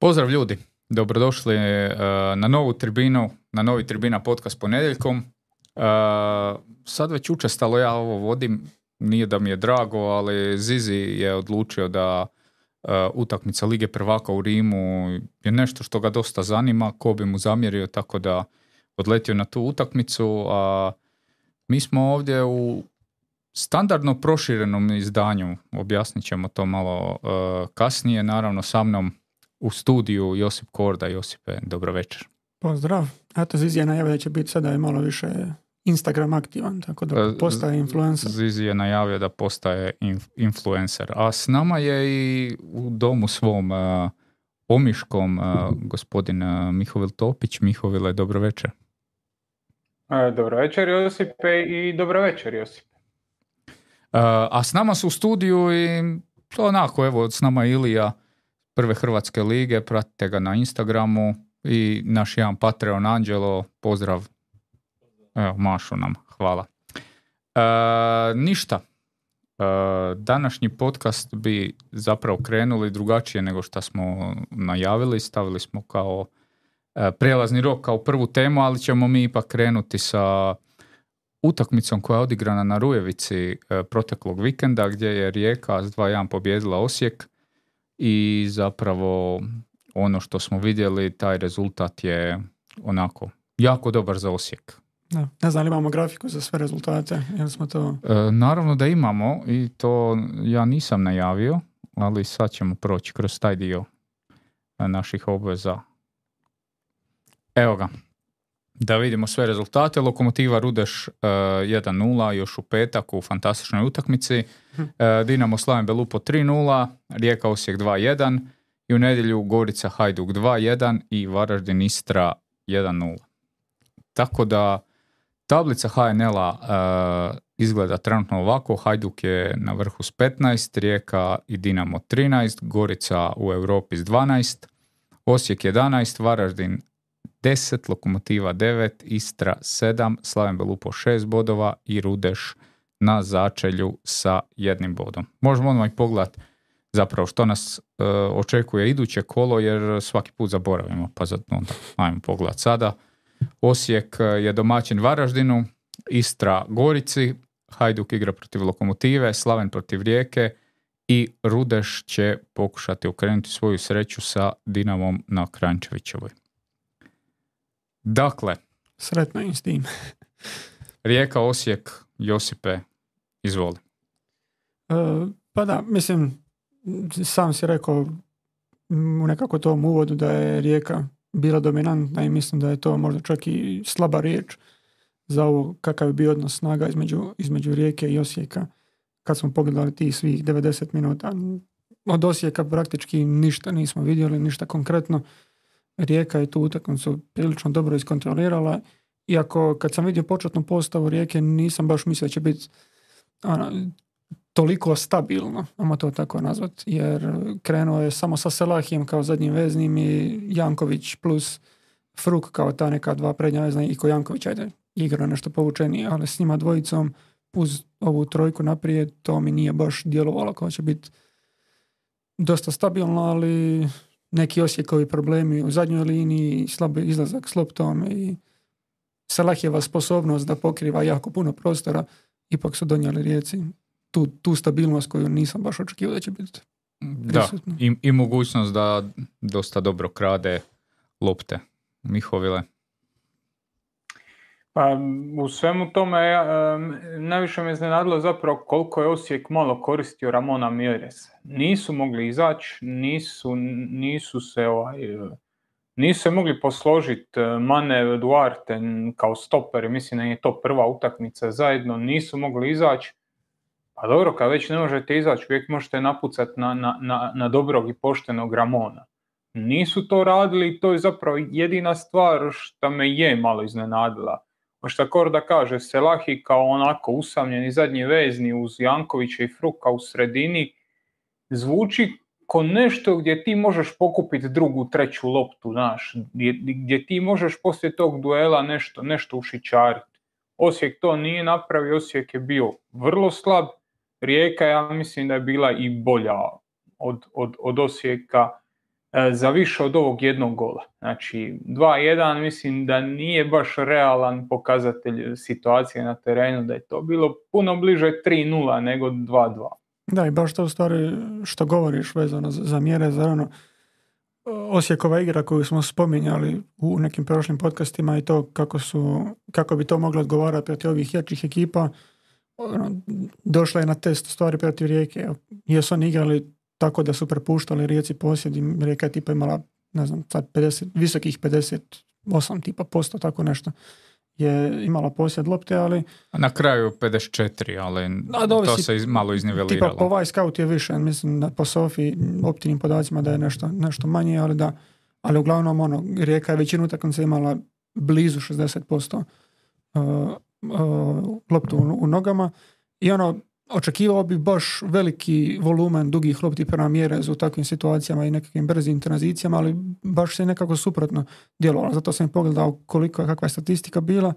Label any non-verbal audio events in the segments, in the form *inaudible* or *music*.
Pozdrav ljudi, dobrodošli e, na novu tribinu, na novi tribina podcast ponedjeljkom. E, sad već učestalo ja ovo vodim, nije da mi je drago, ali Zizi je odlučio da e, utakmica Lige prvaka u Rimu je nešto što ga dosta zanima, ko bi mu zamjerio, tako da odletio na tu utakmicu, a mi smo ovdje u standardno proširenom izdanju, objasnit ćemo to malo kasnije, naravno sa mnom u studiju Josip Korda. Josipe, dobro večer. Pozdrav. Eto, Zizi je najavio da će biti sada je malo više Instagram aktivan, tako da e, postaje influencer. Zizi je najavio da postaje influencer. A s nama je i u domu svom uh, omiškom uh, gospodin uh, Mihovil Topić. Mihovile, dobro večer. Dobro večer Josipe i dobro večer Josipe. A s nama su u studiju i onako, evo, s nama Ilija prve Hrvatske lige, pratite ga na Instagramu i naš jedan Patreon Anđelo, pozdrav, evo mašu nam, hvala. E, ništa, e, današnji podcast bi zapravo krenuli drugačije nego što smo najavili, stavili smo kao e, prelazni rok kao prvu temu, ali ćemo mi ipak krenuti sa utakmicom koja je odigrana na Rujevici e, proteklog vikenda gdje je Rijeka s 2-1 pobjedila Osijek i zapravo ono što smo vidjeli, taj rezultat je onako jako dobar za Osijek. Da. Ne znam li imamo grafiku za sve rezultate, jel smo to... E, naravno da imamo i to ja nisam najavio, ali sad ćemo proći kroz taj dio naših obveza. Evo ga. Da vidimo sve rezultate. Lokomotiva Rudeš uh, e, 1-0 još u petak u fantastičnoj utakmici. Uh, Dinamo Slaven Belupo 3-0, Rijeka Osijek 2-1 i u nedjelju Gorica Hajduk 2-1 i Varaždin Istra 1-0. Tako da tablica HNL-a uh, izgleda trenutno ovako. Hajduk je na vrhu s 15, Rijeka i Dinamo 13, Gorica u Europi s 12, Osijek 11, Varaždin 10, Lokomotiva 9, Istra 7, Slaven Belupo 6 bodova i Rudeš na začelju sa jednim bodom. Možemo odmah pogledati zapravo što nas e, očekuje iduće kolo jer svaki put zaboravimo pa zato onda ajmo pogledati sada. Osijek e, je domaćin Varaždinu, Istra Gorici, Hajduk igra protiv Lokomotive, Slaven protiv Rijeke i Rudeš će pokušati okrenuti svoju sreću sa Dinamom na Krančevićevoj. Dakle. Sretno im s tim. Rijeka, Osijek, Josipe, izvoli. E, pa da, mislim, sam si rekao u nekako tom uvodu da je Rijeka bila dominantna i mislim da je to možda čak i slaba riječ za ovo kakav je bio odnos snaga između, između Rijeke i Osijeka kad smo pogledali tih svih 90 minuta. Od Osijeka praktički ništa nismo vidjeli, ništa konkretno. Rijeka je tu utakmicu prilično dobro iskontrolirala, iako kad sam vidio početnu postavu Rijeke nisam baš mislio da će biti ono, toliko stabilno, ajmo to tako nazvat, jer krenuo je samo sa Selahijem kao zadnjim veznim i Janković plus Fruk kao ta neka dva prednja vezna i ko Janković, ajde, igra nešto povučenije, ali s njima dvojicom uz ovu trojku naprijed to mi nije baš djelovalo kao će biti dosta stabilno, ali neki osjekovi problemi u zadnjoj liniji, slabi izlazak s loptom i Salahjeva sposobnost da pokriva jako puno prostora, ipak su donijeli rijeci tu, tu stabilnost koju nisam baš očekivao da će biti Da, i, i mogućnost da dosta dobro krade lopte. Mihovile. Pa u svemu tome najviše me iznenadilo zapravo koliko je Osijek malo koristio Ramona Mieres. Nisu mogli izaći, nisu, nisu se ovaj, nisu se mogli posložiti e, Mane Duarte kao stoper, mislim da je to prva utakmica zajedno, nisu mogli izaći. Pa dobro, kad već ne možete izaći, uvijek možete napucati na, na, na, na dobrog i poštenog Ramona. Nisu to radili i to je zapravo jedina stvar što me je malo iznenadila šta da kaže, Selahi kao onako usamljeni zadnji vezni uz Jankovića i Fruka u sredini, zvuči ko nešto gdje ti možeš pokupiti drugu, treću loptu, znaš, gdje, gdje ti možeš poslije tog duela nešto, nešto ušičariti. Osijek to nije napravio, Osijek je bio vrlo slab, Rijeka ja mislim da je bila i bolja od, od, od Osijeka za više od ovog jednog gola. Znači 2-1 mislim da nije baš realan pokazatelj situacije na terenu, da je to bilo puno bliže 3-0 nego 2-2. Da, i baš to u stvari što govoriš vezano za, za mjere, za ono, Osijekova igra koju smo spominjali u nekim prošlim podcastima i to kako, su, kako bi to moglo odgovarati protiv ovih jačih ekipa, ono, došla je na test stvari protiv Rijeke. Jesu oni igrali tako da su prepuštali Rijeci posjed i Rijeka je tipa imala, ne znam, sad 50, visokih 58 tipa posto, tako nešto je imala posjed lopte, ali... Na kraju 54, ali to se iz, malo izniveliralo. Tipa ovaj scout je više, mislim da po Sofi optimnim podacima da je nešto, nešto manje, ali da, ali uglavnom ono, Rijeka je većinu utakmica imala blizu 60% uh, uh, loptu u, u, nogama i ono, očekivao bi baš veliki volumen dugih lopti prema mjere u takvim situacijama i nekakvim brzim tranzicijama, ali baš se nekako suprotno djelovalo. Zato sam pogledao koliko kakva je statistika bila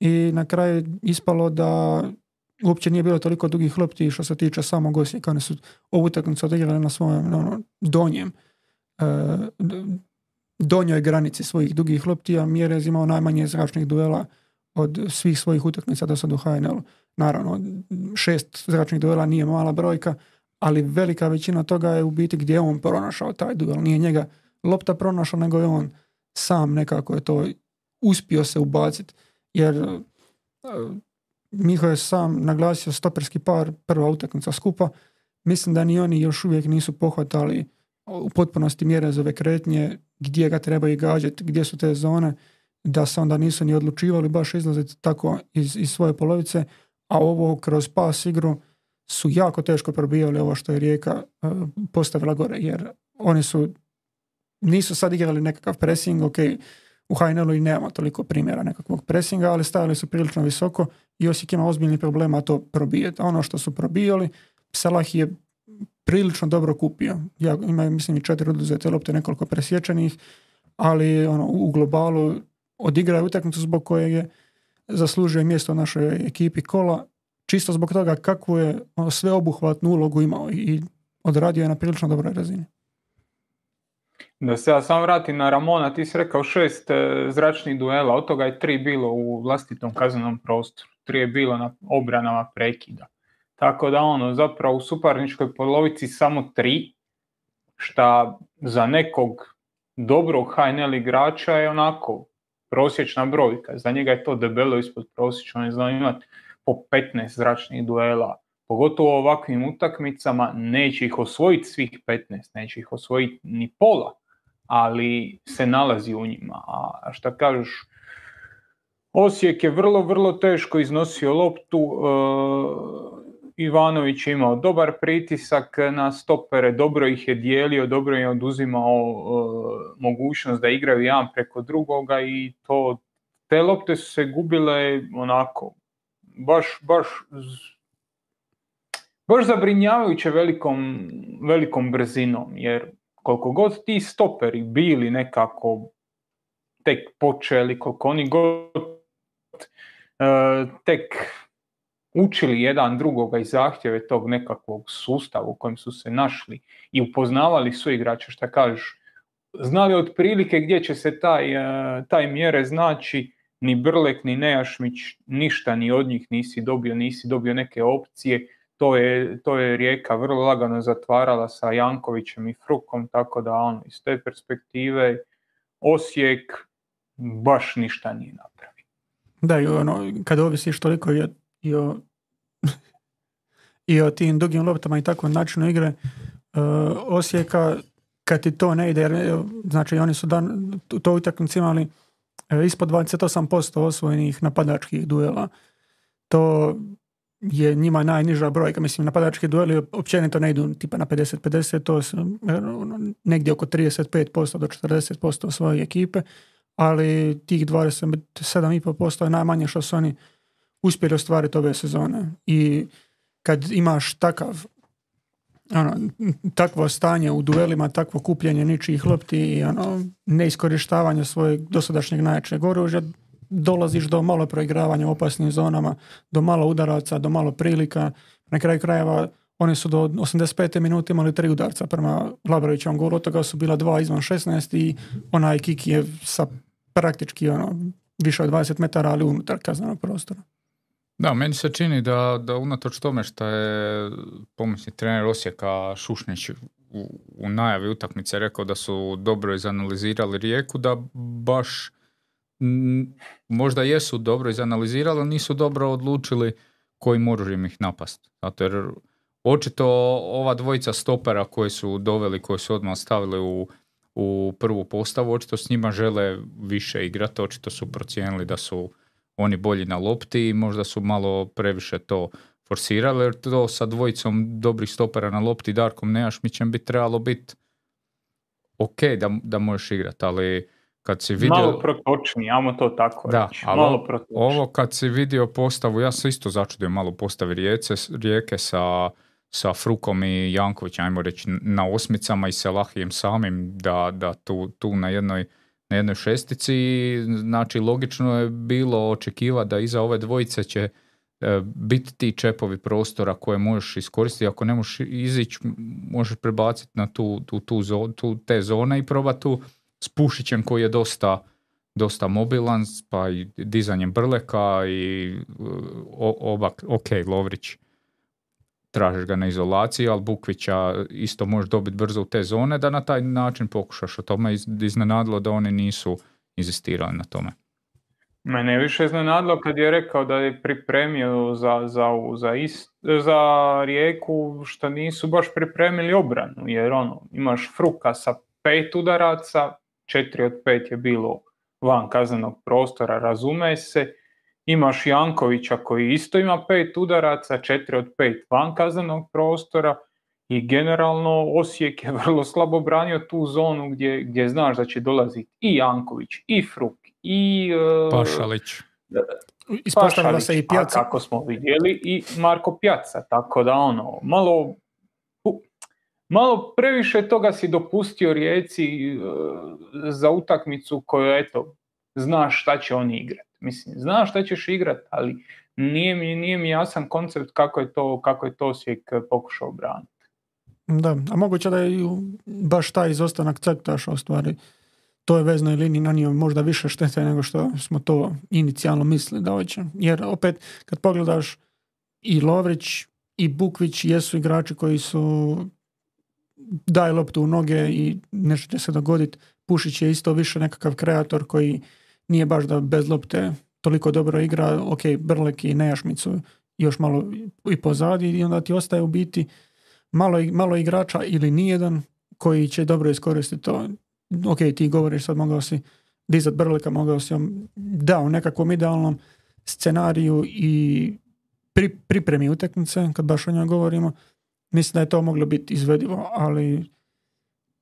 i na kraju ispalo da uopće nije bilo toliko dugih lopti što se tiče samog Osijeka. Oni su ovu utakmicu odigrali na svojem ono, donjem e, donjoj granici svojih dugih lopti, a Mjerez imao najmanje zračnih duela od svih svojih utakmica do sad u HNL-u. Naravno, šest zračnih duela nije mala brojka, ali velika većina toga je u biti gdje je on pronašao taj duel. Nije njega lopta pronašao, nego je on sam nekako je to uspio se ubaciti. Jer uh, Miho je sam naglasio stoperski par, prva utakmica skupa. Mislim da ni oni još uvijek nisu pohvatali u potpunosti mjere za ove kretnje, gdje ga trebaju gađati, gdje su te zone, da se onda nisu ni odlučivali baš izlaziti tako iz, iz svoje polovice, a ovo kroz pas igru su jako teško probijali ovo što je Rijeka uh, postavila gore, jer oni su nisu sad igrali nekakav pressing, ok, u HNL-u i nemamo toliko primjera nekakvog pressinga, ali stavili su prilično visoko i Osijek ima ozbiljni problema to probijeti. Ono što su probijali, Salah je prilično dobro kupio. Ja, imaju, mislim, i četiri oduzete lopte, nekoliko presječenih, ali ono, u globalu odigraju utakmicu zbog koje je zaslužuje mjesto u našoj ekipi kola, čisto zbog toga kakvu je ono, sveobuhvatnu ulogu imao i odradio je na prilično dobroj razini. Da se ja sam vratim na Ramona, ti si rekao šest e, zračnih duela, od toga je tri bilo u vlastitom kaznenom prostoru, tri je bilo na obranama prekida. Tako da ono, zapravo u suparničkoj polovici samo tri, šta za nekog dobrog HNL igrača je onako prosječna brojka. Za njega je to debelo ispod prosječno, on je znao imati po 15 zračnih duela. Pogotovo u ovakvim utakmicama neće ih osvojiti svih 15, neće ih osvojiti ni pola, ali se nalazi u njima. A šta kažeš, Osijek je vrlo, vrlo teško iznosio loptu, e, Ivanović je imao dobar pritisak na stopere, dobro ih je dijelio, dobro je oduzimao uh, mogućnost da igraju jedan preko drugoga i to te lopte su se gubile onako baš, baš baš zabrinjavajuće velikom, velikom brzinom, jer koliko god ti stoperi bili nekako tek počeli, koliko oni god uh, tek učili jedan drugoga i zahtjeve tog nekakvog sustava u kojem su se našli i upoznavali su igrače, šta kažeš, znali otprilike gdje će se taj, e, taj mjere znači, ni Brlek, ni Nejašmić, ništa ni od njih nisi dobio, nisi dobio neke opcije, to je, to je Rijeka vrlo lagano zatvarala sa Jankovićem i Frukom, tako da ono, iz te perspektive Osijek baš ništa nije napravio. Da, i ono, kad ovisiš toliko je i o, *laughs* i o tim dugim loptama i takvom načinu igre uh, Osijeka kad ti to ne ide, jer znači oni su dan, to utakmici imali uh, ispod 28% osvojenih napadačkih duela. To je njima najniža brojka. Mislim, napadački dueli općenito ne idu tipa na 50-50, to su ono, negdje oko 35% do 40% svoje ekipe, ali tih 27,5% je najmanje što su oni uspjeli ostvariti ove sezone. I kad imaš takav ono, takvo stanje u duelima, takvo kupljenje ničijih lopti i ono, neiskorištavanje svojeg dosadašnjeg najjačeg oružja, dolaziš do malo proigravanja u opasnim zonama, do malo udaraca, do malo prilika. Na kraju krajeva oni su do 85. minute imali tri udarca prema Labrovićevom golu, od toga su bila dva izvan 16 i onaj Kiki je sa praktički ono, više od 20 metara, ali unutar kaznenog prostora. Da, meni se čini da, da unatoč tome što je pomoćni trener Osijeka Šušnić u, u najavi utakmice rekao da su dobro izanalizirali rijeku, da baš možda jesu dobro izanalizirali, ali nisu dobro odlučili kojim oružjem ih napast. Zato jer očito ova dvojica stopera koji su doveli, koji su odmah stavili u, u prvu postavu, očito s njima žele više igrati, očito su procijenili da su oni bolji na lopti i možda su malo previše to forsirali, jer to sa dvojicom dobrih stopera na lopti Darkom Nejašmićem bi trebalo biti ok da, da možeš igrati, ali kad si vidio... Malo protočni, ajmo to tako da, reći. Malo ovo kad si vidio postavu, ja se isto začudio malo postavi rijeke, rijeke sa, sa Frukom i Jankovićem, ajmo reći, na osmicama i Selahijem samim, da, da tu, tu na jednoj na jednoj šestici, znači logično je bilo očekivati da iza ove dvojice će e, biti ti čepovi prostora koje možeš iskoristiti, ako ne možeš izići, možeš prebaciti na tu, tu, tu, tu te zone i probati tu. S Pušićem koji je dosta, dosta mobilan, pa i dizanjem Brleka i obak, ok, Lovrić tražiš ga na izolaciji, ali Bukvića isto možeš dobiti brzo u te zone, da na taj način pokušaš o tome iznenadilo da oni nisu inzistirali na tome. Mene je više iznenadilo kad je rekao da je pripremio za, za, za, za rijeku što nisu baš pripremili obranu, jer ono, imaš Fruka sa pet udaraca, četiri od pet je bilo van kaznenog prostora, razume se, Imaš Jankovića koji isto ima pet udaraca, četiri od pet van kaznenog prostora i generalno Osijek je *laughs* vrlo slabo branio tu zonu gdje, gdje znaš da će dolaziti i Janković, i Fruk, i... Uh, Pašalić. Ispostavila se i Pjaca. Kako smo vidjeli, i Marko Pjaca. Tako da ono, malo, malo previše toga si dopustio Rijeci uh, za utakmicu koju, eto, znaš šta će oni igrati. Mislim, znaš šta ćeš igrat, ali nije mi, nije mi jasan koncept kako je to, kako je to Osijek pokušao braniti. Da, a moguće da je baš taj izostanak crtaša u stvari toj veznoj liniji nanio možda više štete nego što smo to inicijalno mislili da hoće. Jer opet kad pogledaš i Lovrić i Bukvić jesu igrači koji su daj loptu u noge i nešto će se dogoditi. Pušić je isto više nekakav kreator koji nije baš da bez lopte toliko dobro igra, ok, Brlek i Nejašmicu još malo i pozadi i onda ti ostaje u biti malo, malo igrača ili nijedan koji će dobro iskoristiti to. Ok, ti govoriš sad mogao si dizat Brleka, mogao si da u nekakvom idealnom scenariju i pri, pripremi utakmice, kad baš o njoj govorimo, mislim da je to moglo biti izvedivo, ali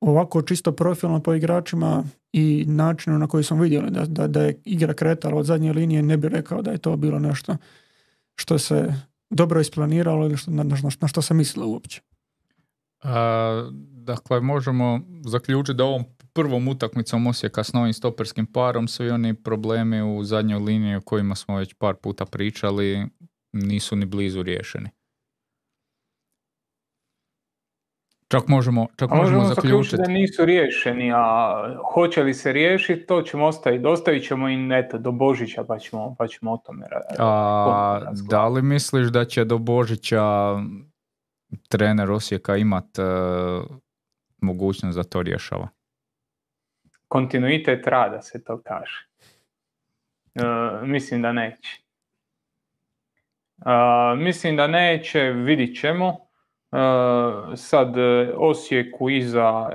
ovako čisto profilno po igračima i načinu na koji smo vidjeli da, da, da je igra kretala od zadnje linije, ne bi rekao da je to bilo nešto što se dobro isplaniralo ili što, na, na, na što se mislilo uopće. A, dakle, možemo zaključiti da ovom prvom utakmicom Osijeka s novim stoperskim parom svi oni problemi u zadnjoj liniji o kojima smo već par puta pričali nisu ni blizu riješeni. Čak možemo, čak možemo, možemo zaključiti. da nisu riješeni, a hoće li se riješiti, to ćemo ostaviti. Ostavit ćemo im eto, do Božića pa ćemo, pa ćemo o tome a, Da li misliš da će do Božića trener Osijeka imat uh, mogućnost da to rješava? Kontinuitet rada se to kaže. Uh, mislim da neće. Uh, mislim da neće, vidit ćemo. E, sad e, Osijeku iza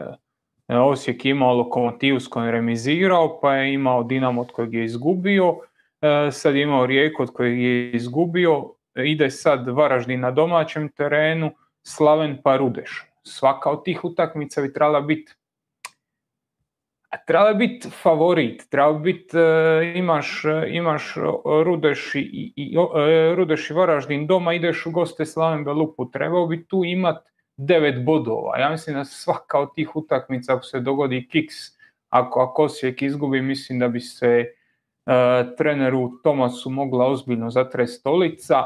e, Osijek je imao lokomotivu s kojom je remizirao, pa je imao Dinamo od kojeg je izgubio, sad je imao Rijeku od kojeg je izgubio, ide sad Varaždin na domaćem terenu, Slaven pa Rudeš. Svaka od tih utakmica bi trebala biti treba biti favorit, treba biti, e, imaš, e, imaš Rudeš i, i, e, Rudeš i Varaždin doma, ideš u goste Slaven Belupu, trebao bi tu imat devet bodova. Ja mislim da svaka od tih utakmica, ako se dogodi kiks, ako, ako Osijek izgubi, mislim da bi se treneru Tomasu mogla ozbiljno zatresti stolica.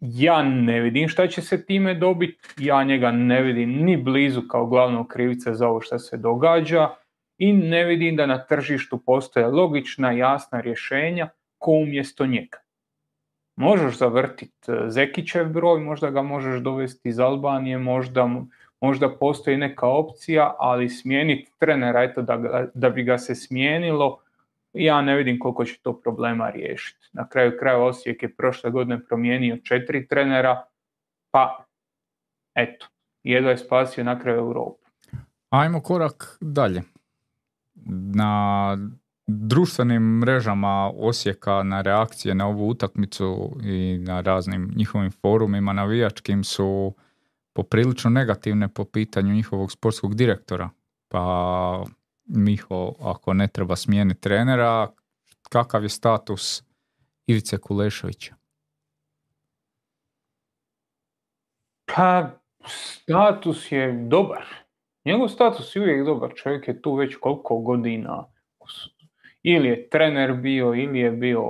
ja ne vidim šta će se time dobiti, ja njega ne vidim ni blizu kao glavnog krivica za ovo što se događa i ne vidim da na tržištu postoje logična, jasna rješenja ko umjesto njega. Možeš zavrtiti e, Zekićev broj, možda ga možeš dovesti iz Albanije, možda, možda postoji neka opcija, ali smijeniti trenera, eto da, da bi ga se smijenilo, ja ne vidim koliko će to problema riješiti. Na kraju kraja Osijek je prošle godine promijenio četiri trenera, pa eto, jedva je spasio na kraju Europu. Ajmo korak dalje. Na društvenim mrežama Osijeka na reakcije na ovu utakmicu i na raznim njihovim forumima navijačkim su poprilično negativne po pitanju njihovog sportskog direktora. Pa Miho, ako ne treba smijeniti trenera, kakav je status Ivice Kulešovića? Pa, status je dobar. Njegov status je uvijek dobar. Čovjek je tu već koliko godina. Ili je trener bio, ili je bio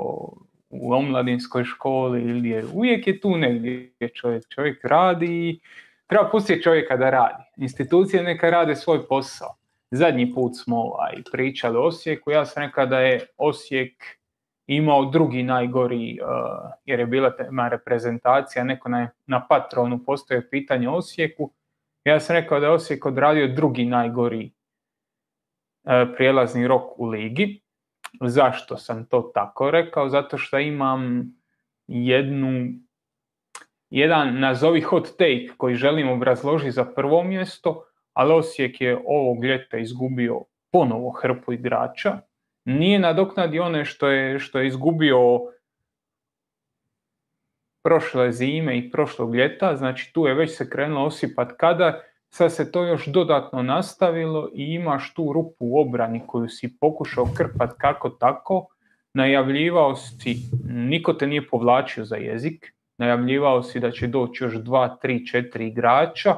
u omladinskoj školi, ili je uvijek je tu negdje čovjek. Čovjek radi i treba pustiti čovjeka da radi. Institucije neka rade svoj posao zadnji put smo ovaj, pričali o Osijeku, ja sam rekao da je Osijek imao drugi najgori, uh, jer je bila tema reprezentacija, neko na, na patronu postoje pitanje Osijeku, ja sam rekao da je Osijek odradio drugi najgori uh, prijelazni rok u ligi. Zašto sam to tako rekao? Zato što imam jednu jedan nazovi hot take koji želim obrazložiti za prvo mjesto, ali Osijek je ovog ljeta izgubio ponovo hrpu igrača. Nije nadoknadio one što je, što je izgubio prošle zime i prošlog ljeta, znači tu je već se krenulo osipat kada, sad se to još dodatno nastavilo i imaš tu rupu u obrani koju si pokušao krpat kako tako, najavljivao si, niko te nije povlačio za jezik, najavljivao si da će doći još dva, tri, četiri igrača,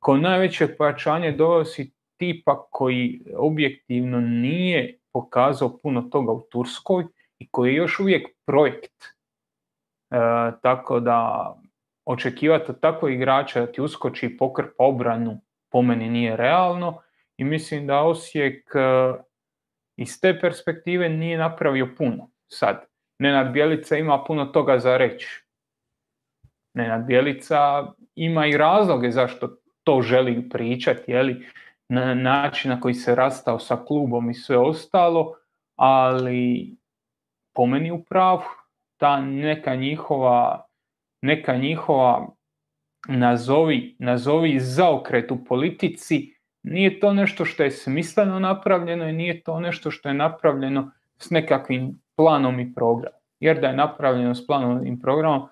kao najveće pojačanje donosi tipa koji objektivno nije pokazao puno toga u Turskoj i koji je još uvijek projekt. E, tako da očekivati od takvog igrača da ti uskoči i pokrpa obranu po meni nije realno i mislim da Osijek e, iz te perspektive nije napravio puno. Sad, Nenad Bjelica ima puno toga za reći. Nenad Bjelica ima i razloge zašto to želi pričati, li na način na koji se rastao sa klubom i sve ostalo, ali po meni u pravu ta neka njihova, neka njihova nazovi, nazovi zaokret u politici, nije to nešto što je smisleno napravljeno i nije to nešto što je napravljeno s nekakvim planom i programom. Jer da je napravljeno s planom i programom,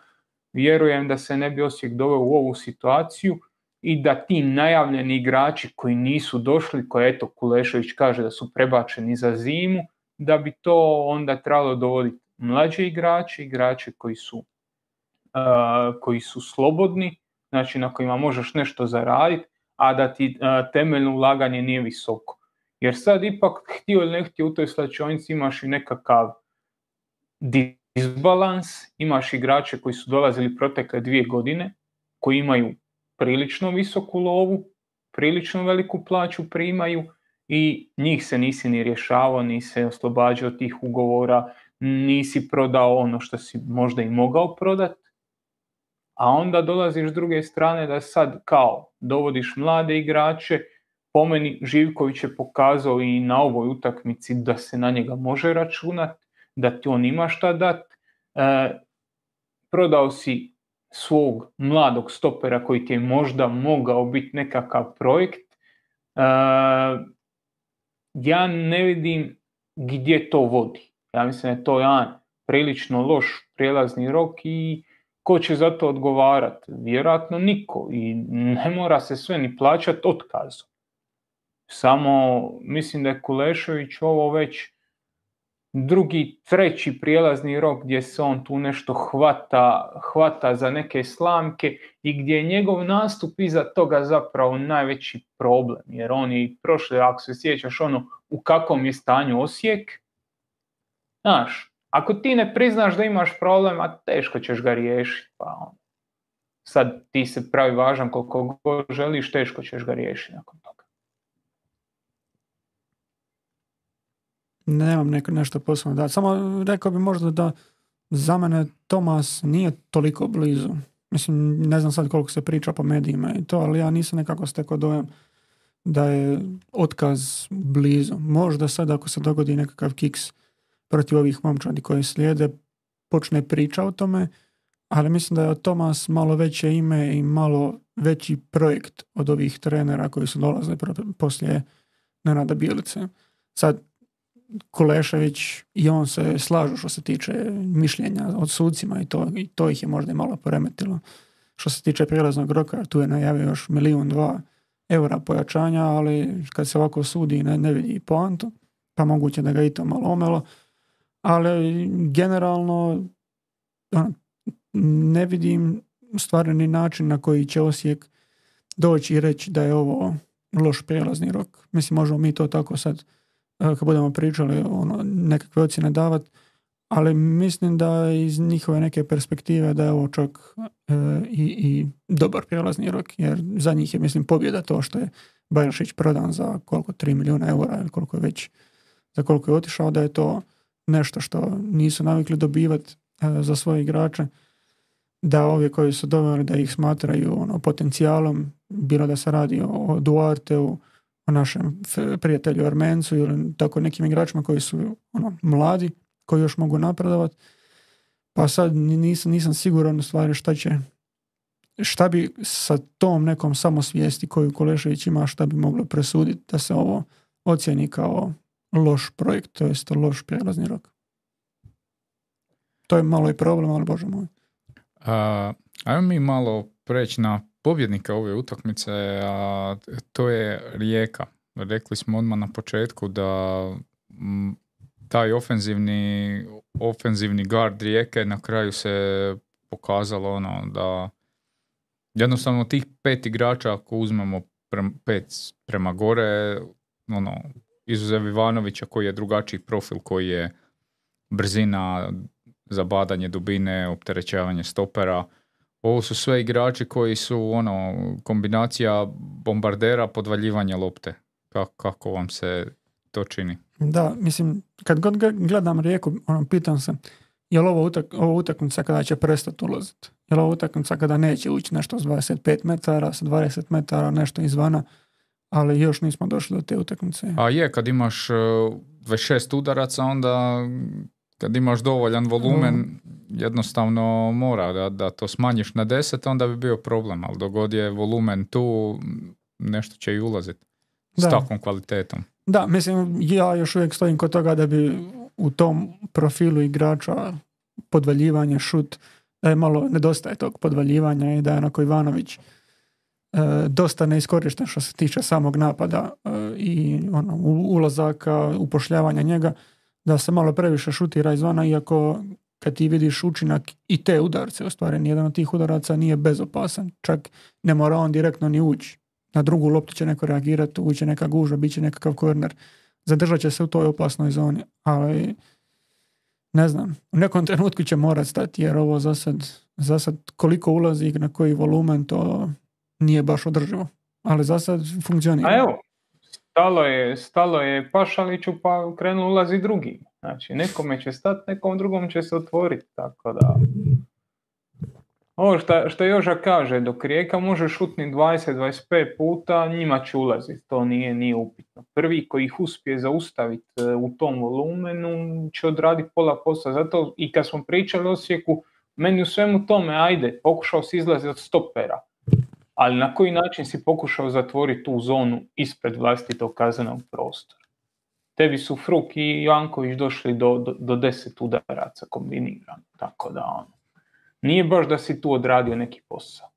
vjerujem da se ne bi Osijek doveo u ovu situaciju, i da ti najavljeni igrači koji nisu došli, koje eto Kulešević kaže da su prebačeni za zimu, da bi to onda trebalo dovoditi mlađe igrače, igrače koji su, uh, koji su slobodni, znači na kojima možeš nešto zaraditi, a da ti uh, temeljno ulaganje nije visoko. Jer sad ipak htio ili ne htio u toj slačionici imaš i nekakav disbalans, imaš igrače koji su dolazili protekle dvije godine, koji imaju prilično visoku lovu, prilično veliku plaću primaju i njih se nisi ni rješavao, nisi se oslobađao tih ugovora, nisi prodao ono što si možda i mogao prodat, a onda dolaziš s druge strane da sad kao dovodiš mlade igrače, po meni Živković je pokazao i na ovoj utakmici da se na njega može računati, da ti on ima šta dat. E, prodao si svog mladog stopera koji ti je možda mogao biti nekakav projekt, ja ne vidim gdje to vodi. Ja mislim da je to jedan prilično loš prijelazni rok i ko će za to odgovarati? Vjerojatno niko i ne mora se sve ni plaćati otkazom. Samo mislim da je Kulešević ovo već drugi, treći prijelazni rok gdje se on tu nešto hvata, hvata za neke slamke i gdje je njegov nastup iza toga zapravo najveći problem. Jer on je prošle, ako se sjećaš ono u kakvom je stanju Osijek, znaš, ako ti ne priznaš da imaš problem, a teško ćeš ga riješiti. Pa on. sad ti se pravi važan koliko god želiš, teško ćeš ga riješiti nakon toga. Nemam neko, nešto posebno da. Samo rekao bi možda da za mene Tomas nije toliko blizu. Mislim, ne znam sad koliko se priča po medijima i to, ali ja nisam nekako stekao dojam da je otkaz blizu. Možda sad ako se dogodi nekakav kiks protiv ovih momčadi koji slijede, počne priča o tome, ali mislim da je Tomas malo veće ime i malo veći projekt od ovih trenera koji su dolazili poslije Nenada Bilice. Sad, Kulešević i on se slažu što se tiče mišljenja od sudcima i to, i to ih je možda i malo poremetilo. Što se tiče prijelaznog roka, tu je najavio još milijun dva eura pojačanja, ali kad se ovako sudi ne, ne vidi poantu, pa moguće da ga i to malo omelo. Ali generalno ono, ne vidim stvarni način na koji će Osijek doći i reći da je ovo loš prijelazni rok. Mislim, možemo mi to tako sad kad budemo pričali ono, nekakve ocjene davati, ali mislim da iz njihove neke perspektive da je ovo čak e, i, i dobar prijelazni rok, jer za njih je mislim pobjeda to što je Bajlšić prodan za koliko 3 milijuna eura ili koliko je već za koliko je otišao, da je to nešto što nisu navikli dobivati e, za svoje igrače, da ovi koji su doveli da ih smatraju ono, potencijalom, bilo da se radi o Duarteu, o našem prijatelju Armencu ili tako nekim igračima koji su ono, mladi, koji još mogu napredovati. Pa sad nisam, nisam siguran u stvari šta će šta bi sa tom nekom samosvijesti koju Kolešević ima, šta bi moglo presuditi da se ovo ocjeni kao loš projekt, to jest loš prijelazni rok. To je malo i problem, ali bože moj. A, ajmo mi malo preći na pobjednika ove utakmice, a to je Rijeka. Rekli smo odmah na početku da taj ofenzivni, ofenzivni gard Rijeke na kraju se pokazalo ono da jednostavno tih pet igrača ako uzmemo pet prema gore, ono, izuzev Ivanovića koji je drugačiji profil, koji je brzina, zabadanje dubine, opterećavanje stopera, ovo su sve igrači koji su ono kombinacija bombardera, podvaljivanja lopte. Kako, kako vam se to čini? Da, mislim, kad god gledam rijeku, ono, pitam se, je li ovo, utak, ovo utakmica kada će prestati ulaziti? Je li ovo utakmica kada neće ući nešto s 25 metara, sa 20 metara, nešto izvana? Ali još nismo došli do te utakmice. A je, kad imaš 26 e, udaraca, onda kad imaš dovoljan volumen, jednostavno mora da, da to smanjiš na 10, onda bi bio problem, ali dogod je volumen tu, nešto će i ulaziti s takvom kvalitetom. Da, mislim, ja još uvijek stojim kod toga da bi u tom profilu igrača podvaljivanje, šut, da je malo nedostaje tog podvaljivanja i da je onako Ivanović dosta neiskorišten što se tiče samog napada e, i ono, ulazaka, upošljavanja njega da se malo previše šutira izvana, iako kad ti vidiš učinak i te udarce ostvareni, jedan od tih udaraca nije bezopasan, čak ne mora on direktno ni ući. Na drugu loptu će neko reagirati, ući neka guža, bit će nekakav korner. Zadržat će se u toj opasnoj zoni, ali ne znam, u nekom trenutku će morat stati jer ovo za sad, za sad koliko ulazi na koji volumen to nije baš održivo. Ali za sad funkcionira. A evo, stalo je, stalo je Pašaliću pa krenuo ulazi drugi. Znači, nekome će stati, nekom drugom će se otvoriti, tako da... Ovo što, što Joža kaže, dok Rijeka može šutni 20-25 puta, njima će ulaziti, to nije, nije upitno. Prvi koji ih uspije zaustaviti e, u tom volumenu će odraditi pola posla. Zato i kad smo pričali o Osijeku, meni u svemu tome, ajde, pokušao si izlaziti od stopera ali na koji način si pokušao zatvoriti tu zonu ispred vlastitog kaznenog prostora. Tebi su Fruk i Janković došli do, do, do deset udaraca kombinirano, tako da ono, nije baš da si tu odradio neki posao.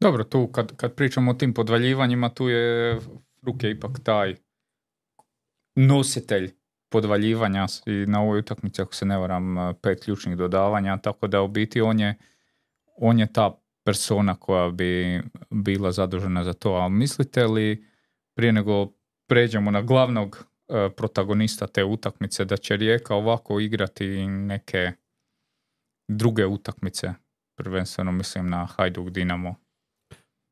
Dobro, tu kad, kad pričamo o tim podvaljivanjima, tu je Fruk je ipak taj nositelj podvaljivanja i na ovoj utakmici, ako se ne varam, pet ključnih dodavanja, tako da u biti on je, on je ta persona koja bi bila zadužena za to. A mislite li, prije nego pređemo na glavnog e, protagonista te utakmice, da će Rijeka ovako igrati neke druge utakmice prvenstveno mislim na Hajduk Dinamo.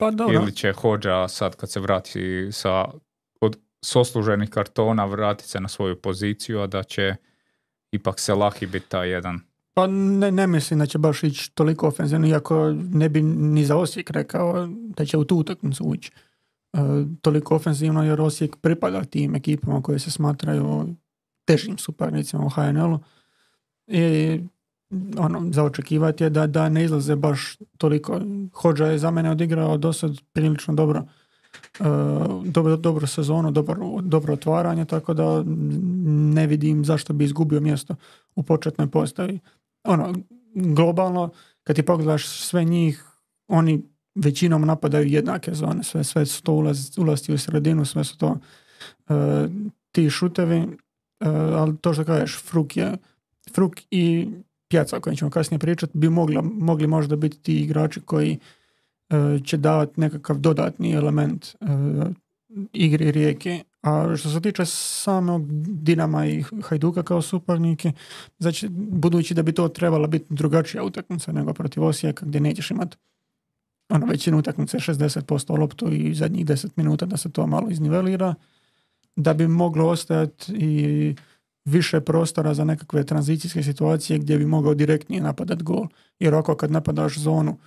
Pa dobro. Ili će Hođa sad kad se vrati sa od sosluženih kartona vratiti se na svoju poziciju, a da će ipak se lahi biti taj jedan. Pa ne, ne mislim da će baš ići toliko ofenzivno, iako ne bi ni za Osijek rekao da će u tu utakmicu ući e, toliko ofenzivno, jer Osijek pripada tim ekipama koje se smatraju težim suparnicima u HNL-u. I ono, za očekivati je da, da ne izlaze baš toliko. Hođa je za mene odigrao do sad prilično dobro uh, dobro, dobro sezonu, dobro, dobro otvaranje, tako da ne vidim zašto bi izgubio mjesto u početnoj postavi. Ono, globalno, kad ti pogledaš sve njih, oni većinom napadaju jednake zone, sve, sve su to ulaz, ulasti u sredinu, sve su to uh, ti šutevi, uh, ali to što kažeš, Fruk je Fruk i Pjaca o kojem ćemo kasnije pričati bi mogla, mogli možda biti ti igrači koji e, će davati nekakav dodatni element igri rijeke. A što se tiče samog Dinama i Hajduka kao suparnike, znači, budući da bi to trebala biti drugačija utakmica nego protiv Osijeka gdje nećeš imati ono, većinu utakmice 60% loptu i zadnjih 10 minuta da se to malo iznivelira, da bi moglo ostajati i više prostora za nekakve tranzicijske situacije gdje bi mogao direktnije napadat gol. Jer ako kad napadaš zonu,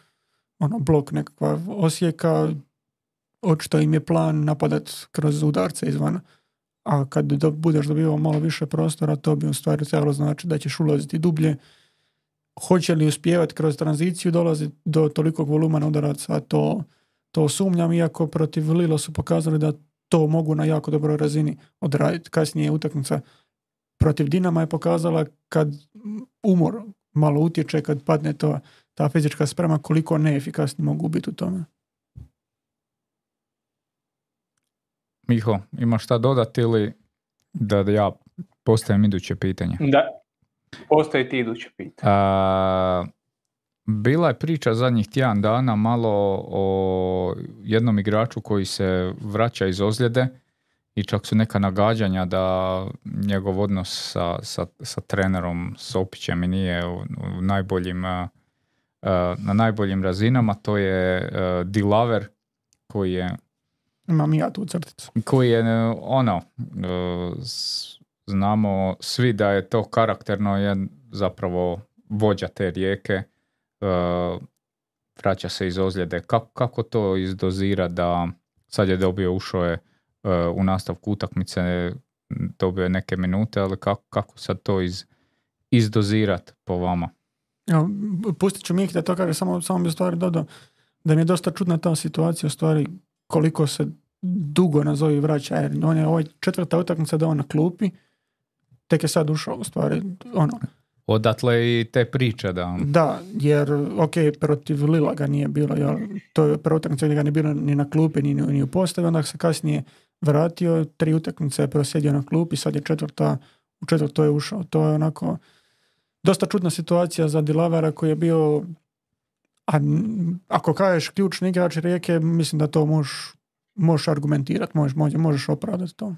ono blok nekakva osijeka, očito im je plan napadat kroz udarce izvana. A kad do, budeš dobivao malo više prostora, to bi u stvari trebalo znači da ćeš ulaziti dublje. Hoće li uspjevati kroz tranziciju dolaziti do tolikog volumena udaraca, to, to sumnjam, iako protiv Lilo su pokazali da to mogu na jako dobroj razini odraditi. Kasnije je utakmica protiv Dinama je pokazala kad umor malo utječe, kad padne to, ta fizička sprema, koliko neefikasni mogu biti u tome. Miho, imaš šta dodati ili da ja postavim iduće pitanje? Da, postoji ti iduće pitanje. A, bila je priča zadnjih tjedan dana malo o jednom igraču koji se vraća iz ozljede i čak su neka nagađanja da njegov odnos sa, sa, sa trenerom Sopićem i nije u, najboljim na najboljim razinama, to je uh, Dilaver koji je Imam ja tu crticu. Koji je ono znamo svi da je to karakterno je zapravo vođa te rijeke vraća se iz ozljede. Kako, kako to izdozira da sad je dobio, ušao je u nastavku utakmice dobio neke minute, ali kako, kako sad to iz, izdozirat po vama? Ja, pustit ću Mih da to kaže, samo, samo bi stvari dodao da mi je dosta čudna ta situacija u stvari koliko se dugo nazovi vraća, jer on je ovaj četvrta utakmica da on na klupi, tek je sad ušao u stvari, ono. Odatle i te priče da... Da, jer, ok, protiv Lila ga nije bilo, jel, to je prva utakmica gdje ga nije bilo ni na klupi, ni, ni u postavi, onda se kasnije vratio, tri utakmice je prosjedio na klupi, sad je četvrta, u četvrto je ušao. To je onako dosta čudna situacija za Dilavera koji je bio a ako kažeš ključni igrač Rijeke, mislim da to možeš, možeš argumentirati, možeš, možeš opravdati to.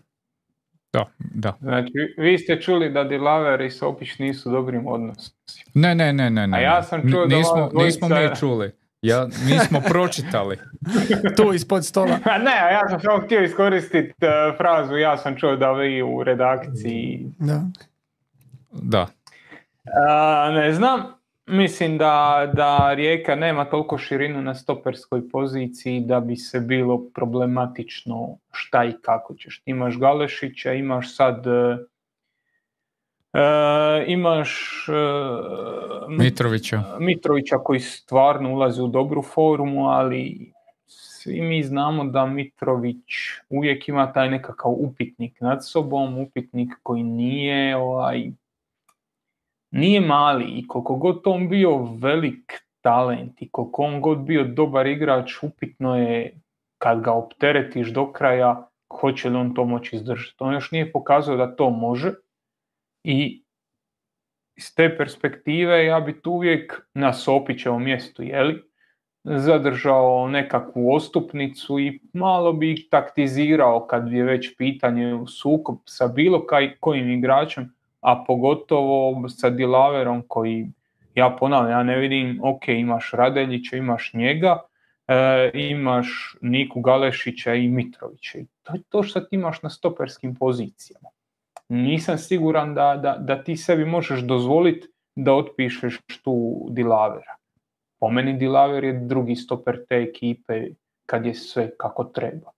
Da, da. Znači, vi ste čuli da Dilaver i Sopić nisu dobrim odnosima. Ne, ne, ne, ne. A ja sam čuo da nismo, nismo mi čuli. Ja, nismo *laughs* pročitali. tu ispod stola. ne, ja sam samo htio iskoristiti uh, frazu, ja sam čuo da vi u redakciji... Da. Da. Uh, ne znam, mislim da, da Rijeka nema toliko širinu na stoperskoj poziciji da bi se bilo problematično šta i kako ćeš. Imaš Galešića, imaš sad E, imaš e, Mitrovića. Mitrovića koji stvarno ulazi u dobru formu, ali svi mi znamo da Mitrović uvijek ima taj nekakav upitnik nad sobom, upitnik koji nije ovaj, nije mali i koliko god on bio velik talent i koliko on god bio dobar igrač, upitno je kad ga opteretiš do kraja, hoće li on to moći izdržati. On još nije pokazao da to može, i iz te perspektive ja bi tu uvijek na Sopićevom mjestu jeli, zadržao nekakvu ostupnicu i malo bi taktizirao kad je već pitanje u sukob sa bilo kaj, kojim igračem, a pogotovo sa Dilaverom koji Ja ponavljam, ja ne vidim, ok, imaš Radeljića, imaš njega, e, imaš Niku Galešića i Mitrovića. To je to što ti imaš na stoperskim pozicijama. Nisam siguran da, da, da ti sebi možeš dozvoliti da otpišeš tu Dilavera. Po meni Dilaver je drugi stoper te ekipe kad je sve kako treba.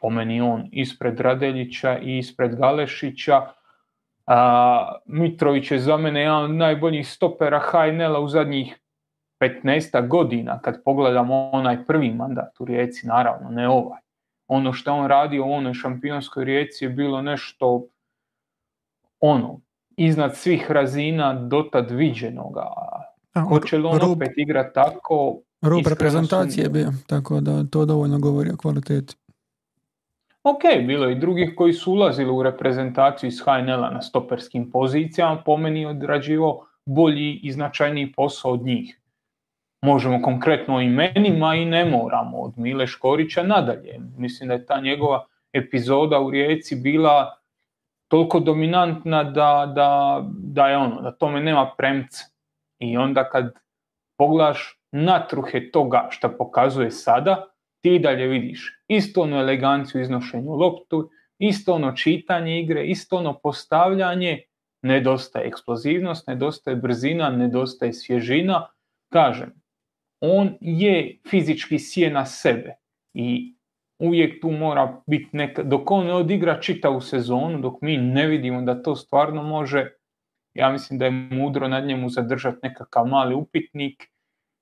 Po meni on ispred Radeljića i ispred Galešića. A, Mitrović je za mene jedan od najboljih stopera HNL-a u zadnjih 15 godina, kad pogledamo onaj prvi mandat u Rijeci, naravno, ne ovaj. Ono što on radio u onoj šampionskoj Rijeci je bilo nešto ono, iznad svih razina dotad viđenoga. Hoće li on rub, opet igrati tako? Rub reprezentacije je bio, tako da to dovoljno govori o kvaliteti. Ok, bilo je i drugih koji su ulazili u reprezentaciju iz HNL-a na stoperskim pozicijama, po meni odrađivo bolji i značajniji posao od njih. Možemo konkretno o imenima i ne moramo od Mile Škorića nadalje. Mislim da je ta njegova epizoda u Rijeci bila toliko dominantna da, da, da je ono, da tome nema premca. I onda kad pogledaš natruhe toga što pokazuje sada, ti dalje vidiš isto ono eleganciju iznošenju loptu, isto ono čitanje igre, isto ono postavljanje, nedostaje eksplozivnost, nedostaje brzina, nedostaje svježina. Kažem, on je fizički sjena sebe i uvijek tu mora biti neka, dok on ne odigra čitavu sezonu, dok mi ne vidimo da to stvarno može, ja mislim da je mudro nad njemu zadržati nekakav mali upitnik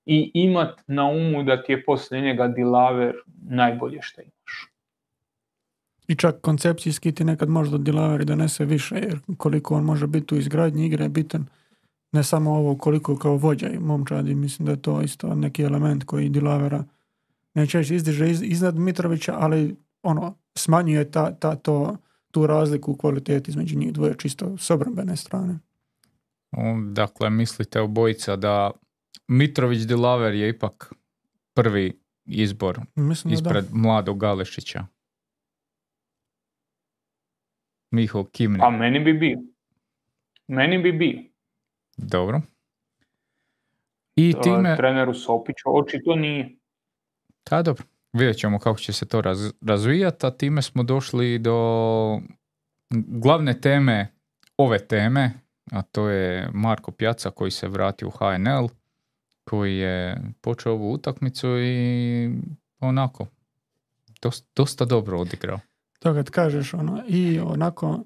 i imat na umu da ti je poslije njega Dilaver najbolje što imaš. I čak koncepcijski ti nekad možda Dilaver donese više, jer koliko on može biti u izgradnji igre je bitan ne samo ovo koliko kao vođa i momčadi, mislim da je to isto neki element koji Dilavera neće izdiže iznad Mitrovića, ali ono, smanjuje ta, ta, to, tu razliku u kvaliteti između njih dvoje čisto s obrambene strane. Dakle, mislite obojica da Mitrović Dilaver je ipak prvi izbor Mislim ispred da. mladog Galešića. Miho Kimni. A meni bi bio. Meni bi bio. Dobro. I time... Treneru Sopiću očito nije. Ta dobro. Vidjet ćemo kako će se to raz, razvijati, a time smo došli do glavne teme ove teme, a to je Marko Pjaca koji se vratio u HNL, koji je počeo ovu utakmicu i onako dosta, dosta dobro odigrao. To kad kažeš ono, i onako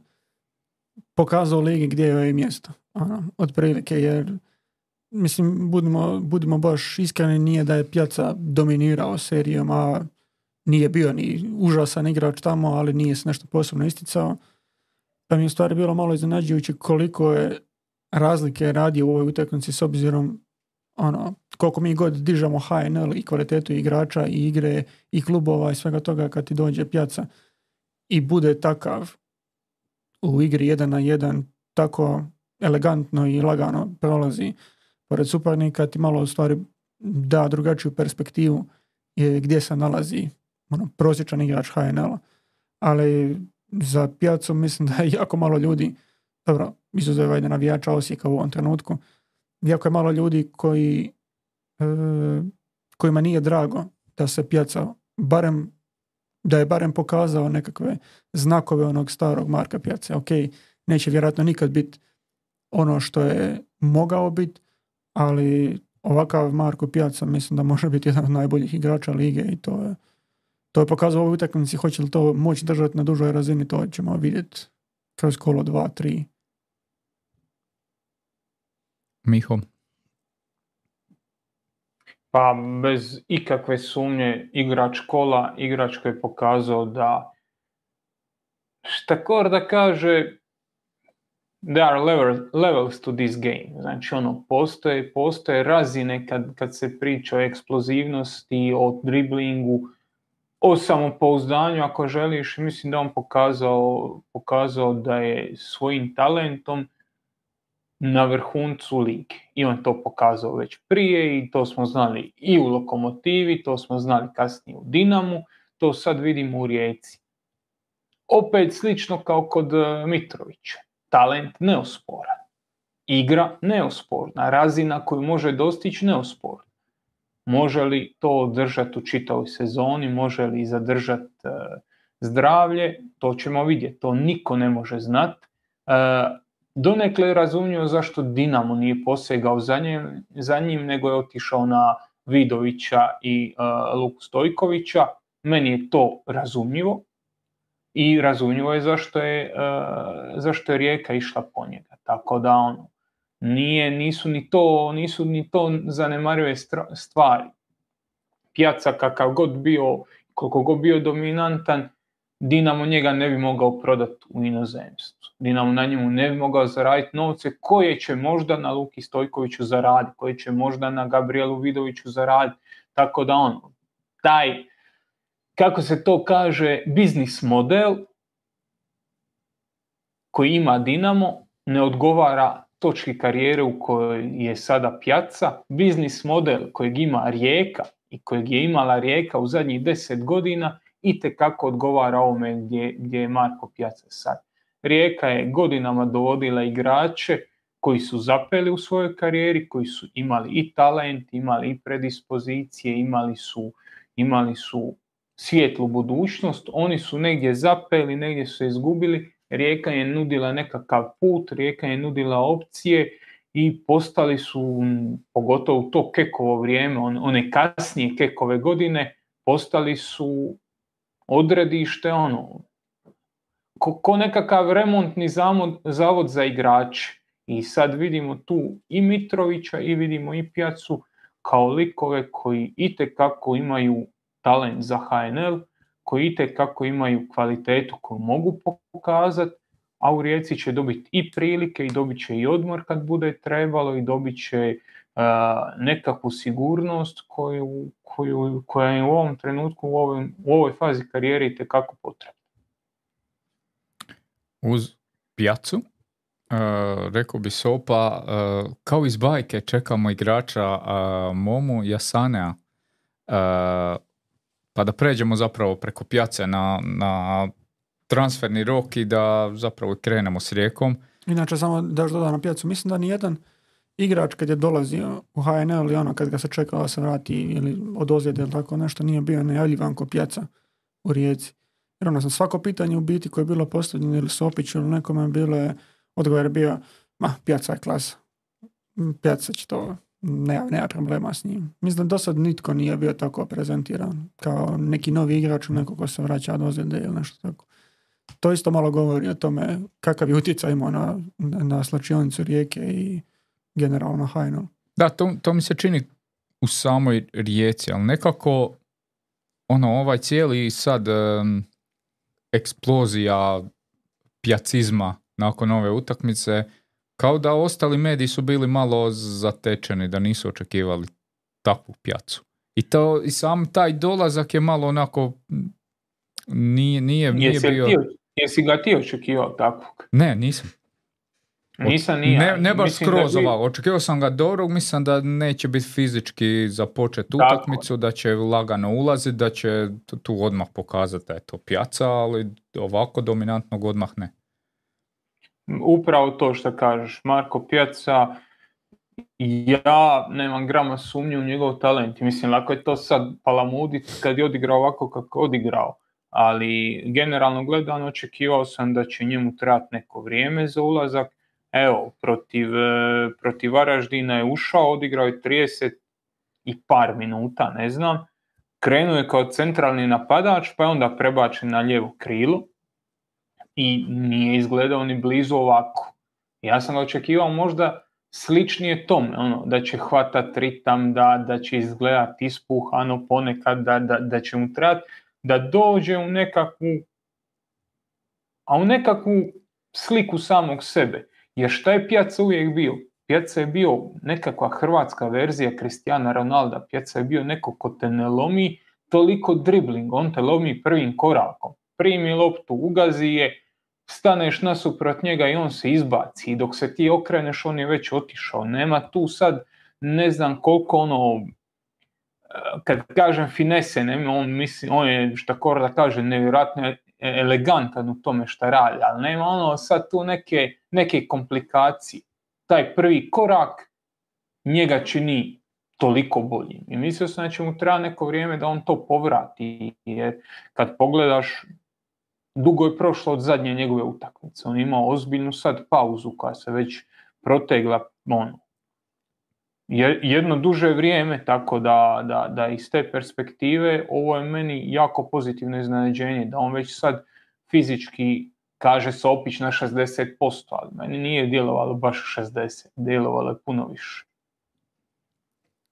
pokazao ligi gdje je mjesto. Ono, otprilike jer mislim, budimo, budimo baš iskreni, nije da je Pjaca dominirao serijom, a nije bio ni užasan igrač tamo, ali nije se nešto posebno isticao. Pa mi je stvari bilo malo iznenađujuće koliko je razlike radio u ovoj utakmici s obzirom ono, koliko mi god dižemo HNL i kvalitetu igrača i igre i klubova i svega toga kad ti dođe pjaca i bude takav u igri jedan na jedan tako elegantno i lagano prolazi pored suparnika ti malo u stvari da drugačiju perspektivu je gdje se nalazi ono, prosječan igrač HNL-a. Ali za pijacu mislim da je jako malo ljudi, dobro, izuzev ajde navijača Osijeka u ovom trenutku, jako je malo ljudi koji e, kojima nije drago da se pijaca barem da je barem pokazao nekakve znakove onog starog Marka Pjace. Ok, neće vjerojatno nikad biti ono što je mogao biti, ali ovakav Marko Pijaca mislim da može biti jedan od najboljih igrača lige i to je, to je pokazao u utakmici. Hoće li to moći držati na dužoj razini, to ćemo vidjeti kroz kolo 2-3. Miho. Pa bez ikakve sumnje igrač kola, igrač koji je pokazao da šta kor da kaže there are levels to this game. Znači, ono, postoje, postoje razine kad, kad se priča o eksplozivnosti, o driblingu, o samopouzdanju, ako želiš. Mislim da on pokazao, pokazao da je svojim talentom na vrhuncu lige. I on to pokazao već prije i to smo znali i u Lokomotivi, to smo znali kasnije u Dinamu, to sad vidimo u Rijeci. Opet slično kao kod eh, Mitrovića talent neosporan. igra neosporna, razina koju može dostići neosporna. Može li to održati u čitavoj sezoni, može li zadržati e, zdravlje, to ćemo vidjeti, to niko ne može znati. Donekle je razumljivo zašto Dinamo nije posegao za njim, za njim nego je otišao na Vidovića i uh, Luku Stojkovića. Meni je to razumljivo i razumljivo je zašto je, uh, zašto je Rijeka išla po njega. Tako da ono, nije, nisu ni to, nisu ni to zanemarive stvari. Pjaca kakav god bio, koliko god bio dominantan, Dinamo njega ne bi mogao prodati u inozemstvu. Dinamo na njemu ne bi mogao zaraditi novce koje će možda na Luki Stojkoviću zaraditi, koje će možda na Gabrielu Vidoviću zaraditi. Tako da on, taj, kako se to kaže, biznis model koji ima Dinamo ne odgovara točki karijere u kojoj je sada pjaca. Biznis model kojeg ima Rijeka i kojeg je imala Rijeka u zadnjih deset godina i kako odgovara ovome gdje, gdje je Marko Pjaca sad. Rijeka je godinama dovodila igrače koji su zapeli u svojoj karijeri, koji su imali i talent, imali i predispozicije, imali su, imali su svijetlu budućnost, oni su negdje zapeli, negdje su izgubili, Rijeka je nudila nekakav put, Rijeka je nudila opcije i postali su, pogotovo u to kekovo vrijeme, one kasnije kekove godine, postali su odredište, ono, ko, ko nekakav remontni zavod, zavod za igrače. I sad vidimo tu i Mitrovića i vidimo i Pjacu kao likove koji itekako imaju talent za HNL, koji itekako imaju kvalitetu koju mogu pokazati, a u Rijeci će dobiti i prilike i dobit će i odmor kad bude trebalo i dobit će nekakvu sigurnost koju, koju, koja je u ovom trenutku, u, ovoj, u ovoj fazi karijere i tekako potrebna. Uz pjacu, uh, rekao bi Sopa, uh, kao iz bajke čekamo igrača uh, Momu Jasanea, pa da pređemo zapravo preko pjace na, na transferni rok i da zapravo krenemo s rijekom. Inače, samo da još dodam na pjacu, mislim da nijedan igrač kad je dolazio u HNL ili ono kad ga se čekao se vrati ili od ozljede ili tako nešto nije bio najavljivan ko pjaca u Rijeci. Jer ono sam svako pitanje u biti koje je bilo postavljeno ili Sopiću ili nekome bilo je odgovor bio ma pjaca je klasa. Pjaca će to nema, nema problema s njim. Mislim do sad nitko nije bio tako prezentiran kao neki novi igrač u neko ko se vraća od ozljede ili nešto tako. To isto malo govori o tome kakav je utjecaj imao na, na slačionicu rijeke i generalno hajno. Da, to, to mi se čini u samoj rijeci, ali nekako ono, ovaj cijeli sad um, eksplozija pjacizma nakon ove utakmice, kao da ostali mediji su bili malo zatečeni, da nisu očekivali takvu pjacu. I, to, i sam taj dolazak je malo onako nije, nije, nije bio... jesi ga ti očekivao takvog? Ne, nisam. Nisam nije. Ne, ne baš skroz ovako. Očekivao sam ga dobrog, mislim da neće biti fizički započet utakmicu, da će lagano ulaziti, da će tu odmah pokazati da je to pjaca, ali ovako dominantnog odmah ne. Upravo to što kažeš, Marko Pjaca, ja nemam grama sumnje u njegov talent. Mislim, lako je to sad palamuditi kad je odigrao ovako kako je odigrao. Ali generalno gledano očekivao sam da će njemu trebati neko vrijeme za ulazak Evo, protiv, e, protiv Varaždina je ušao, odigrao je 30 i par minuta, ne znam. Krenuo je kao centralni napadač, pa je onda prebačen na lijevo krilo i nije izgledao ni blizu ovako. Ja sam očekivao možda sličnije tome, ono, da će hvatat ritam, da, da će izgledati ispuhano ponekad, da, da, da će mu trebati da dođe u nekakvu a u nekakvu sliku samog sebe. Jer šta je Pjaca uvijek bio? Pjaca je bio nekakva hrvatska verzija Kristijana Ronalda. Pjaca je bio neko ko te ne lomi toliko dribling, on te lomi prvim korakom. Primi loptu, ugazi je, staneš nasuprot njega i on se izbaci. I dok se ti okreneš, on je već otišao. Nema tu sad ne znam koliko ono, kad kažem finese, ne, on, misli, on je, šta da kaže, nevjerojatno elegantan u tome šta radi, ali nema ono sad tu neke, neke komplikacije. taj prvi korak njega čini toliko boljim. I mislio sam da će mu treba neko vrijeme da on to povrati, jer kad pogledaš, dugo je prošlo od zadnje njegove utakmice. On imao ozbiljnu sad pauzu koja se već protegla ono, jedno duže vrijeme, tako da, da, da iz te perspektive ovo je meni jako pozitivno iznenađenje, da on već sad fizički kaže se opić na 60%, ali meni nije djelovalo baš 60, djelovalo je puno više.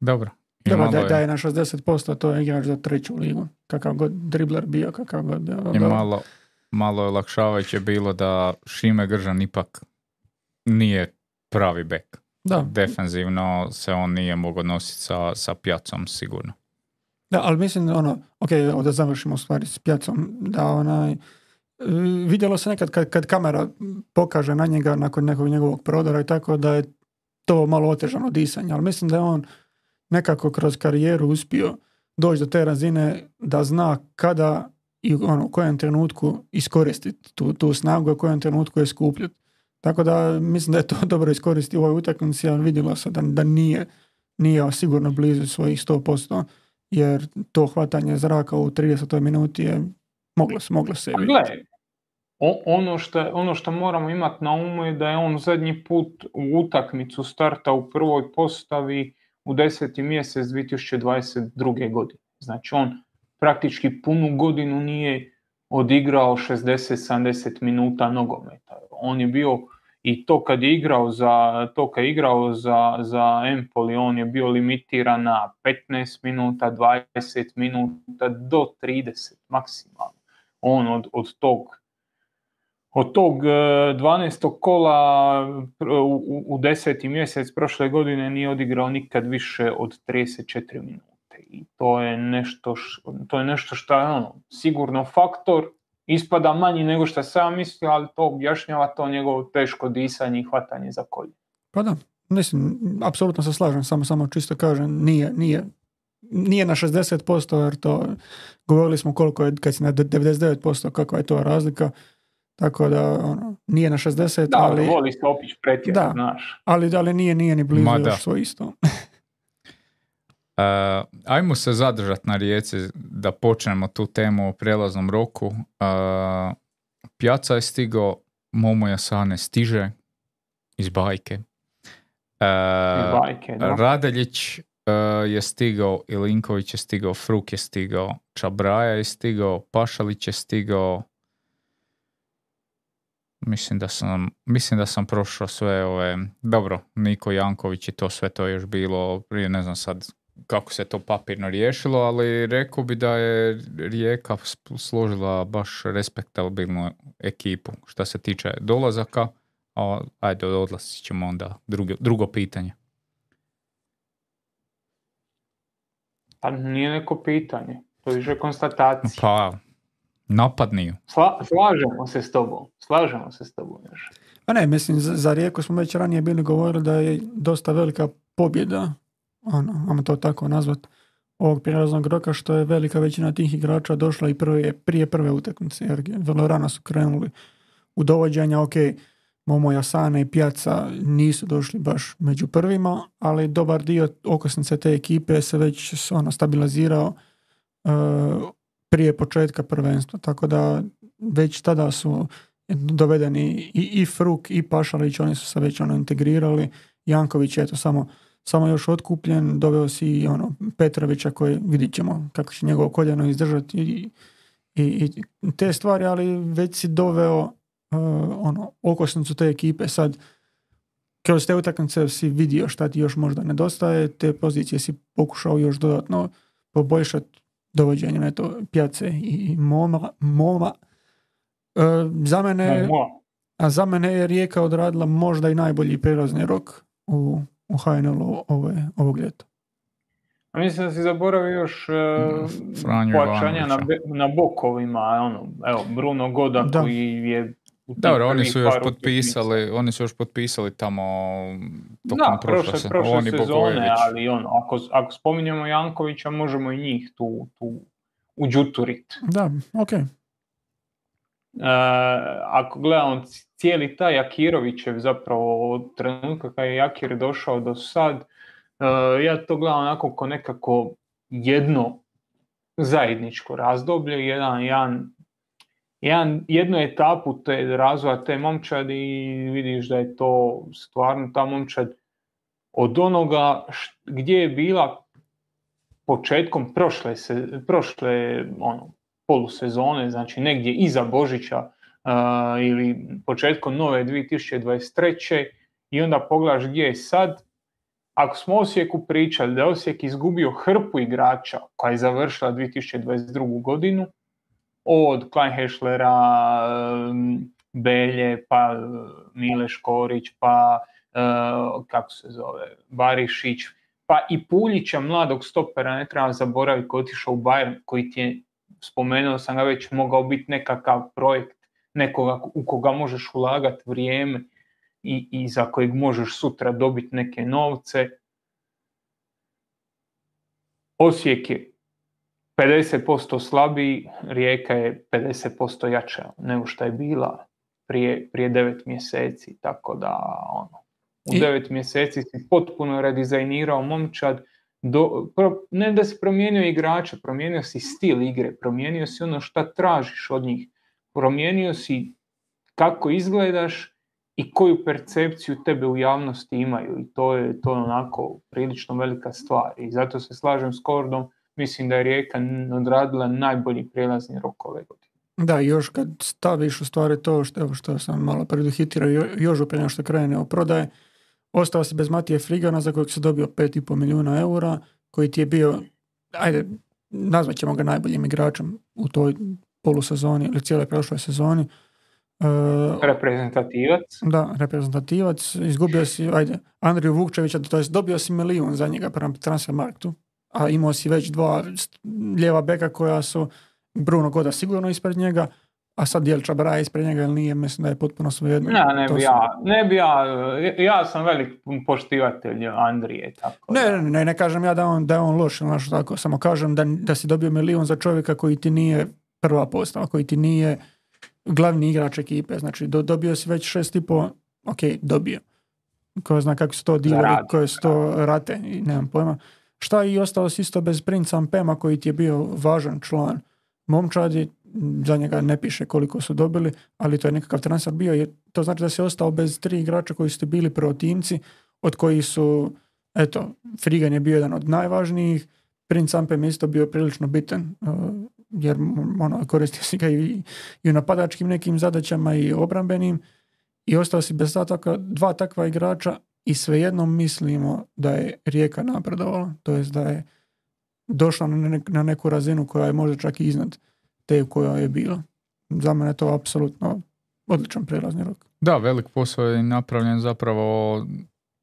Dobro. Dobro, da, da je na 60%, to je igrač za treću ligu. Kakav god dribler bio, kakav god bio. I malo, malo je olakšavajuće bilo da Šime Gržan ipak nije pravi bek. Da. Defenzivno se on nije mogao nositi sa, sa pjacom sigurno. Da, ali mislim, ono, ok, da završimo stvari s pjacom, da onaj, vidjelo se nekad kad, kad kamera pokaže na njega nakon nekog njegovog prodora i tako da je to malo otežano disanje, ali mislim da je on nekako kroz karijeru uspio doći do te razine da zna kada i ono, u kojem trenutku iskoristiti tu, tu snagu, u kojem trenutku je skupljati. Tako da mislim da je to *laughs* dobro iskoristio u ovoj utakmici, ali vidjelo se da, da nije, nije sigurno blizu svojih 100%, jer to hvatanje zraka u 30. minuti je moglo, moglo se vidjeti. ono što, ono što moramo imati na umu je da je on zadnji put u utakmicu starta u prvoj postavi u 10. mjesec 2022. godine. Znači on praktički punu godinu nije odigrao 60-70 minuta nogometa. On je bio i to kad je igrao za, to kad je igrao za, za Empoli, on je bio limitiran na 15 minuta, 20 minuta, do 30 maksimalno. On od, od tog od tog 12. E, kola u, u deseti mjesec prošle godine nije odigrao nikad više od 34 minute. I to je nešto, to je nešto što je ono, sigurno faktor ispada manji nego što sam mislio, ali to objašnjava to njegovo teško disanje i hvatanje za kolje. Pa da, mislim, apsolutno se slažem, samo, samo čisto kažem, nije, nije, nije na 60%, jer to govorili smo koliko je, kad si na 99%, kakva je to razlika, tako da, ono, nije na 60, da, ali... Da, voli se opić pretjerati, znaš. Ali, ali nije, nije ni blizu još svo isto. *laughs* Uh, ajmo se zadržati na rijeci da počnemo tu temu o prijelaznom roku. Uh, Pjaca je stigao, Momo Jasane stiže iz bajke. Uh, bajke Radeljić uh, je stigao, Ilinković je stigao, Fruk je stigao, Čabraja je stigao, Pašalić je stigao. Mislim da sam, mislim da sam prošao sve ove, dobro, Niko Janković i to sve to je još bilo, prije ne znam sad kako se to papirno riješilo, ali rekao bi da je Rijeka složila baš respektabilnu ekipu što se tiče dolazaka, a ajde odlasit ćemo onda drugo, drugo pitanje. Pa nije neko pitanje, to je više konstatacija. Pa, napadniju. Sla, slažemo se s tobom, slažemo se s tobom još. Pa ne, mislim, za, za Rijeku smo već ranije bili govorili da je dosta velika pobjeda ono, ajmo to tako nazvat, ovog prijelaznog roka, što je velika većina tih igrača došla i prije, prije prve utakmice, jer vrlo rano su krenuli u dovođenja, ok, Momo Jasane i Pjaca nisu došli baš među prvima, ali dobar dio okosnice te ekipe se već ono, stabilizirao uh, prije početka prvenstva, tako da već tada su dovedeni i, i Fruk i Pašalić, oni su se već ono integrirali, Janković je to samo samo još otkupljen, doveo si i ono Petrovića koji vidit ćemo kako će njegovo koljeno izdržati i, i, i te stvari, ali već si doveo uh, ono okosnicu te ekipe sad kroz te utakmice si vidio šta ti još možda nedostaje, te pozicije si pokušao još dodatno poboljšati dovođenjem eto, pjace i moma, moma. Uh, za mene, a za mene je Rijeka odradila možda i najbolji prelazni rok u u HNL ove, ovog ljeta. A mislim da si zaboravio još uh, pojačanja na, na bokovima, ono, evo, Bruno Goda da. koji je dobro, oni su još potpisali, oni su još potpisali tamo tokom da, prošle, prošle, prošle oni sezone, ali ono, ako, ako spominjemo Jankovića, možemo i njih tu, tu uđuturit. Da, ok. Uh, ako gledamo cijeli taj Akirovićev zapravo od trenutka kada je Jakir došao do sad, uh, ja to gledam onako ko nekako jedno zajedničko razdoblje, jedan, jedan, jedan, jednu etapu te razvoja te momčadi i vidiš da je to stvarno ta momčad od onoga gdje je bila početkom prošle, se, prošle ono, polusezone, znači negdje iza Božića ili početkom nove 2023. i onda pogledaš gdje je sad. Ako smo Osijeku pričali da je Osijek izgubio hrpu igrača koja je završila 2022. godinu, od Kleinheschlera, Belje, pa Mile Škorić, pa kako se zove, Barišić, pa i Puljića, mladog stopera, ne treba zaboraviti koji je otišao u Bayern, koji ti je, spomenuo sam ga već, mogao biti nekakav projekt, nekoga u koga možeš ulagati vrijeme i, i za kojeg možeš sutra dobiti neke novce. Osijek je 50% slabiji, Rijeka je 50% jača nego što je bila prije, prije 9 mjeseci, tako da ono, u I... devet mjeseci si potpuno redizajnirao momčad, do, pro, ne da si promijenio igrača, promijenio si stil igre, promijenio si ono šta tražiš od njih, promijenio si kako izgledaš i koju percepciju tebe u javnosti imaju. I to je to onako prilično velika stvar. I zato se slažem s Kordom, mislim da je Rijeka odradila najbolji prijelazni rok ove godine. Da, još kad staviš u stvari to što, što sam malo preduhitirao još prije što krene o prodaje, Ostao si bez Matije Frigana za kojeg se dobio 5,5 milijuna eura, koji ti je bio, ajde, nazvat ćemo ga najboljim igračem u toj polusezoni ili cijeloj prošloj sezoni. Uh, reprezentativac. Da, reprezentativac. Izgubio si, ajde, Andriju Vukčevića, to jest dobio si milijun za njega prema Transfermarktu, a imao si već dva lijeva beka koja su Bruno Goda sigurno ispred njega, a sad je li Čabara ispred njega ili nije, mislim da je potpuno svejedno. Ne, ne bi ja, ne bi ja, ja sam velik poštivatelj Andrije. Tako ne, ne, ne, ne kažem ja da on, da je on loš nešto tako, samo kažem da, da si dobio milijun za čovjeka koji ti nije prva postava, koji ti nije glavni igrač ekipe, znači do, dobio si već šest i po, ok, dobio. Ko zna kako su to dileri, koje su to rate, i nemam pojma. Šta i ostalo si isto bez Princa Pema koji ti je bio važan član momčadi, za njega ne piše koliko su dobili, ali to je nekakav transfer bio. Jer to znači da se ostao bez tri igrača koji su bili protimci, od kojih su, eto, Frigan je bio jedan od najvažnijih, Prince Ampem isto bio prilično bitan, jer ono, koristio si ga i, i u napadačkim nekim zadaćama i obrambenim i ostao si bez takva, dva takva igrača i svejedno mislimo da je Rijeka napredovala, to jest da je došla na neku razinu koja je možda čak i iznad te u kojoj je bilo. Za mene je to apsolutno odličan prelazni rok. Da, velik posao je napravljen zapravo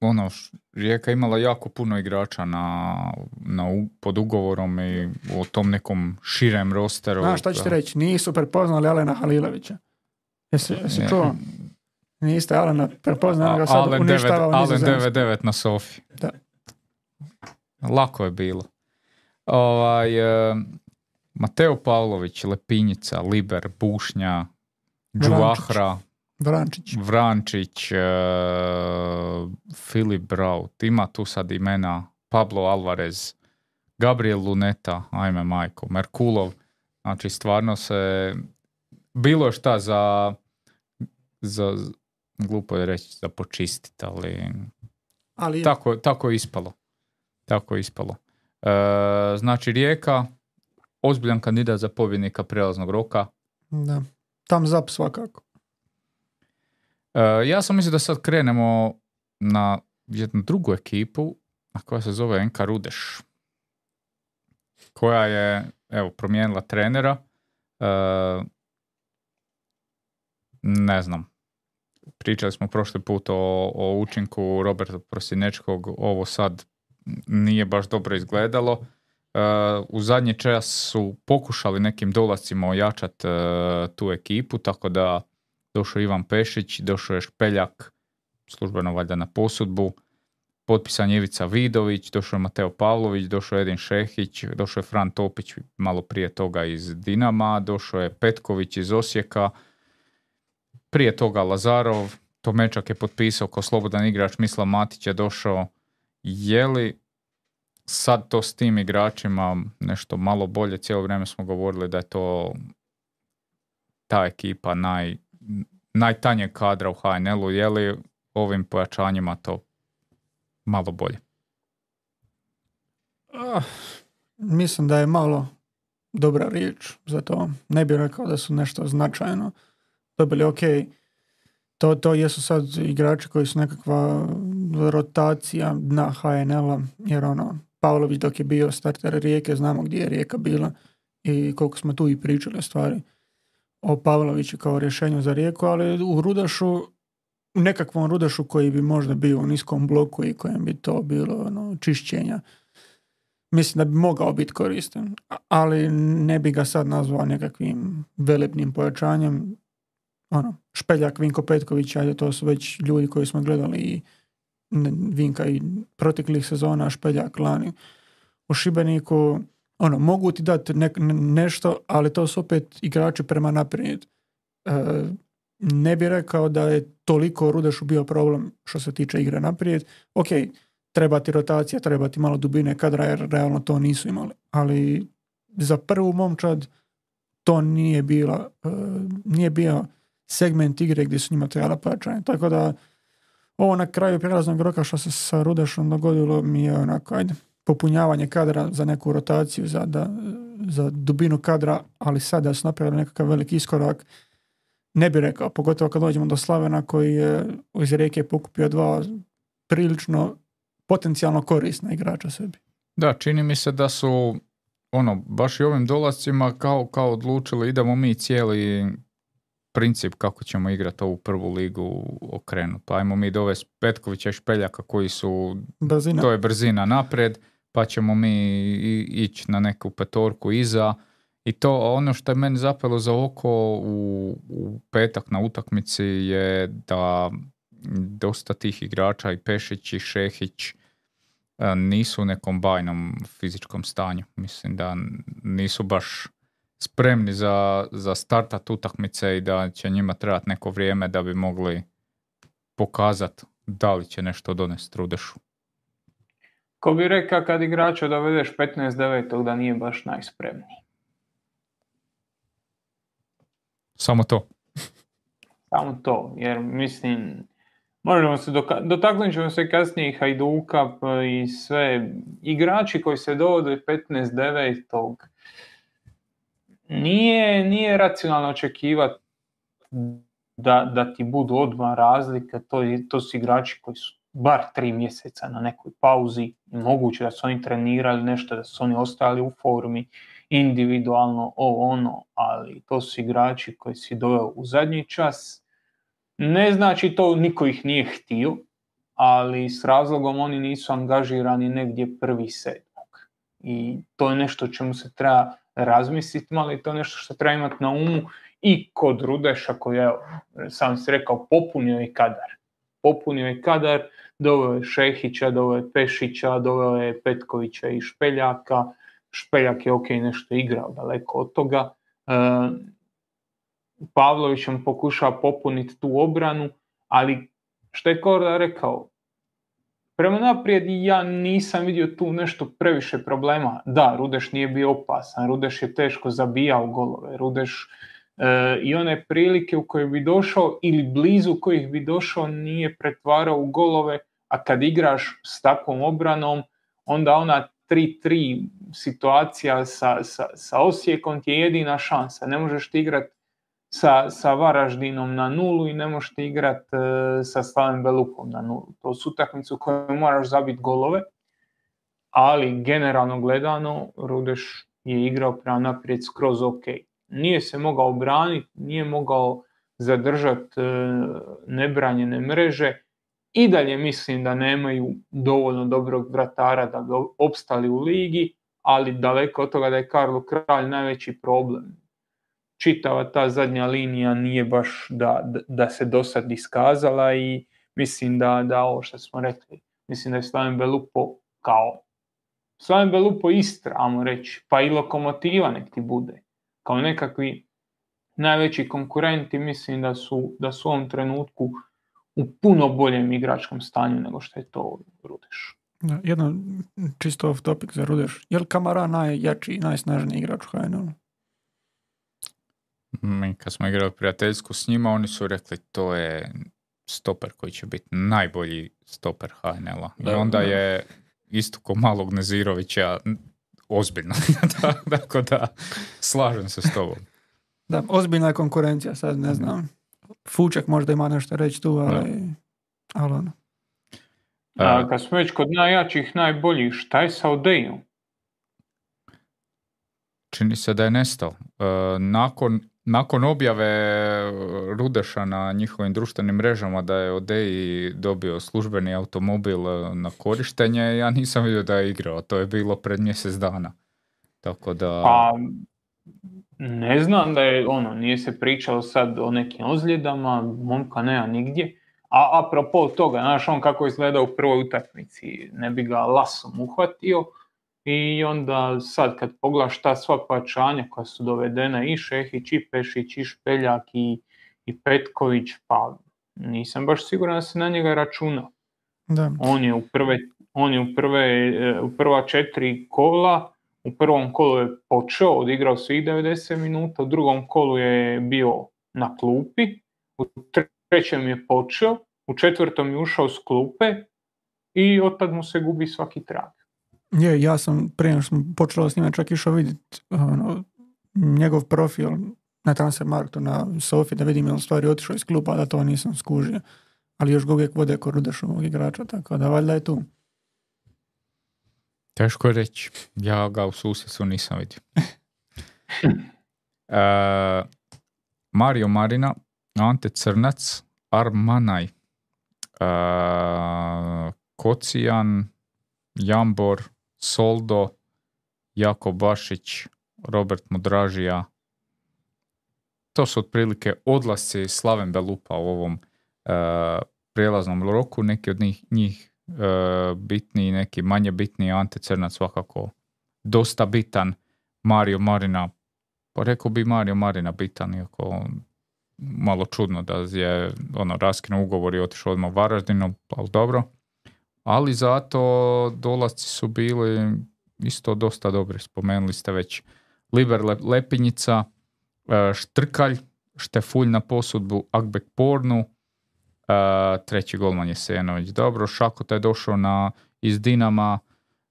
ono, Rijeka imala jako puno igrača na, na, pod ugovorom i u tom nekom širem rosteru. Znaš šta ćete reći, nisu prepoznali Alena Halilovića. Jesi, jesi čuo? Niste Alena prepoznali, ga sad Alen uništavao Alen 99 na Sofi. Da. Lako je bilo. Ovaj, Mateo Pavlović, Lepinjica, Liber, Bušnja, Đuvahra, Vrančić, Vrančić uh, Filip Braut, ima tu sad imena Pablo Alvarez, Gabriel Luneta, ajme majko, Merkulov, znači stvarno se, bilo šta za, za glupo je reći za počistiti, ali, ali tako, tako je ispalo. Tako je ispalo. E, znači Rijeka, ozbiljan kandidat za pobjednika prelaznog roka. Da, tam zap svakako. E, ja sam mislio da sad krenemo na jednu drugu ekipu, a koja se zove NK Rudeš. Koja je, evo, promijenila trenera. E, ne znam. Pričali smo prošli put o, o učinku Roberta Prosinečkog. Ovo sad nije baš dobro izgledalo u zadnji čas su pokušali nekim dolazcima ojačati e, tu ekipu, tako da došao Ivan Pešić, došao je Špeljak, službeno valjda na posudbu, potpisan Jevica Vidović, došao je Mateo Pavlović, došao je Edin Šehić, došao je Fran Topić malo prije toga iz Dinama, došao je Petković iz Osijeka. prije toga Lazarov, Tomečak je potpisao kao slobodan igrač, Mislav Matić je došao. Je li sad to s tim igračima nešto malo bolje? Cijelo vrijeme smo govorili da je to ta ekipa naj, najtanjeg kadra u HNL-u. Je li ovim pojačanjima to malo bolje? Ah, mislim da je malo dobra riječ za to. Ne bih rekao da su nešto značajno dobili. Ok, to, to jesu sad igrači koji su nekakva rotacija na HNL-a, jer ono, Pavlović dok je bio starter Rijeke, znamo gdje je Rijeka bila i koliko smo tu i pričali stvari o Pavloviću kao rješenju za Rijeku, ali u Rudašu, u nekakvom Rudašu koji bi možda bio u niskom bloku i kojem bi to bilo ono, čišćenja, mislim da bi mogao biti koristan, ali ne bi ga sad nazvao nekakvim velebnim pojačanjem. Ono, Špeljak, Vinko Petković, ajde, to su već ljudi koji smo gledali i Vinka i proteklih sezona, Špeljak, Lani. U Šibeniku, ono, mogu ti dati nešto, ali to su opet igrači prema naprijed. E, ne bi rekao da je toliko Rudešu bio problem što se tiče igre naprijed. Ok, treba ti rotacija, treba ti malo dubine kadra jer realno to nisu imali. Ali za prvu momčad to nije bila, e, nije bio segment igre gdje su njima trebala pojačanje. Tako da ovo na kraju prijelaznog roka što se sa Rudešom dogodilo mi je onako, ajde, popunjavanje kadra za neku rotaciju, za, da, za dubinu kadra, ali sada su napravili nekakav veliki iskorak. Ne bi rekao, pogotovo kad dođemo do Slavena koji je iz Rijeke pokupio dva prilično potencijalno korisna igrača sebi. Da, čini mi se da su ono, baš i ovim dolascima kao, kao odlučili idemo mi cijeli princip kako ćemo igrati ovu prvu ligu okrenuti. Pa ajmo mi dovesti Petkovića i Špeljaka koji su, brzina. to je brzina naprijed, pa ćemo mi ići na neku petorku iza. I to ono što je meni zapelo za oko u, u petak na utakmici je da dosta tih igrača i Pešić i Šehić e, nisu u nekom bajnom fizičkom stanju. Mislim da nisu baš spremni za, za startat utakmice i da će njima trebati neko vrijeme da bi mogli pokazati da li će nešto donesti Rudešu. Ko bi rekao kad igrača dovedeš 15-9 da nije baš najspremniji. Samo to. Samo to, jer mislim, možemo se dotaknut ćemo se kasnije i Hajduka i sve igrači koji se dovode 15-9 nije, nije racionalno očekivati da, da ti budu odmah razlike, to, to su igrači koji su bar tri mjeseca na nekoj pauzi, moguće da su oni trenirali nešto, da su oni ostali u formi, individualno, ovo ono, ali to su igrači koji si doveo u zadnji čas. Ne znači to niko ih nije htio, ali s razlogom oni nisu angažirani negdje prvi sedmog. I to je nešto čemu se treba razmisliti malo i to je nešto što treba imati na umu i kod Rudeša koji je, sam si rekao, popunio je kadar. Popunio je kadar, doveo je Šehića, doveo je Pešića, doveo je Petkovića i Špeljaka. Špeljak je ok nešto igrao daleko od toga. E, Pavlović vam pokušava popuniti tu obranu, ali što je Korda rekao, Prema naprijed ja nisam vidio tu nešto previše problema. Da, Rudeš nije bio opasan, Rudeš je teško zabijao golove, Rudeš i one prilike u koje bi došao ili blizu kojih bi došao nije pretvarao u golove, a kad igraš s takvom obranom, onda ona 3-3 situacija sa, sa, sa Osijekom ti je jedina šansa. Ne možeš ti igrati sa, sa Varaždinom na nulu i ne možete igrati e, sa Slavim Belupom na nulu. To su utakmice u kojoj moraš zabiti golove, ali generalno gledano Rudeš je igrao prema naprijed skroz ok. Nije se mogao braniti, nije mogao zadržati e, nebranjene mreže. I dalje mislim da nemaju dovoljno dobrog vratara da bi opstali u ligi, ali daleko od toga da je Karlo Kralj najveći problem čitava ta zadnja linija nije baš da, da se do sad iskazala i mislim da, da ovo što smo rekli, mislim da je Slaven Belupo kao Slaven Belupo Istra, ajmo reći, pa i lokomotiva nek ti bude, kao nekakvi najveći konkurenti mislim da su, da su u ovom trenutku u puno boljem igračkom stanju nego što je to Rudeš. Da, jedno čisto off topic za Rudeš. Je li Kamara najjači i najsnažniji igrač u HNL? Mi kad smo igrali prijateljsku s njima, oni su rekli to je stoper koji će biti najbolji stoper HNL-a. I Da, onda da. je isto ko malog Nezirovića ozbiljno. *laughs* Tako da slažem se s tobom. Da, ozbiljna je konkurencija, sad ne znam. Fučak možda ima nešto reći tu, ali, ali ono. A, A, kad smo već kod najjačih, najboljih, šta je sa Odejom? čini se da je nestao. E, nakon, nakon objave Rudeša na njihovim društvenim mrežama da je Odeji dobio službeni automobil e, na korištenje, ja nisam vidio da je igrao. To je bilo pred mjesec dana. Tako da... Pa, ne znam da je, ono, nije se pričalo sad o nekim ozljedama, momka nema nigdje. A apropo toga, znaš on kako je izgledao u prvoj utakmici, ne bi ga lasom uhvatio. I onda sad kad pogledaš ta sva pačanja koja su dovedena i Šehić, i Pešić, i Špeljak, i, i Petković, pa nisam baš siguran da se na njega računa. Da. On je u prve, on je u prve, e, u prva četiri kola, u prvom kolu je počeo, odigrao svih 90 minuta, u drugom kolu je bio na klupi, u trećem je počeo, u četvrtom je ušao s klupe i otad mu se gubi svaki trag. Je, ja sam prije nego što sam počeo s njima čak išao vidjeti ono, njegov profil na Transfermarktu na Sofi da vidim je u stvari otišao iz kluba, da to nisam skužio. Ali još ga uvijek vode ko Rudešovog igrača, tako da valjda je tu. Teško je reći. Ja ga u susjedstvu nisam vidio. *laughs* E, Mario Marina, Ante Crnac, Armanaj, e, Kocijan, Jambor, Soldo, Jako Bašić, Robert Mudražija. To su otprilike odlasci Slaven Belupa u ovom e, prijelaznom roku. Neki od njih, njih e, bitniji, neki manje bitniji. Ante Crnac svakako dosta bitan. Mario Marina, pa rekao bi Mario Marina bitan, iako malo čudno da je ono, raskinuo ugovor i otišao odmah Varaždinu, ali dobro. Ali zato dolasci su bili isto dosta dobri. Spomenuli ste već Liber Le- Lepinjica, e, Štrkalj, Štefulj na posudbu, Akbek Pornu, e, treći golman je Sejanović. Dobro, Šakota je došao na, iz Dinama,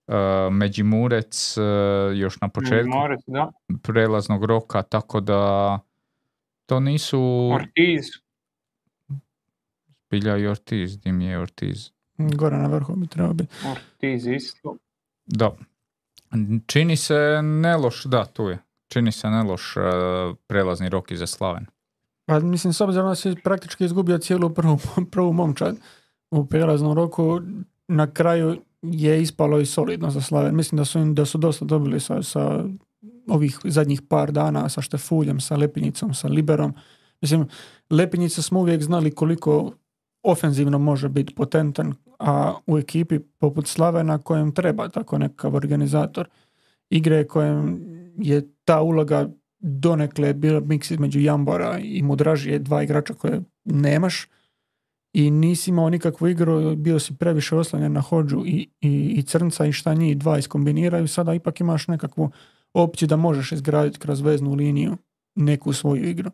e, Međimurec, još na početku Morec, da. prelaznog roka, tako da to nisu Ortiz, Bilja i Ortiz, di mi je Ortiz. Gore na vrhu bi trebao biti. Ortiz isto. Da. Čini se neloš, da, tu je. Čini se neloš e, prelazni rok i za Slaven. Pa mislim, s obzirom da si praktički izgubio cijelu prvu, *laughs* prvu momčad u prijelaznom roku, na kraju je ispalo i solidno za Slaven. Mislim da su, im, da su dosta dobili sa, sa ovih zadnjih par dana sa Štefuljem, sa Lepinjicom, sa Liberom. Mislim, Lepinjica smo uvijek znali koliko ofenzivno može biti potentan, a u ekipi poput Slavena kojem treba tako nekakav organizator igre kojem je ta uloga donekle bila miks između Jambora i Mudražije, dva igrača koje nemaš i nisi imao nikakvu igru, bio si previše oslanjen na Hođu i, i, i Crnca i šta njih dva iskombiniraju, sada ipak imaš nekakvu opciju da možeš izgraditi kroz veznu liniju neku svoju igru.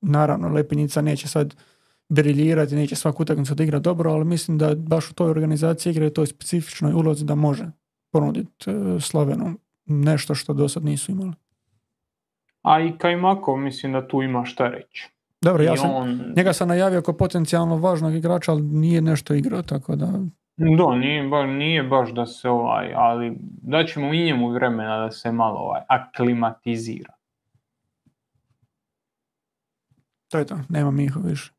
Naravno, Lepinjica neće sad briljirati, neće svaku utakmicu da igra dobro, ali mislim da baš u toj organizaciji igre u toj specifičnoj ulozi da može ponuditi e, Slavenu nešto što do sad nisu imali. A i Kajmakov mislim da tu ima šta reći. Dobro, ja I sam, on, njega sam najavio kao potencijalno važnog igrača, ali nije nešto igrao, tako da... Da, nije, ba, nije baš da se ovaj, ali da ćemo i njemu vremena da se malo ovaj, aklimatizira. To je to, nema Miho više.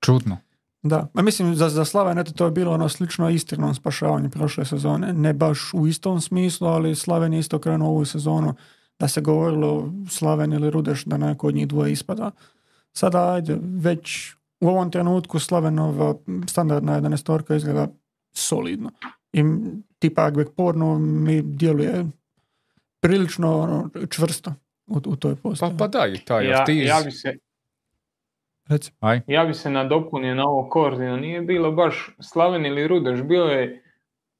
Čudno. Da, a mislim za, za Slaven eto to je bilo ono slično istirnom spašavanju prošle sezone. Ne baš u istom smislu, ali Slaven je isto krenuo ovu sezonu da se govorilo Slaven ili Rudeš da neko od njih dvoje ispada. Sada ajde, već u ovom trenutku Slavenova standardna 11 izgleda solidno. I tipa Agbek Porno mi djeluje prilično ono, čvrsto u, u toj Pa, postavi. pa da, i taj Ja, Ortiz. ja bi se, Reci. Aj, ja bi se nadopunio na ovo Korzino. Nije bilo baš Slaven ili Rudeš, bilo je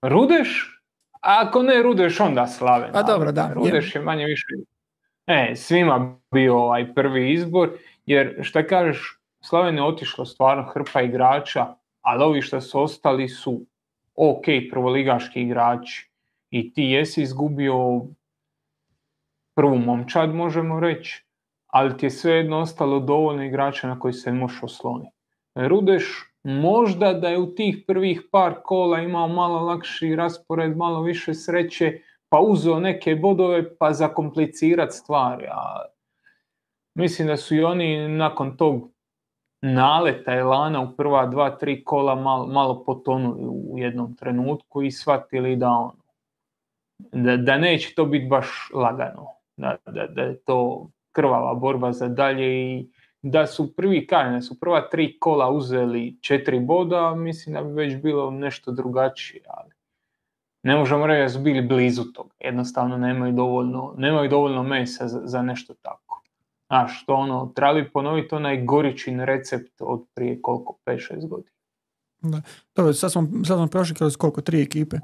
Rudeš, a ako ne Rudeš, onda Slaven. A dobro, da, Rudeš je manje više e, svima bio ovaj prvi izbor, jer šta kažeš, Slaven je otišlo stvarno hrpa igrača, ali ovi što su ostali su ok prvoligaški igrači. I ti jesi izgubio prvu momčad, možemo reći, ali ti je svejedno ostalo dovoljno igrača na koji se možeš osloniti. Rudeš možda da je u tih prvih par kola imao malo lakši raspored, malo više sreće, pa uzeo neke bodove pa zakomplicirati stvari. A mislim da su i oni nakon tog naleta Elana u prva dva, tri kola malo, malo potonuli u jednom trenutku i shvatili da ono, da, da neće to biti baš lagano, da, da, da je to krvava borba za dalje i da su prvi da su prva tri kola uzeli četiri boda, mislim da bi već bilo nešto drugačije, ali ne možemo reći da su bili blizu toga. Jednostavno nemaju dovoljno, nemaju dovoljno mesa za, za nešto tako. A što ono, trebali ponoviti onaj goričin recept od prije koliko, 5-6 godina. Dobro, sad smo, sad smo prošli kroz koliko, tri ekipe.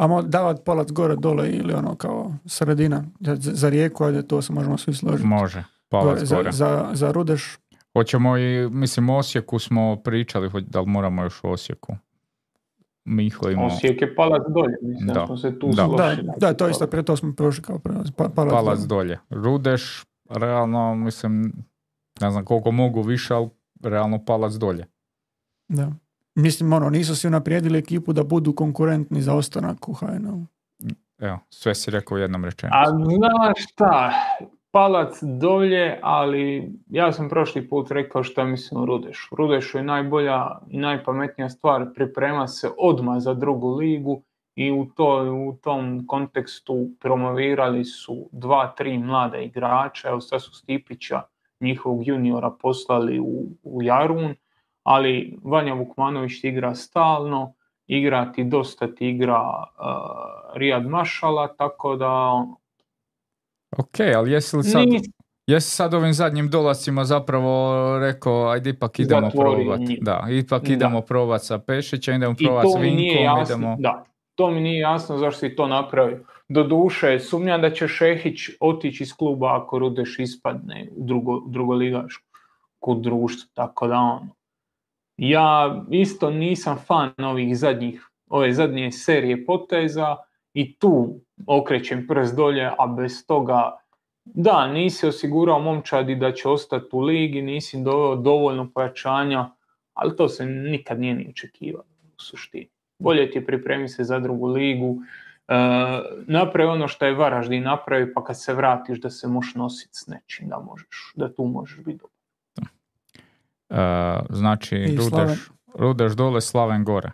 A mo davat palac gore, dole ili ono kao sredina za, za rijeku, ajde to se možemo svi složiti. može. Palac Gore, za, gore. za, za Rudeš, Hoćemo i, mislim, u Osijeku smo pričali, hoć- da li moramo još u Osijeku? Mihlo ima Osijek je palac dolje, mislim da, Da, smo se tu da. da, složili. da, to isto, prije to smo prošli kao pa, palac, palac dole. dolje. Rudeš, realno, mislim, ne znam koliko mogu više, ali realno palac dolje. Da. Mislim, ono, nisu si unaprijedili ekipu da budu konkurentni za ostanak u HNL. Evo, sve si rekao u jednom rečenicu. A znaš šta, palac dolje, ali ja sam prošli put rekao šta mislim o Rudešu. Rudešu je najbolja i najpametnija stvar priprema se odmah za drugu ligu i u, to, u tom kontekstu promovirali su dva, tri mlada igrača, evo sad su Stipića, njihovog juniora poslali u, u Jarun, ali Vanja Vukmanović ti igra stalno, igra ti dosta ti igra uh, Rijad Mašala, tako da Ok, ali jesi li sad, Nis- jesi sad ovim zadnjim dolascima zapravo rekao, ajde ipak idemo Zatvorio probat. njih. Da, ipak Da. idemo probat sa Pešićem, idemo I probat s Vinkom, jasno, idemo... da, to mi nije jasno zašto si to napravio. Doduše, sumnjam da će Šehić otići iz kluba ako Rudeš ispadne u drugo, drugoligašku kod društva, tako da ono. Ja isto nisam fan ovih zadnjih, ove zadnje serije poteza i tu okrećem prst dolje, a bez toga da, nisi osigurao momčadi da će ostati u ligi, nisi doveo dovoljno pojačanja, ali to se nikad nije ni očekivalo u suštini. Bolje ti pripremi se za drugu ligu, e, napravi ono što je Varaždin napravi, pa kad se vratiš da se možeš nositi s nečim, da, možeš, da tu možeš biti dobar. E, znači. Rudeš, Rudeš dole, Slaven gore.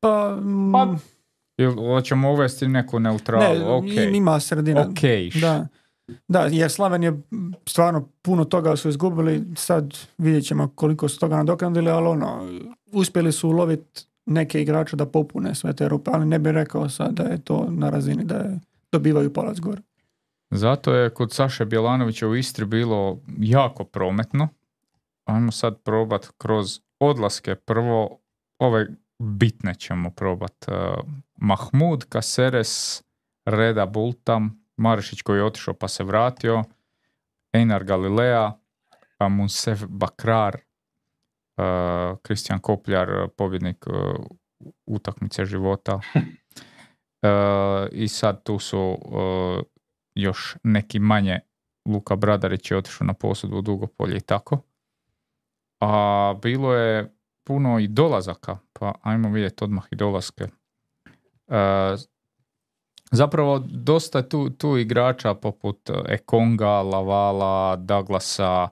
Pa, mm, Pa, Ili hoćemo uvesti neku neutralu, ne, ok. im- ima sredina. Ok, Da. Da, jer Slaven je stvarno puno toga su izgubili, sad vidjet ćemo koliko su toga nadoknadili, ali ono, uspjeli su uloviti neke igrače da popune sve te rupe, ali ne bih rekao sad da je to na razini da je, dobivaju palac gore. Zato je kod Saše Bjelanovića u Istri bilo jako prometno. Ajmo sad probat kroz odlaske. Prvo, ove bitne ćemo probat. Uh, Mahmud, Kaseres, Reda Bultam, Marišić koji je otišao pa se vratio, Einar Galilea, Munsef Bakrar, uh, Kristijan Kopljar, pobjednik uh, utakmice života. Uh, *laughs* I sad tu su uh, još neki manje Luka Bradarić je otišao na posudbu u Dugopolje i tako. A bilo je puno i dolazaka, pa ajmo vidjeti odmah i dolaske. E, zapravo dosta tu, tu igrača poput Ekonga, Lavala, Douglasa,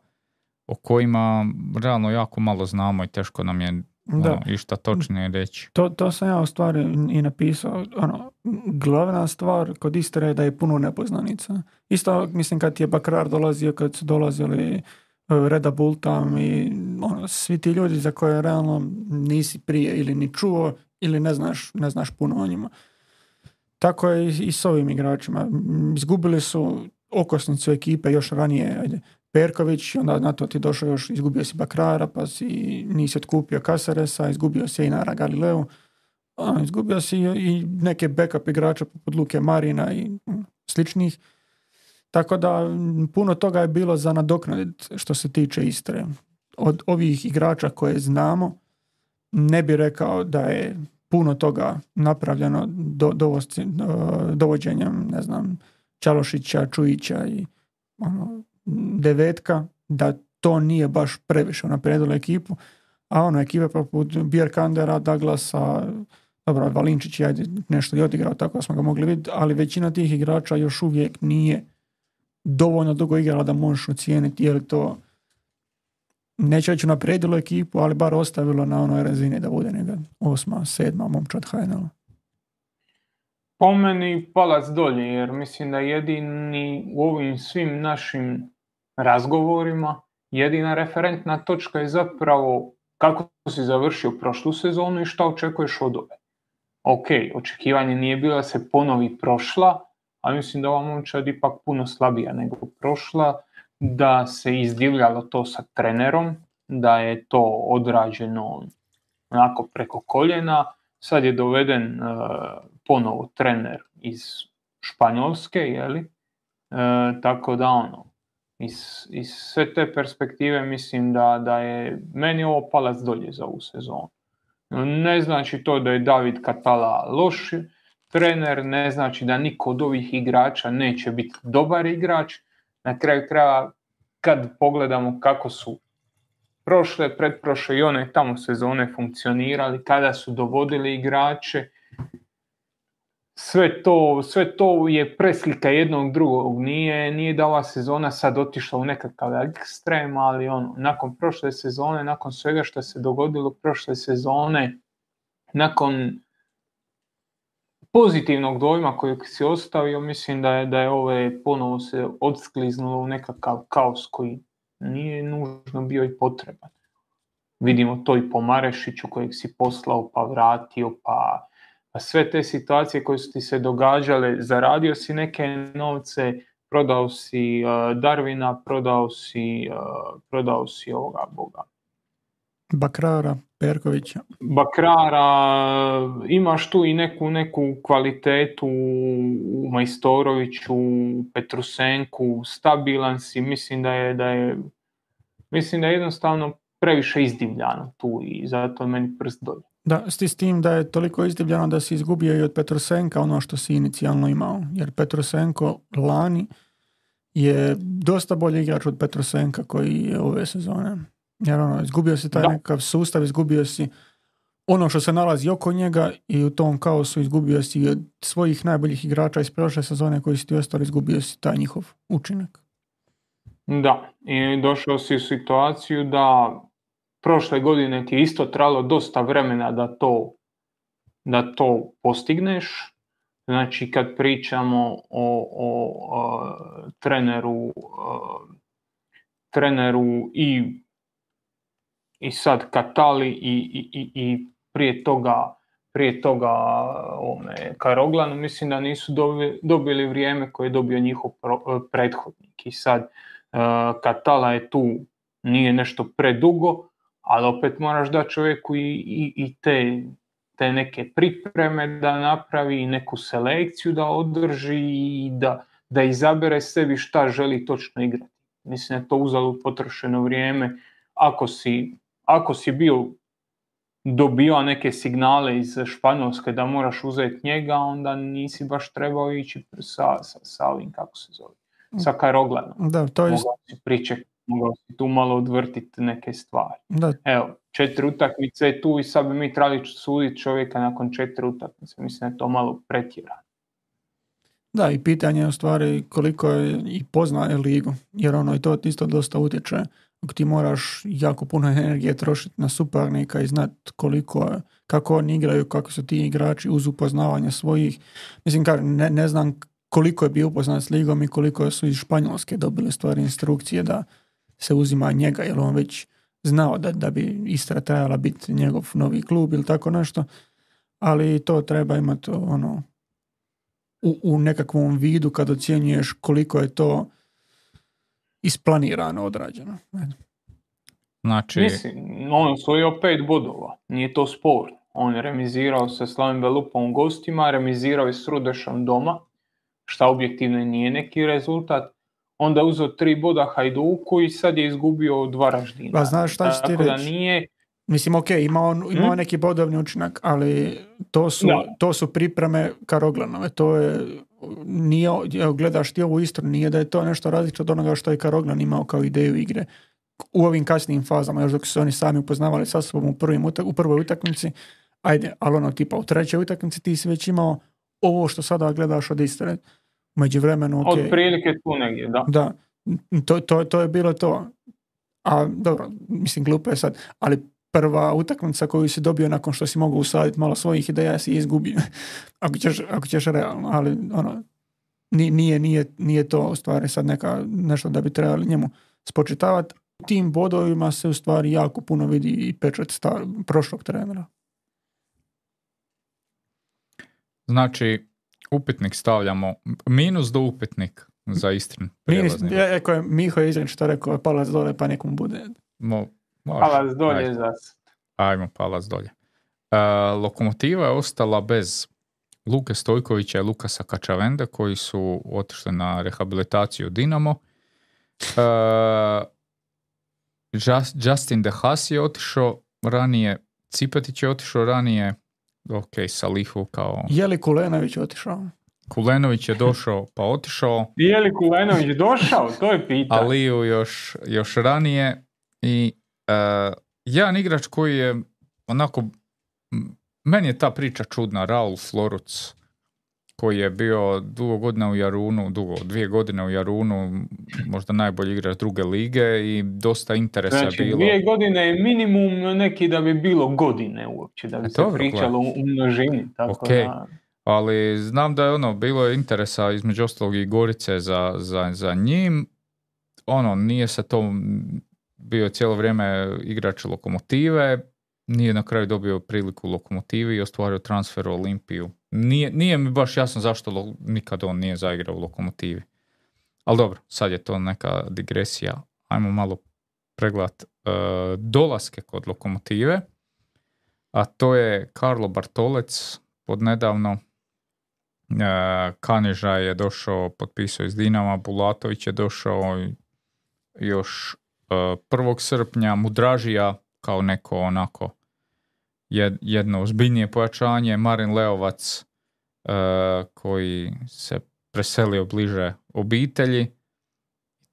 o kojima realno jako malo znamo i teško nam je Da. ono, išta točnije reći. To, to sam ja u stvari i napisao. Ono, glavna stvar kod Istre je da je puno nepoznanica. Isto, mislim, kad je Bakrar dolazio, kad su dolazili e, Reda Bultam i ono, svi ti ljudi za koje realno nisi prije ili ni čuo ili ne znaš, ne znaš puno o njima. tako je i, i s ovim igračima. Izgubili su okosnicu ekipe još ranije, ajde, Perković, onda na to ti došao još, izgubio si Bakrara, pa si nisi otkupio Kasaresa, izgubio si Einara Galileu, a, izgubio si i i neke backup igrača poput Luke Marina i mm, sličnih. Tako da puno toga je bilo za nadoknadit što se tiče Istre. Od ovih igrača koje znamo, ne bi rekao da je puno toga napravljeno do- dovođenjem, ne znam, Čalošića, Čujića i ono, devetka, da to nije baš previše naprijedilo ekipu, a ono, ekipe poput Bjerkandera, Douglasa, dobro, Valinčić je nešto i odigrao, tako da smo ga mogli vidjeti, ali većina tih igrača još uvijek nije dovoljno dugo igrala da možeš ocijeniti je to neće reći naprijedilo ekipu, ali bar ostavilo na onoj razini da bude neka osma, sedma momčad HNL. Po meni palac dolje, jer mislim da jedini u ovim svim našim razgovorima, jedina referentna točka je zapravo kako si završio prošlu sezonu i šta očekuješ od ove. Ok, očekivanje nije bilo da se ponovi prošla, ali mislim da ova momčad ipak puno slabija nego prošla, da se izdivljalo to sa trenerom, da je to odrađeno onako preko koljena, sad je doveden uh, ponovo trener iz Španjolske, jeli? E, tako da ono, iz, iz sve te perspektive mislim da, da je meni ovo palac dolje za ovu sezonu. Ne znači to da je David Katala loš trener, ne znači da niko od ovih igrača neće biti dobar igrač. Na kraju krajeva kad pogledamo kako su prošle, pretprošle i one tamo sezone funkcionirali, kada su dovodili igrače, sve to, sve to je preslika jednog drugog. Nije, nije da ova sezona sad otišla u nekakav ekstrem, ali ono, nakon prošle sezone, nakon svega što se dogodilo prošle sezone, nakon pozitivnog dojma kojeg si ostavio, mislim da je, da je ove ponovo se odskliznulo u nekakav kaos koji nije nužno bio i potreban. Vidimo to i po Marešiću kojeg si poslao pa vratio, pa pa sve te situacije koje su ti se događale, zaradio si neke novce, prodao si uh, Darvina, prodao si, uh, prodao si ovoga boga. Bakrara, Perkovića. Bakrara, imaš tu i neku, neku kvalitetu u Majstoroviću, Petrusenku, stabilan si, mislim da je, da je, mislim da je jednostavno previše izdivljano tu i zato meni prst dolje. Da, s s tim da je toliko izdivljeno da si izgubio i od Petrusenka ono što si inicijalno imao. Jer Petrusenko lani je dosta bolji igrač od Petrusenka koji je ove sezone. Jer ono, izgubio si taj Da. nekakav sustav, izgubio si ono što se nalazi oko njega i u tom kaosu izgubio si od svojih najboljih igrača iz prošle sezone koji si ti ostali, izgubio si taj njihov učinak. Da, i došao si u situaciju da prošle godine ti isto trebalo dosta vremena da to, da to postigneš. Znači kad pričamo o, o, o treneru, treneru i, i sad Katali i, i, i, prije toga prije toga ome, Karoglanu, mislim da nisu dobi- dobili vrijeme koje je dobio njihov pro- prethodnik. I sad uh, Katala je tu, nije nešto predugo, ali opet moraš da čovjeku i, i, i te, te neke pripreme da napravi, i neku selekciju da održi i da, da izabere sebi šta želi točno igrati. Mislim je to uzalo potrošeno vrijeme. Ako si, ako si bio dobio neke signale iz Španjolske da moraš uzeti njega, onda nisi baš trebao ići sa, sa, sa ovim, kako se zove, sa Karoglanom. Da, to je, Mogao si pričekati, mogao si tu malo odvrtiti neke stvari. da, Evo, četiri utakmice je tu i sad bi mi trebali suditi čovjeka nakon četiri utakmice. Mislim da je to malo pretjerano. Da, i pitanje je u stvari koliko je i poznaje ligu, jer ono i to isto dosta utječe. Ako ti moraš jako puno energije trošiti na suparnika i znat koliko, je- kako oni igraju, kako su ti igrači uz upoznavanje svojih. Mislim, kažem, ne, ne znam koliko je bio upoznat s ligom i koliko su iz Španjolske dobili stvari instrukcije da se uzima njega, jer on već znao da, da bi Istra trebala biti njegov novi klub ili tako nešto. Ali to treba imati ono u, u nekakvom vidu kad ocjenjuješ koliko je to isplanirano, odrađeno. Znači, Mislim, on osvojio pet bodova, nije to sporno. On je remizirao sa Slavim Belupom u gostima, remizirao je s Rudešom doma, šta objektivno nije neki rezultat. Onda uzeo tri boda Hajduku i sad je izgubio od Varaždina. Pa znaš šta ću ti da reći? nije, Mislim, ok, ima on, ima on Mm. neki bodovni učinak, ali to su, Da. to su pripreme ka Roglanove. To je, nije, gledaš ti ovu istru, nije da je to nešto različito od onoga što je Karoglan imao kao ideju igre. U ovim kasnijim fazama, još dok su se oni sami upoznavali sa sobom u, prvim utak- u prvoj utakmici, ajde, ali ono tipa u trećoj utakmici ti si već imao ovo što sada gledaš od Istre. U međuvremenu, ok, otprilike tu negdje, da. da, to, to, to je bilo to. A dobro, mislim glupo je sad, ali prva utakmica koju si dobio nakon što si mogao usaditi malo svojih ideja si izgubio. *laughs* ako, ćeš, ako ćeš realno, ali ono, ni- nije, nije, nije to u stvari sad neka, nešto da bi trebali njemu spočitavati. Tim bodovima se u stvari jako puno vidi i pečat star, prošlog trenera. znači, upitnik stavljamo, minus do upitnik za Istrin. Minus, prijelazni. ja, rekao je, Miho je izričito rekao, palac dole pa nekom bude. Mo, može. Palac dolje Ajde. za Ajmo palac dolje. E, Lokomotiva je ostala bez Luke Stojkovića i Lukasa Kačavende koji su otišli na rehabilitaciju Dinamo. E, Just- Justin De Haas je otišao ranije, Cipetić je otišao ranije, ok, Salihu kao Je li Kulenović otišao? Kulenović je došao pa otišao, Je li Kulenović došao? To je pitanje. Aliju još, još ranije i e, jedan igrač koji je onako meni je ta priča čudna, Raul Floruc koji je bio dugo godina u Jarunu, dugo, dvije godine u Jarunu, možda najbolji igrač druge lige i dosta interesa Znači, je bilo. dvije godine je minimum neki da bi bilo godine uopće, da bi E, se dobro, pričalo u u množini. Tako Ok. da, Ali znam da je ono, bilo je interesa između ostalog i Gorice za, za, za njim. Ono, nije se to, bio je cijelo vrijeme igrač lokomotive, nije na kraju dobio priliku u lokomotivi i ostvario transfer u Olimpiju. Nije, nije mi baš jasno zašto lo- nikad on nije zaigrao u lokomotivi. Ali dobro, sad je to neka digresija. Ajmo malo pregledat e, dolaske kod lokomotive. A to je Karlo Bartolec, pod nedavno E, Kaneža je došao, potpisao iz Dinama, Bulatović je došao još e, 1. srpnja, Mudražija kao neko onako jedno ozbiljnije pojačanje, Marin Leovac e, koji se preselio bliže obitelji.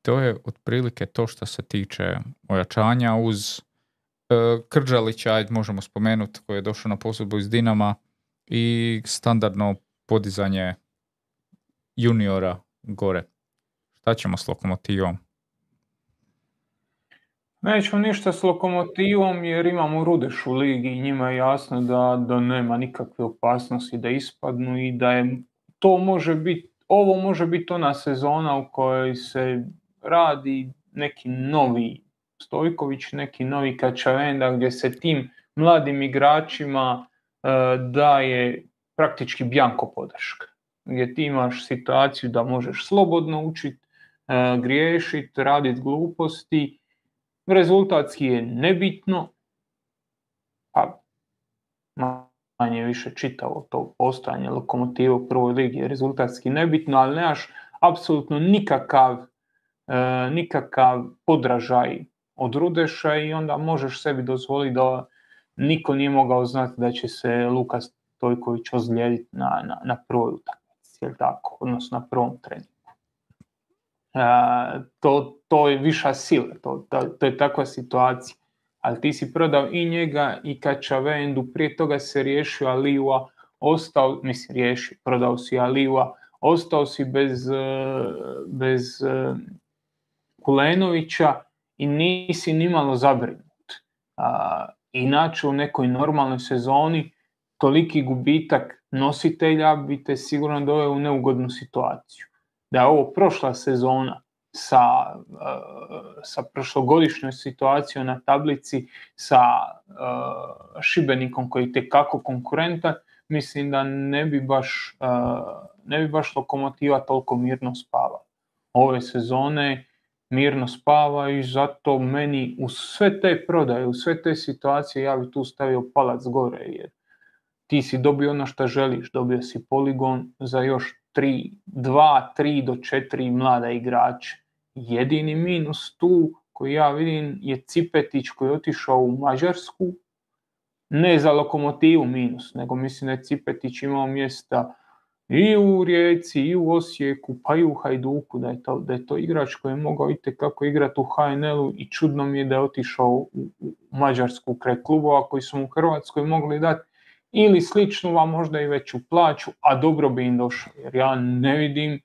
To je otprilike to što se tiče ojačanja uz e, Krđalića, ajde možemo spomenuti, koji je došao na posudbu iz Dinama i standardno podizanje juniora gore. Šta ćemo s lokomotivom? Nećemo ništa s lokomotivom jer imamo Rudeš u ligi i njima je jasno da, da nema nikakve opasnosti da ispadnu i da je to može biti, ovo može biti ona sezona u kojoj se radi neki novi Stojković, neki novi Kačavenda gdje se tim mladim igračima e, daje praktički bjanko podrška. Gdje ti imaš situaciju da možeš slobodno učiti, e, griješiti, raditi gluposti, rezultatski je nebitno, pa manje više čitavo to postojanje lokomotive u prvoj ligi je rezultatski nebitno, ali nemaš apsolutno nikakav, e, nikakav podražaj od Rudeša i onda možeš sebi dozvoliti da niko nije mogao znati da će se Lukas Stojković ozlijediti na, na, na prvoj utakmici, tako, odnosno na prvom treningu. To, to je viša sila, to, to, to je takva situacija. Ali ti si prodao i njega i Kačavendu, prije toga se riješio Aliua, ostao, mislim riješio, prodao si Aliua, ostao si bez, e, bez e, Kulenovića i nisi nimalo zabrinut. Inače u nekoj normalnoj sezoni toliki gubitak nositelja bi te sigurno doveo u neugodnu situaciju. Da je ovo prošla sezona sa, uh, sa prošlogodišnjoj situacijom na tablici, sa uh, Šibenikom koji je tekako konkurentan, mislim da ne bi baš, ne bi baš lokomotiva toliko mirno spava. Ove sezone mirno spava i zato meni u sve te prodaje, u sve te situacije ja bi tu stavio palac gore jer ti si dobio ono što želiš, dobio si poligon za još 3, 2, 3 do 4 mlada igrača. Jedini minus tu koji ja vidim je Cipetić koji je otišao u Mađarsku, ne za lokomotivu minus, nego mislim da je Cipetić imao mjesta i u Rijeci, i u Osijeku, pa i u Hajduku, da je to, da je to igrač koji je mogao kako igrati u HNL-u i čudno mi je da je otišao u, u Mađarsku kraj klubova koji su mu u Hrvatskoj mogli dati ili sličnu, a možda i veću plaću, a dobro bi im došlo, jer ja ne vidim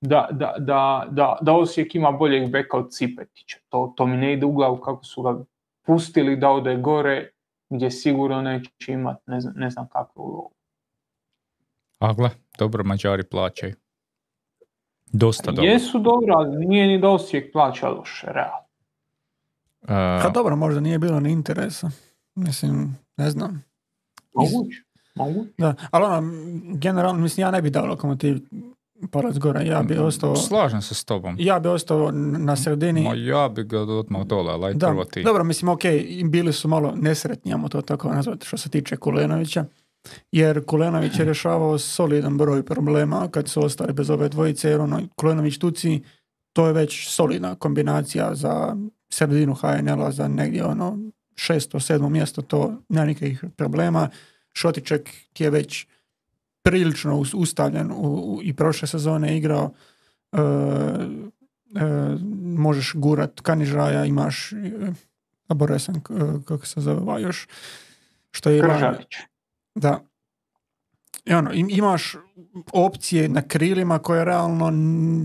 da, da, da, da, da Osijek ima boljeg beka od Cipetića. To, to mi ne ide u glavu kako su ga pustili da ode gore, gdje sigurno neće imati ne znam, ne znam kakvu ulogu. Agle, dobro Mađari plaćaju. Dosta dobro. Jesu dobro, ali nije ni da Osijek plaća loše, realno. Uh, pa dobro, možda nije bilo ni interesa. Mislim, ne znam. Moguće. Moguće. Da, ali ono, generalno, mislim, ja ne bi dao lokomotiv palac gore, ja bi ostao... Slažem se s tobom. Ja bi ostao na sredini. Ma ja bi ga odmah dole, ali da, prvo ti. Dobro, mislim, ok, bili su malo nesretni, ajmo to tako nazvati, što se tiče Kulenovića, jer Kulenović je rješavao solidan broj problema kad su ostali bez ove dvojice, jer ono, Kulenović Tuci, to je već solidna kombinacija za sredinu HNL-a, za negdje ono šesto, sedmo mjesto, to nema nikakvih problema. Šotiček je već prilično ustavljen u, i prošle sezone igrao e, e, možeš gurat Kanižaja, imaš e, Aboresan, kako se zove još što je Da. I ono, imaš opcije na krilima koje realno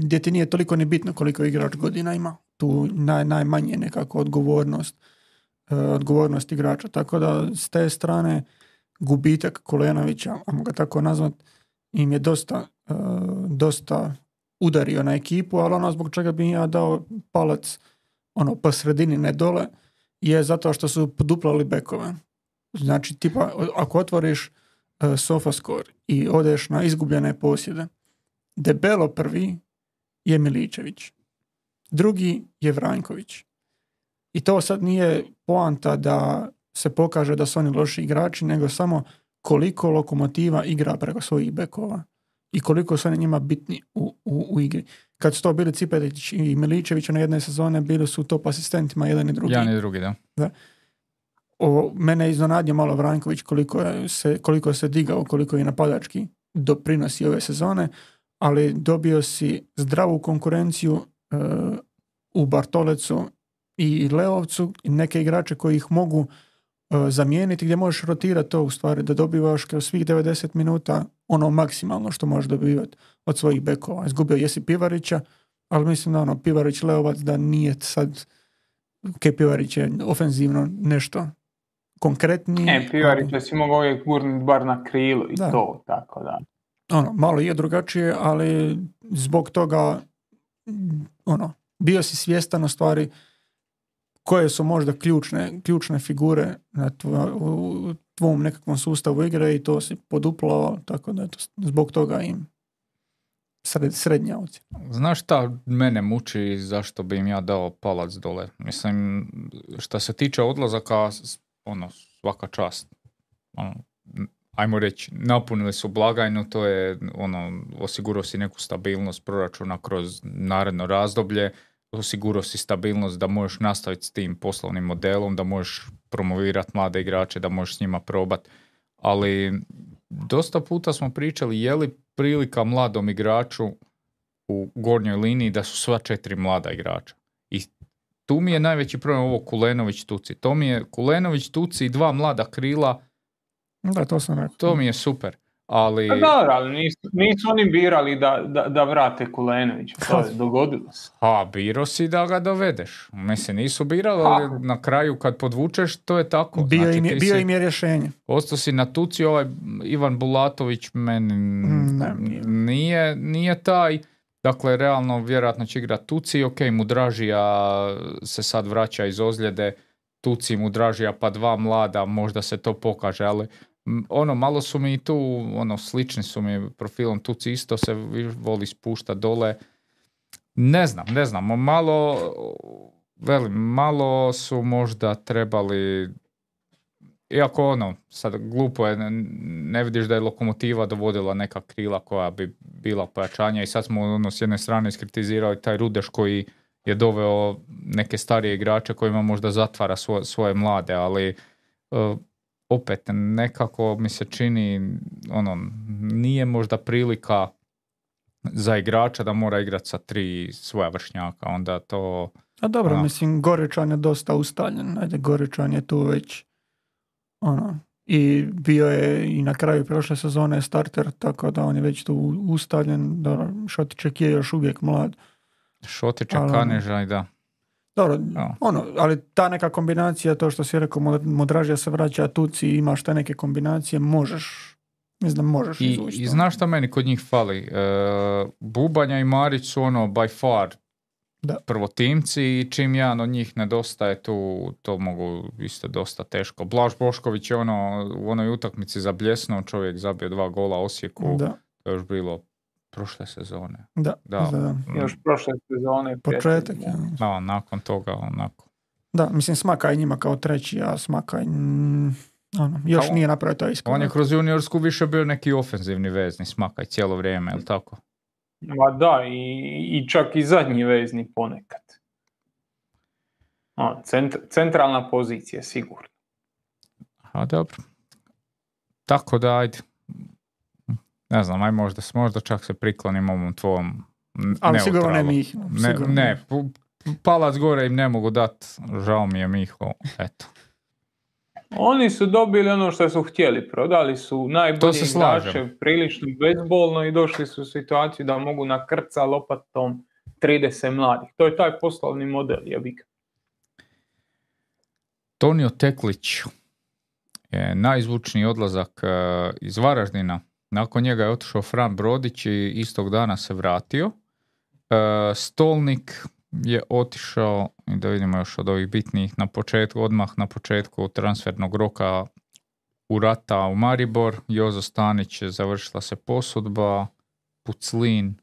gdje ti nije toliko ni bitno koliko igrač godina ima. Tu naj, najmanje nekako odgovornost odgovornost igrača. Tako da s te strane gubitak Kolenovića, ajmo ga tako nazvat, im je dosta, uh, dosta udario na ekipu, ali ono zbog čega bi ja dao palac ono po sredini ne dole, je zato što su poduplali bekove. Znači, tipa, ako otvoriš uh, Sofascore i odeš na izgubljene posjede, debelo prvi je Miličević. Drugi je Vranjković. I to sad nije poanta da se pokaže da su oni loši igrači, nego samo koliko lokomotiva igra preko svojih bekova i koliko su oni njima bitni u, u, u igri. Kad su to bili Cipetić i Miličević na jedne sezone, bili su top asistentima jedan i drugi. Jedan i drugi, da. da. O, mene je iznenadio malo Vranković koliko se, koliko se digao, koliko je napadački doprinosi ove sezone, ali dobio si zdravu konkurenciju uh, u Bartolecu i Leovcu i neke igrače koji ih mogu E, zamijeniti gdje možeš rotirati to u stvari da dobivaš kroz svih 90 minuta ono maksimalno što možeš dobivati od svojih bekova. Izgubio jesi Pivarića, ali mislim da ono Pivarić Leovac da nije sad ke Pivarić je ofenzivno nešto konkretniji. Ne, Pivarić je si mogao uvijek bar na krilu i to, tako da. Ono, malo je drugačije, ali zbog toga ono, bio si svjestan u stvari koje su možda ključne, ključne figure na u tvom nekakvom sustavu igre i to si poduplao, tako da to zbog toga im sred, srednja ocjena. Znaš šta mene muči zašto bi im ja dao palac dole? Mislim, što se tiče odlazaka, ono, svaka čast. Ono, ajmo reći, napunili su blagajnu, to je ono, osigurao si neku stabilnost proračuna kroz naredno razdoblje osigurao si stabilnost da možeš nastaviti s tim poslovnim modelom, da možeš promovirati mlade igrače, da možeš s njima probati. Ali dosta puta smo pričali je li prilika mladom igraču u gornjoj liniji da su sva četiri mlada igrača. I tu mi je najveći problem ovo Kulenović Tuci. To mi je Kulenović Tuci i dva mlada krila. Da, to sam rekao. To mi je super. Ali... Pa da, ali nisu, nisu oni birali da, da, da vrate Kulenovića, to je dogodilo se. A, biro si da ga dovedeš. Mislim, nisu birali, ali na kraju kad podvučeš, to je tako. Bio, znači, im, je, bio im je rješenje. Ostao si na tuci, ovaj Ivan Bulatović meni mm, nije, nije taj. Dakle, realno, vjerojatno će igrati Tuci, ok, Mudražija se sad vraća iz ozljede, Tuci, Mudražija, pa dva mlada, možda se to pokaže, ali ono, malo su mi tu, ono, slični su mi profilom, tu isto se voli spušta dole. Ne znam, ne znam, malo, velim, malo su možda trebali, iako ono, sad glupo je, ne- vidiš da je lokomotiva dovodila neka krila koja bi bila pojačanja i sad smo ono, s jedne strane iskritizirali taj Rudeš koji je doveo neke starije igrače kojima možda zatvara svo- svoje mlade, ali uh, opet nekako mi se čini ono nije možda prilika za igrača da mora igrati sa tri svoja vršnjaka, onda to A dobro, A. mislim, Goričan je dosta ustaljen. Ajde, Goričan je tu već ono, i bio je i na kraju prošle sezone starter, tako da on je već tu ustaljen. Dobro, Šotiček je još uvijek mlad. Ali ono- Kaneža i da. Dobro, Da. ono, ali ta neka kombinacija, to što si rekao, Mod- Modražija se vraća, Tuci imaš te neke kombinacije, možeš, mislim da možeš I, izvući I znaš šta meni kod njih fali? E, Bubanja i Marić su ono by far Da. prvotimci i čim jedan od njih nedostaje tu, to mogu isto dosta teško. Blaž Bošković je ono u onoj utakmici zabljesnuo, čovjek zabio dva gola Osijeku, Da, to je još bilo prošle sezone. da, Da. da. da. Mm, Još prošle sezone. Početak, ja. Da, nakon toga onako. Da, mislim Smakaj njima kao treći, a Smakaj mm, ono, još on- nije napravio taj iskorak. On je kroz juniorsku više bio neki ofenzivni vezni smakaj cijelo vrijeme, jel tako? Ma da, i, i čak i zadnji vezni ponekad. O, cent, centralna pozicija, sigurno. A dobro. Tako da, ajde. Ne znam, aj možda, možda čak se priklonim ovom tvojom ali sigurno ne. Ne, sigurno ne, palac gore im ne mogu dat, žao mi je Miho, eto. Oni su dobili ono što su htjeli, prodali su slažem. igrače prilično bezbolno i došli su u situaciju da mogu na krca lopatom 30 mladih. To je taj poslovni model, jebi ga. Tonio Teklić je najzvučniji odlazak e, iz Varaždina. Nakon njega je otišao Fran Brodić i istog dana se vratio. E, Stolnik je otišao, i da vidimo još od ovih bitnijih, na početku, odmah na početku transfernog roka u rata u Maribor. Jozo Stanić je završila se posudba. Puclin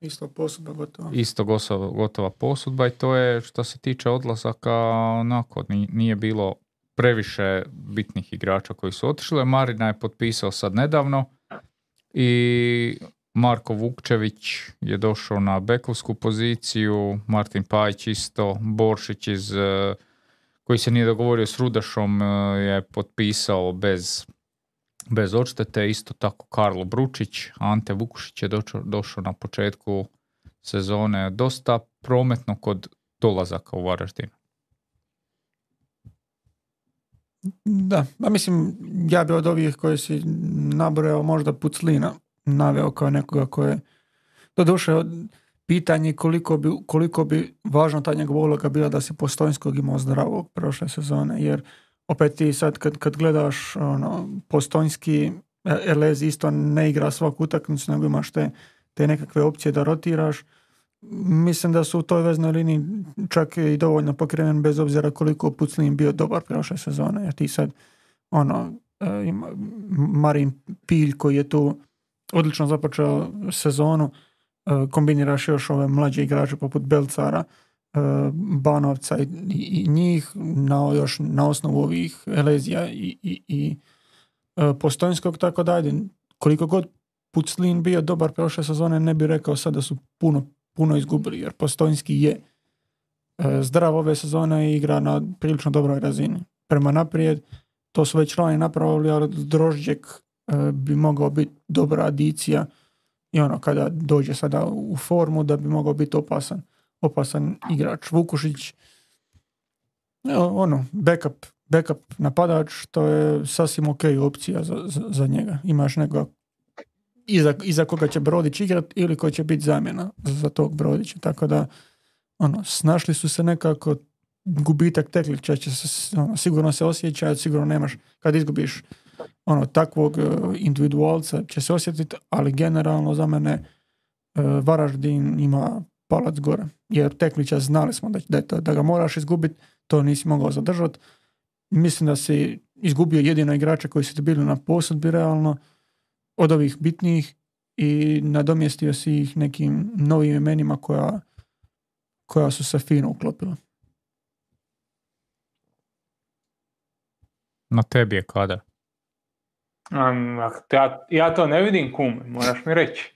Isto posudba gotovo. isto gotova posudba i to je što se tiče odlazaka onako ni- nije bilo previše bitnih igrača koji su otišli. Marina je potpisao sad nedavno i Marko Vukčević je došao na bekovsku poziciju, Martin Pajić isto, Boršić iz eh, koji se nije dogovorio s Rudašom eh, je potpisao bez bez odštete, isto tako Karlo Bručić, Ante Vukušić je došao, došao na početku sezone dosta prometno kod dolazaka u Varaždin. Da, a mislim, ja bi od ovih koji si nabrojao možda Puclina naveo kao nekoga koje doduše od- pitanje koliko bi, koliko bi važna ta njegova uloga bila da si Postojnskog imao zdravog prošle sezone, jer opet ti sad kad, kad gledaš ono, Postojnski, e, Elez isto ne igra svaku utakmicu, nego imaš te, te nekakve opcije da rotiraš. Mislim da su u toj veznoj liniji čak i dovoljno pokriven bez obzira koliko Puclin bio dobar prošle sezone, jer ti sad ono, e, ima Marin Pilj koji je tu odlično započeo sezonu, e, kombiniraš još ove mlađe igrače poput Belcara, e, Banovca i, njih na, još na osnovu ovih Elezija i, i, i Postojnskog, tako da koliko god Puclin bio dobar prošle sezone, ne bi rekao sad da su puno, puno izgubili, jer Postojnski je e, zdrav ove sezone i igra na prilično dobroj razini. Prema naprijed, to su već lani napravili, ali Drožđek e, bi mogao biti dobra adicija i ono kada dođe sada u formu da bi mogao biti opasan, opasan igrač. Vukušić evo, ono, backup, backup napadač, to je sasvim ok opcija za, za, za njega. Imaš nekoga iza, iza koga će Brodić igrat ili koji će biti zamjena za tog Brodića. Tako da ono, snašli su se nekako gubitak Teklića će se, ono, sigurno se osjeća, sigurno nemaš kad izgubiš ono takvog e, individualca će se osjetiti, ali generalno za mene e, Varaždin ima palac gore. Jer Teklića znali smo da, da, da ga moraš izgubiti, to nisi mogao zadržati. Mislim da si izgubio jedino igrača koji su ti bili na posudbi realno od ovih bitnijih i nadomjestio si ih nekim novim imenima koja, koja su se fino uklopila. Na tebi je kada? Um, ja, ja to ne vidim kum, moraš mi reći.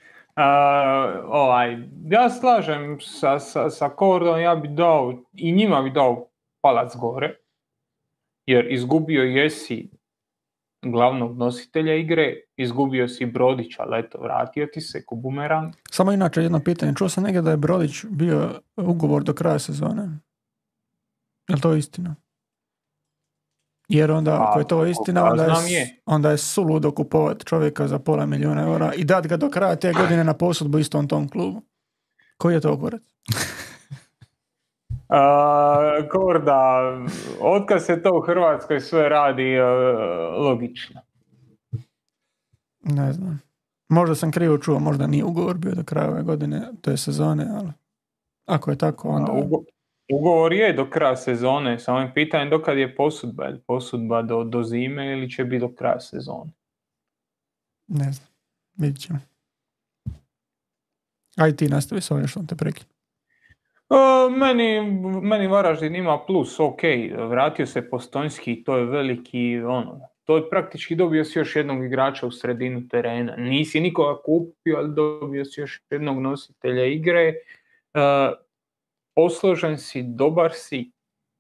ovaj, ja slažem sa, sa, sa Kordom, ja bi dao, i njima bi dao palac gore, jer izgubio jesi glavnog nositelja igre, izgubio si Brodića, ali eto, vratio ti se ko bumerang. Samo inače jedno pitanje, čuo sam negdje da je Brodić bio ugovor do kraja sezone. Je li to istina? Jer onda, pa, ako je to istina, onda je, onda je suludo kupovati čovjeka za pola milijuna eura i dati ga do kraja te godine na posudbu istom tom klubu. Koji je to ogorac? *laughs* Uh, Korda, otkad se to u Hrvatskoj sve radi uh, logično? Ne znam. Možda sam krivo čuo, možda nije ugovor bio do kraja ove godine, to je sezone, ali ako je tako, onda... ugovor je do kraja sezone, samo je pitanje dokad je posudba, je posudba do, do zime ili će biti do kraja sezone? Ne znam, vidit ćemo. Aj ti nastavi s ovim što te prekinu. Meni, meni Varaždin ima plus, ok, vratio se Postonjski, to je veliki, ono, to je praktički dobio si još jednog igrača u sredinu terena. Nisi nikoga kupio, ali dobio si još jednog nositelja igre. Posložen si, dobar si,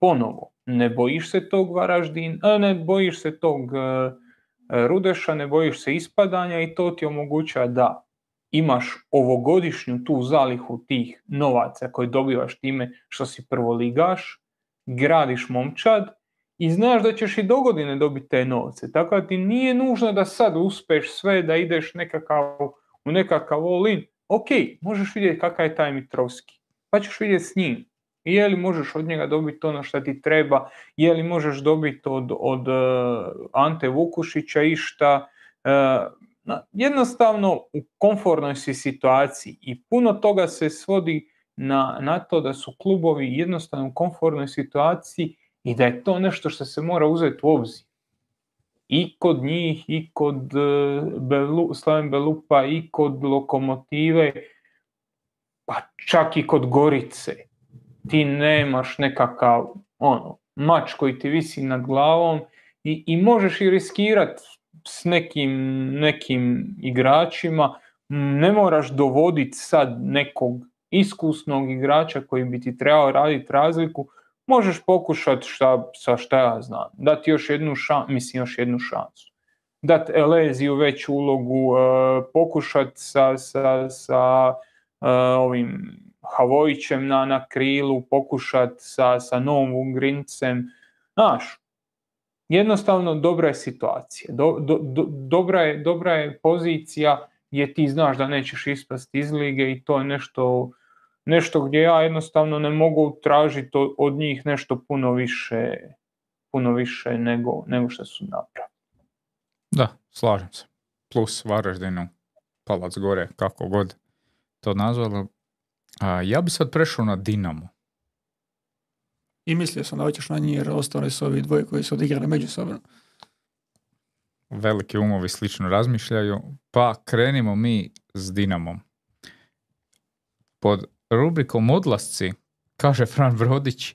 ponovo. Ne bojiš se tog Varaždin, ne bojiš se tog Rudeša, ne bojiš se ispadanja i to ti omogućava da imaš ovogodišnju tu zalihu tih novaca koje dobivaš time što si prvoligaš, gradiš momčad i znaš da ćeš i do godine dobiti te novce. Tako da ti nije nužno da sad uspeš sve, da ideš nekakav, u nekakav all-in. Ok, možeš vidjeti kakav je taj Mitrovski, pa ćeš vidjeti s njim. Je li možeš od njega dobiti ono što ti treba, je li možeš dobiti od, od uh, Ante Vukušića išta, uh, jednostavno u komfornoj si situaciji i puno toga se svodi na, na to da su klubovi jednostavno u komfornoj situaciji i da je to nešto što se mora uzeti u obzir. I kod njih, i kod e, Belu, Slaven Belupa, i kod Lokomotive, pa čak i kod Gorice. Ti nemaš nekakav ono, mač koji ti visi nad glavom i, i možeš i riskirati s nekim, nekim igračima, ne moraš dovoditi sad nekog iskusnog igrača koji bi ti trebao raditi razliku, možeš pokušati šta, sa šta ja znam, dati još jednu šansu, mislim još jednu šansu. Dati Eleziju veću ulogu, uh, pokušati sa, sa, sa uh, ovim Havojićem na, na krilu, pokušati sa, sa novom Ugrincem, znaš, jednostavno dobra je situacija, do, do, dobra, je, dobra je pozicija gdje ti znaš da nećeš ispasti iz lige i to je nešto, nešto gdje ja jednostavno ne mogu tražiti od njih nešto puno više, puno više nego, nego što su napravili. Da, slažem se. Plus Varaždinu, palac gore, kako god to nazvalo. A, ja bi sad prešao na Dinamo. I mislio sam da hoćeš na njih jer ostali su ovi dvoje koji su odigrali međusobno. Veliki umovi slično razmišljaju. Pa krenimo mi s Dinamom. Pod rubrikom odlasci, kaže Fran Brodić,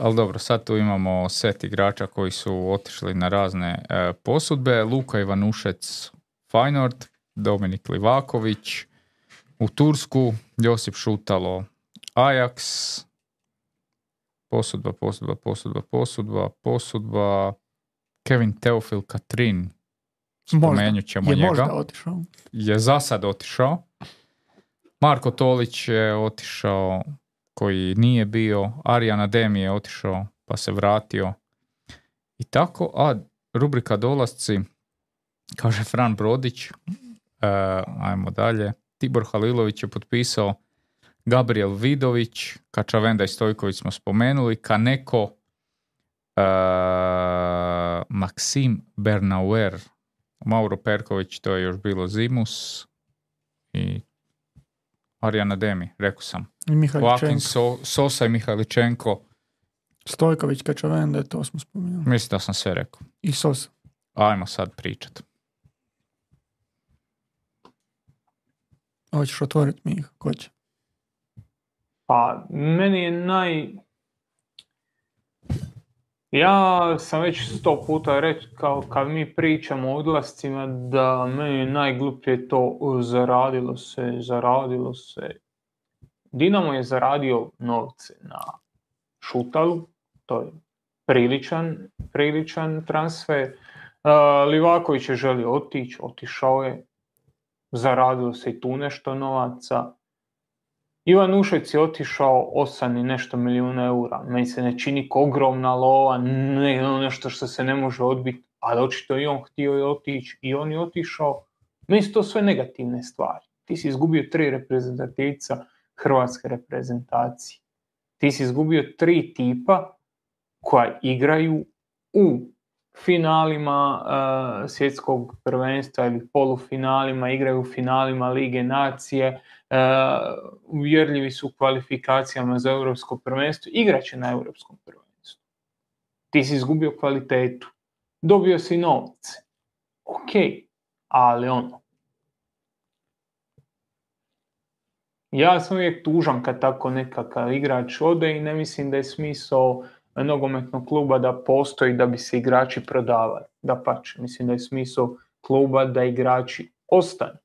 ali dobro, sad tu imamo set igrača koji su otišli na razne e, posudbe. Luka Ivanušec, Fajnord, Dominik Livaković, u Tursku, Josip Šutalo, Ajax, posudba, posudba, posudba, posudba, posudba, Kevin Teofil Katrin, spomenut ćemo je njega. Možda otišao. Je za sad otišao. Marko Tolić je otišao koji nije bio. Arijan Ademi je otišao pa se vratio. I tako, a rubrika dolasci, kaže Fran Brodić, uh, ajmo dalje. Tibor Halilović je potpisao Gabriel Vidović, Kačavenda i Stojković smo spomenuli, Kaneko, uh, Maksim Bernauer, Mauro Perković, to je još bilo Zimus i Arijana Demi, rekao sam. I so, Sosa i Mihajličenko Stojković, Kačavende, to smo spominjali. Mislim da sam sve rekao. I Sosa. Ajmo sad pričat. Hoćeš otvoriti mi ih, ko će? Pa, meni je naj... Ja sam već sto puta rekao kad mi pričamo o odlascima da meni je najgluplje to zaradilo se, zaradilo se. Dinamo je zaradio novce na Šutalu, to je priličan, priličan transfer. Uh, Livaković je želio otići, otišao je, zaradilo se i tu nešto novaca. Ivan Ušec je otišao 8 i nešto milijuna eura. Meni se ne čini ogromna lova, ne, ono nešto što se ne može odbiti, ali očito i on htio je otići i on je otišao. Meni su to sve negativne stvari. Ti si izgubio tri reprezentativca hrvatske reprezentacije. Ti si izgubio tri tipa koja igraju u finalima uh, svjetskog prvenstva ili polufinalima, igraju u finalima Lige nacije, uvjerljivi su kvalifikacijama za europsko prvenstvo, igraće na europskom prvenstvu. Ti si izgubio kvalitetu, dobio si novce, ok, ali ono, ja sam uvijek tužan kad tako nekakav igrač ode i ne mislim da je smisao nogometnog kluba da postoji da bi se igrači prodavali. Da pače, mislim da je smisao kluba da igrači ostanu.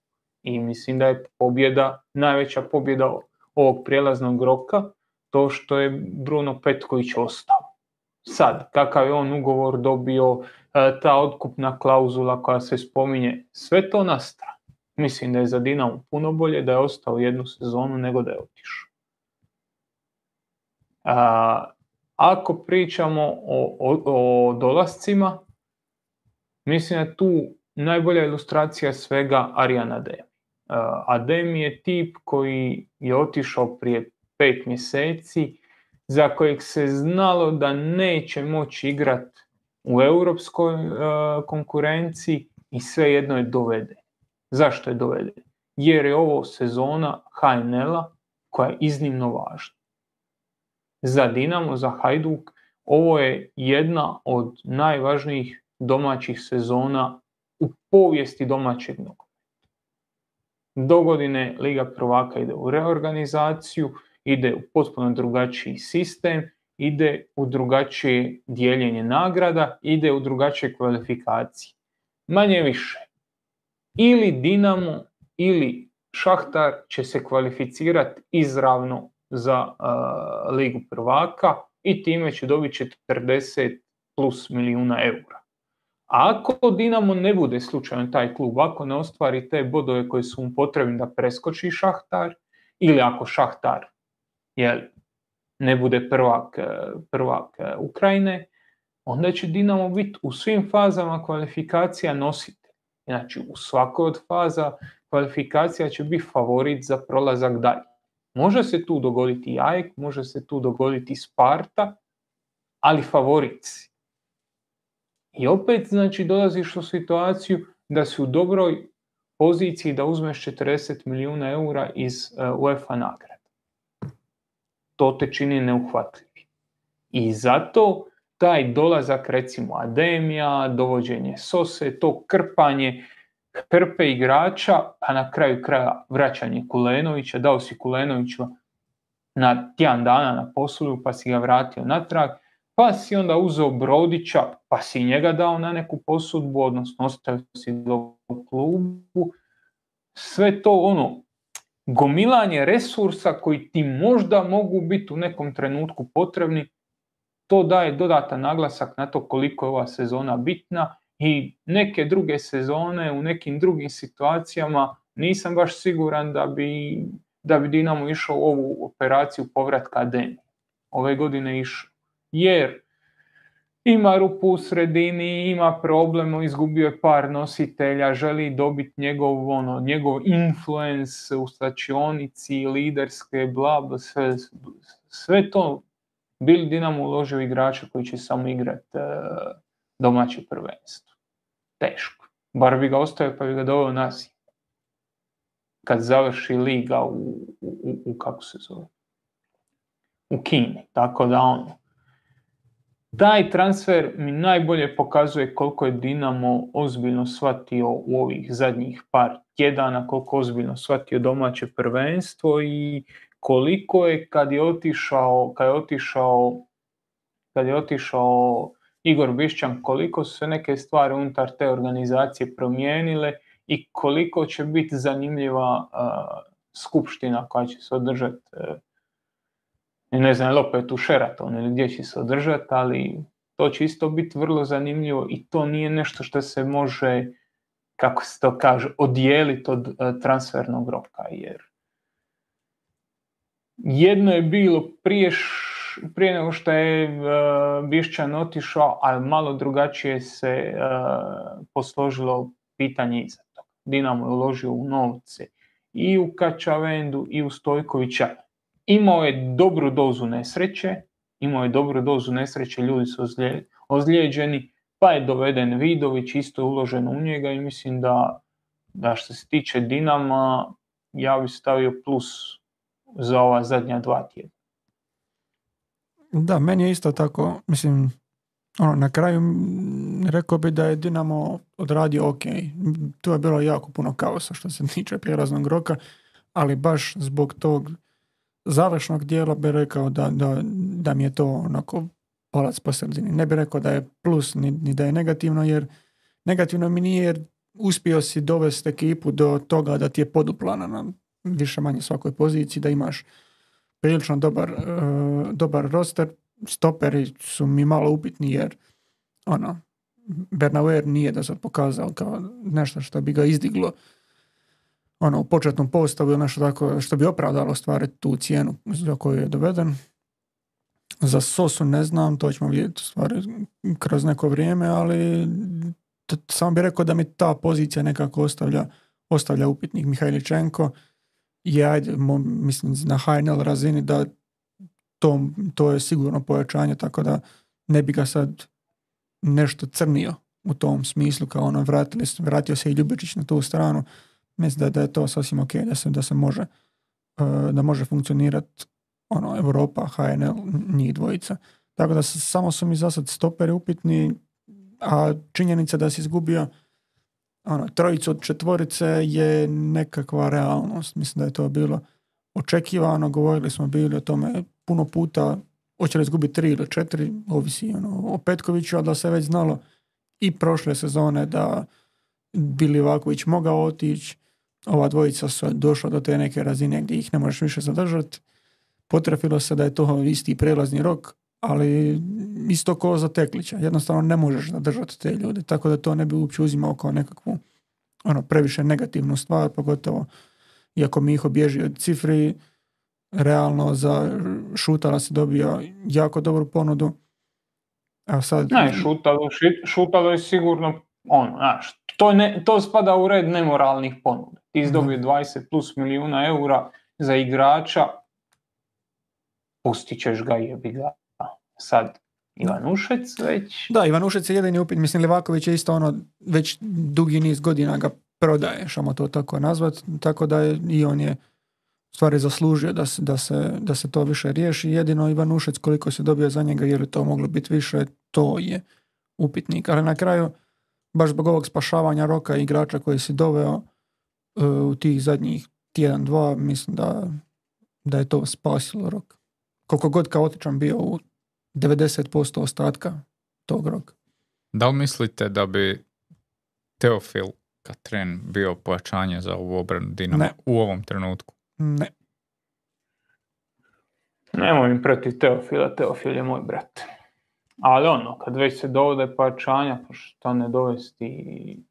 I mislim da je pobjeda, najveća pobjeda ovog prijelaznog roka, to što je Bruno Petković ostao. Sad, kakav je on ugovor dobio, e, ta otkupna klauzula koja se spominje, sve to na stranu. Mislim da je za Dinamo puno bolje da je ostao jednu sezonu nego da je otišao. Ako pričamo o, o, o dolascima, mislim da je tu najbolja ilustracija svega Arijan Ademi. Ademi je tip koji je otišao prije pet mjeseci, za kojeg se znalo da neće moći igrati u europskoj uh, konkurenciji i svejedno je doveden. Zašto je doveden? Jer je ovo sezona HNL-a koja je iznimno važna za Dinamo, za Hajduk, ovo je jedna od najvažnijih domaćih sezona u povijesti domaćeg nogometa. Do godine Liga prvaka ide u reorganizaciju, ide u potpuno drugačiji sistem, ide u drugačije dijeljenje nagrada, ide u drugačije kvalifikacije. Manje više. Ili Dinamo ili Šahtar će se kvalificirati izravno za Ligu prvaka i time će dobiti 40 plus milijuna eura. Ako Dinamo ne bude slučajno taj klub, ako ne ostvari te bodove koji su mu potrebni da preskoči Šahtar, ili ako Šahtar jel, ne bude prvak, prvak Ukrajine, onda će Dinamo biti u svim fazama kvalifikacija nositelj. Znači u svakoj od faza kvalifikacija će biti favorit za prolazak dalje. Može se tu dogoditi Jajek, može se tu dogoditi Sparta, ali favorici. I opet znači dolaziš u situaciju da si u dobroj poziciji da uzmeš 40 milijuna eura iz uh, UEFA nagrada. To te čini neuhvatljivi. I zato taj dolazak recimo Ademija, dovođenje Sose, to krpanje hrpe igrača, pa na kraju kraja vraćanje Kulenovića, dao si Kulenoviću na tjedan dana na poslu, pa si ga vratio natrag, pa si onda uzeo Brodića, pa si njega dao na neku posudbu, odnosno ostavio si do klubu. Sve to ono, gomilanje resursa koji ti možda mogu biti u nekom trenutku potrebni, to daje dodatan naglasak na to koliko je ova sezona bitna i neke druge sezone u nekim drugim situacijama nisam baš siguran da bi, da bi Dinamo išao u ovu operaciju povratka Deni. Ove godine išao. Jer ima rupu u sredini, ima problem, izgubio je par nositelja, želi dobiti njegov, ono, njegov influence u stačionici, liderske, bla, bla, sve, sve to bili Dinamo uložio igrača koji će samo igrati uh, domaće prvenstvo. Teško. Bar bi ga ostavio pa bi ga doveo nas. Kad završi liga u, u, u, kako se zove? U Kini. Tako da ono. Taj transfer mi najbolje pokazuje koliko je Dinamo ozbiljno shvatio u ovih zadnjih par tjedana, koliko ozbiljno shvatio domaće prvenstvo i koliko je kad je otišao, kad je otišao, kad je otišao Igor Bišćan, koliko su se neke stvari unutar te organizacije promijenile i koliko će biti zanimljiva uh, skupština koja će se održati uh, ne znam, opet u Sheraton ili gdje će se održati, ali to će isto biti vrlo zanimljivo i to nije nešto što se može, kako se to kaže, odijeliti od uh, transfernog roka, jer jedno je bilo prije, prije nego što je uh, Bišćan otišao, ali malo drugačije se uh, posložilo pitanje iza toga. Dinamo je uložio u novce i u Kačavendu i u Stojkovića. Imao je dobru dozu nesreće, imao je dobru dozu nesreće, ljudi su ozlijeđeni, pa je doveden Vidović, isto je uloženo u njega i mislim da, da što se tiče Dinama, ja bih stavio plus za ova zadnja dva tjedna. Da, meni je isto tako, mislim, ono, na kraju rekao bi da je Dinamo odradio ok. Tu je bilo jako puno kaosa što se tiče prijelaznog roka, ali baš zbog tog završnog dijela bi rekao da, da, da mi je to onako palac po sredini. Ne bi rekao da je plus ni, ni da je negativno, jer negativno mi nije jer uspio si dovesti ekipu do toga da ti je poduplana na više manje svakoj poziciji, da imaš prilično dobar, uh, dobar roster. Stoperi su mi malo upitni jer ono, Bernauer nije da se pokazao kao nešto što bi ga izdiglo ono, u početnom postavu nešto tako što bi opravdalo stvari tu cijenu za koju je doveden. Za Sosu ne znam, to ćemo vidjeti stvari kroz neko vrijeme, ali samo bih rekao da mi ta pozicija nekako ostavlja, ostavlja upitnik Mihajličenko je ajde, mislim na HNL razini da to, to je sigurno pojačanje, tako da ne bi ga sad nešto crnio u tom smislu, kao ono vratili, vratio se i Ljubičić na tu stranu, mislim da, da je to sasvim ok, da se, da se može e, da može funkcionirati ono, Europa, HNL, njih dvojica. Tako da samo su mi za sad stoperi upitni, a činjenica da si izgubio ono, trojicu od četvorice je nekakva realnost. Mislim da je to bilo očekivano, govorili smo bili o tome puno puta, hoće li izgubiti tri ili četiri, ovisi ono, o Petkoviću, a da se već znalo i prošle sezone da Bili Vaković mogao otići, ova dvojica su došla do te neke razine gdje ih ne možeš više zadržati. Potrefilo se da je to isti prelazni rok, ali isto ko za Teklića. Jednostavno ne možeš zadržati te ljude, tako da to ne bi uopće uzimao kao nekakvu ono, previše negativnu stvar, pogotovo iako Miho bježi od cifri, realno za Šutala se dobio jako dobru ponudu. A sad... Ne, Šutalo, šutalo je sigurno ono, znaš, to, ne, to spada u red nemoralnih ponuda. Ti izdobio 20 plus milijuna eura za igrača, pustit ćeš ga jebi ga. Sad Ivanušec već... Da, Ivanušec je jedini upit, mislim Livaković je isto ono, već dugi niz godina ga prodaje, šamo to tako nazvat, tako da je, i on je stvari zaslužio da se, da, se, da se to više riješi. Jedino Ivanušec koliko se dobio za njega, je li to moglo biti više, to je upitnik. Ali na kraju, baš zbog ovog spašavanja roka igrača koji si doveo u tih zadnjih tjedan, dva, mislim da, da je to spasilo rok. Koliko god kaotičan bio u 90% ostatka tog roka. Da li mislite da bi Teofil Katrin bio pojačanje za ovu obranu Dinama u ovom trenutku? Ne. Nemoj mi protiv Teofila, Teofil je moj brat. Ali ono, kad već se dovode pojačanja, pa što ne dovesti i,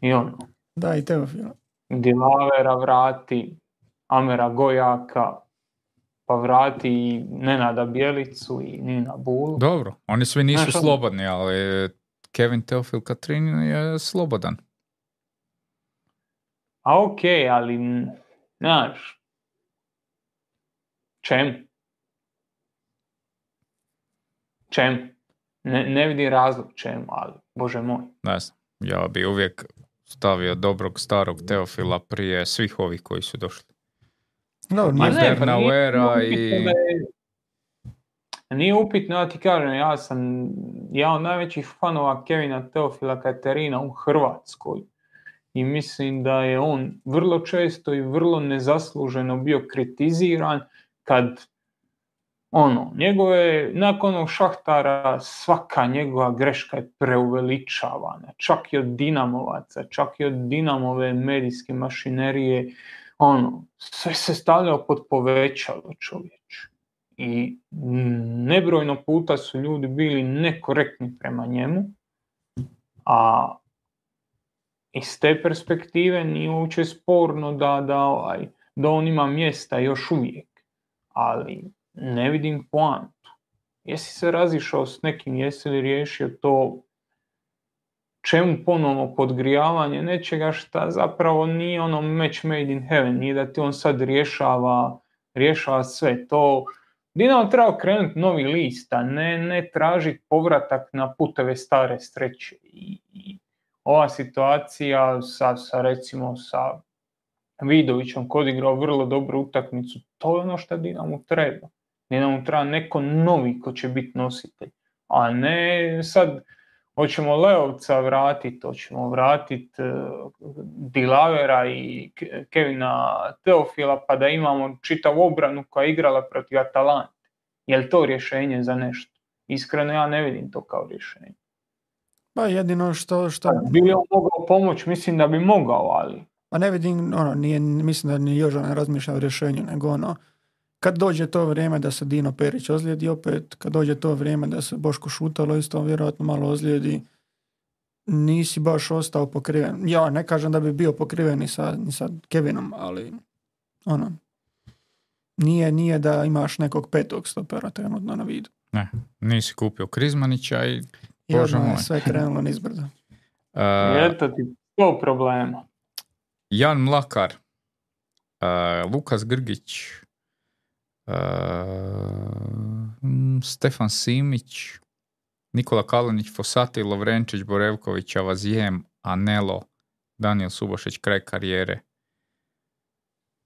i ono. Da, i Teofila. Dilavera vrati, Amera Gojaka, pa vrati i Nenada Bjelicu i Nina Bulu. Dobro, oni svi nisu slobodni, ali Kevin Teofil Katrin je slobodan. A ok, ali, znaš, čemu? Čemu? Ne, ne vidim razlog čemu, ali, bože moj. Ne znam, ja bi uvijek stavio dobrog starog Teofila prije svih ovih koji su došli. No, Ma ne, pa i... nije upitno, ja ti kažem, ja sam jedan od najvećih fanova Kevina Teofila Katerina u Hrvatskoj i mislim da je on vrlo često i vrlo nezasluženo bio kritiziran kad ono, njegove, nakon onog šahtara svaka njegova greška je preuveličavana, čak i od dinamovaca, čak i od dinamove medijske mašinerije, ono, sve se stavljao pod povećalo čovječ. I nebrojno puta su ljudi bili nekorektni prema njemu, a iz te perspektive nije uopće sporno da, da, ovaj, da on ima mjesta još uvijek. Ali ne vidim poantu. Jesi se razišao s nekim, jesi li riješio to čemu ponovno podgrijavanje nečega šta zapravo nije ono match made in heaven, nije da ti on sad rješava, rješava sve to. Dinamo treba krenuti novi list, a ne, ne tražiti povratak na puteve stare streće. I, i ova situacija sa, sa recimo sa Vidovićem koji igrao vrlo dobru utakmicu, to je ono što Dinamo treba. Dinamo treba neko novi ko će biti nositelj, a ne sad hoćemo Leovca vratiti, hoćemo vratiti uh, Dilavera i Kevina Teofila pa da imamo čitavu obranu koja je igrala protiv Atalante. Je li to rješenje za nešto? Iskreno ja ne vidim to kao rješenje. Pa jedino što... što... Bi li on mogao pomoć? Mislim da bi mogao, ali... Pa ne vidim, ono, nije, mislim da ni Joža ne razmišlja o rješenju, nego ono, kad dođe to vrijeme da se Dino Perić ozlijedi opet, kad dođe to vrijeme da se Boško Šutalo isto vjerojatno malo ozlijedi, nisi baš ostao pokriven. Ja ne kažem da bi bio pokriven ni sa, ni sa Kevinom, ali ono, nije, nije da imaš nekog petog stopera trenutno na vidu. Ne, nisi kupio Krizmanića i Bože je moj. sve krenulo nizbrdo. *laughs* Uh, Eto ti to problema. Jan Mlakar, uh, Lukas Grgić, uh, mm, Stefan Simić, Nikola Kalinić, Fosati, Lovrenčić, Borevković, Avazijem, Anelo, Daniel Subošić, kraj karijere.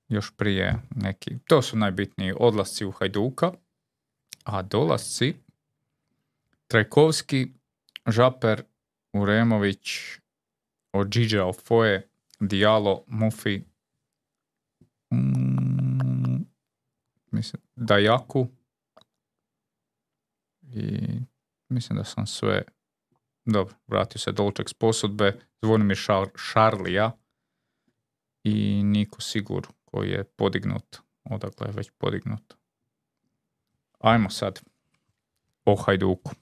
Još prije neki. To su najbitniji odlasci u Hajduka. A dolasci Trajkovski, Žaper, Uremović, Ođiđa, Ofoje, Dialo, Mufi, mm, mislim, Dajaku i mislim da sam sve dobro, vratio se Dolček s posudbe, Zvonimir Šar, Šarlija i Niko Sigur koji je podignut, odakle je već podignut. Ajmo sad o Hajduku.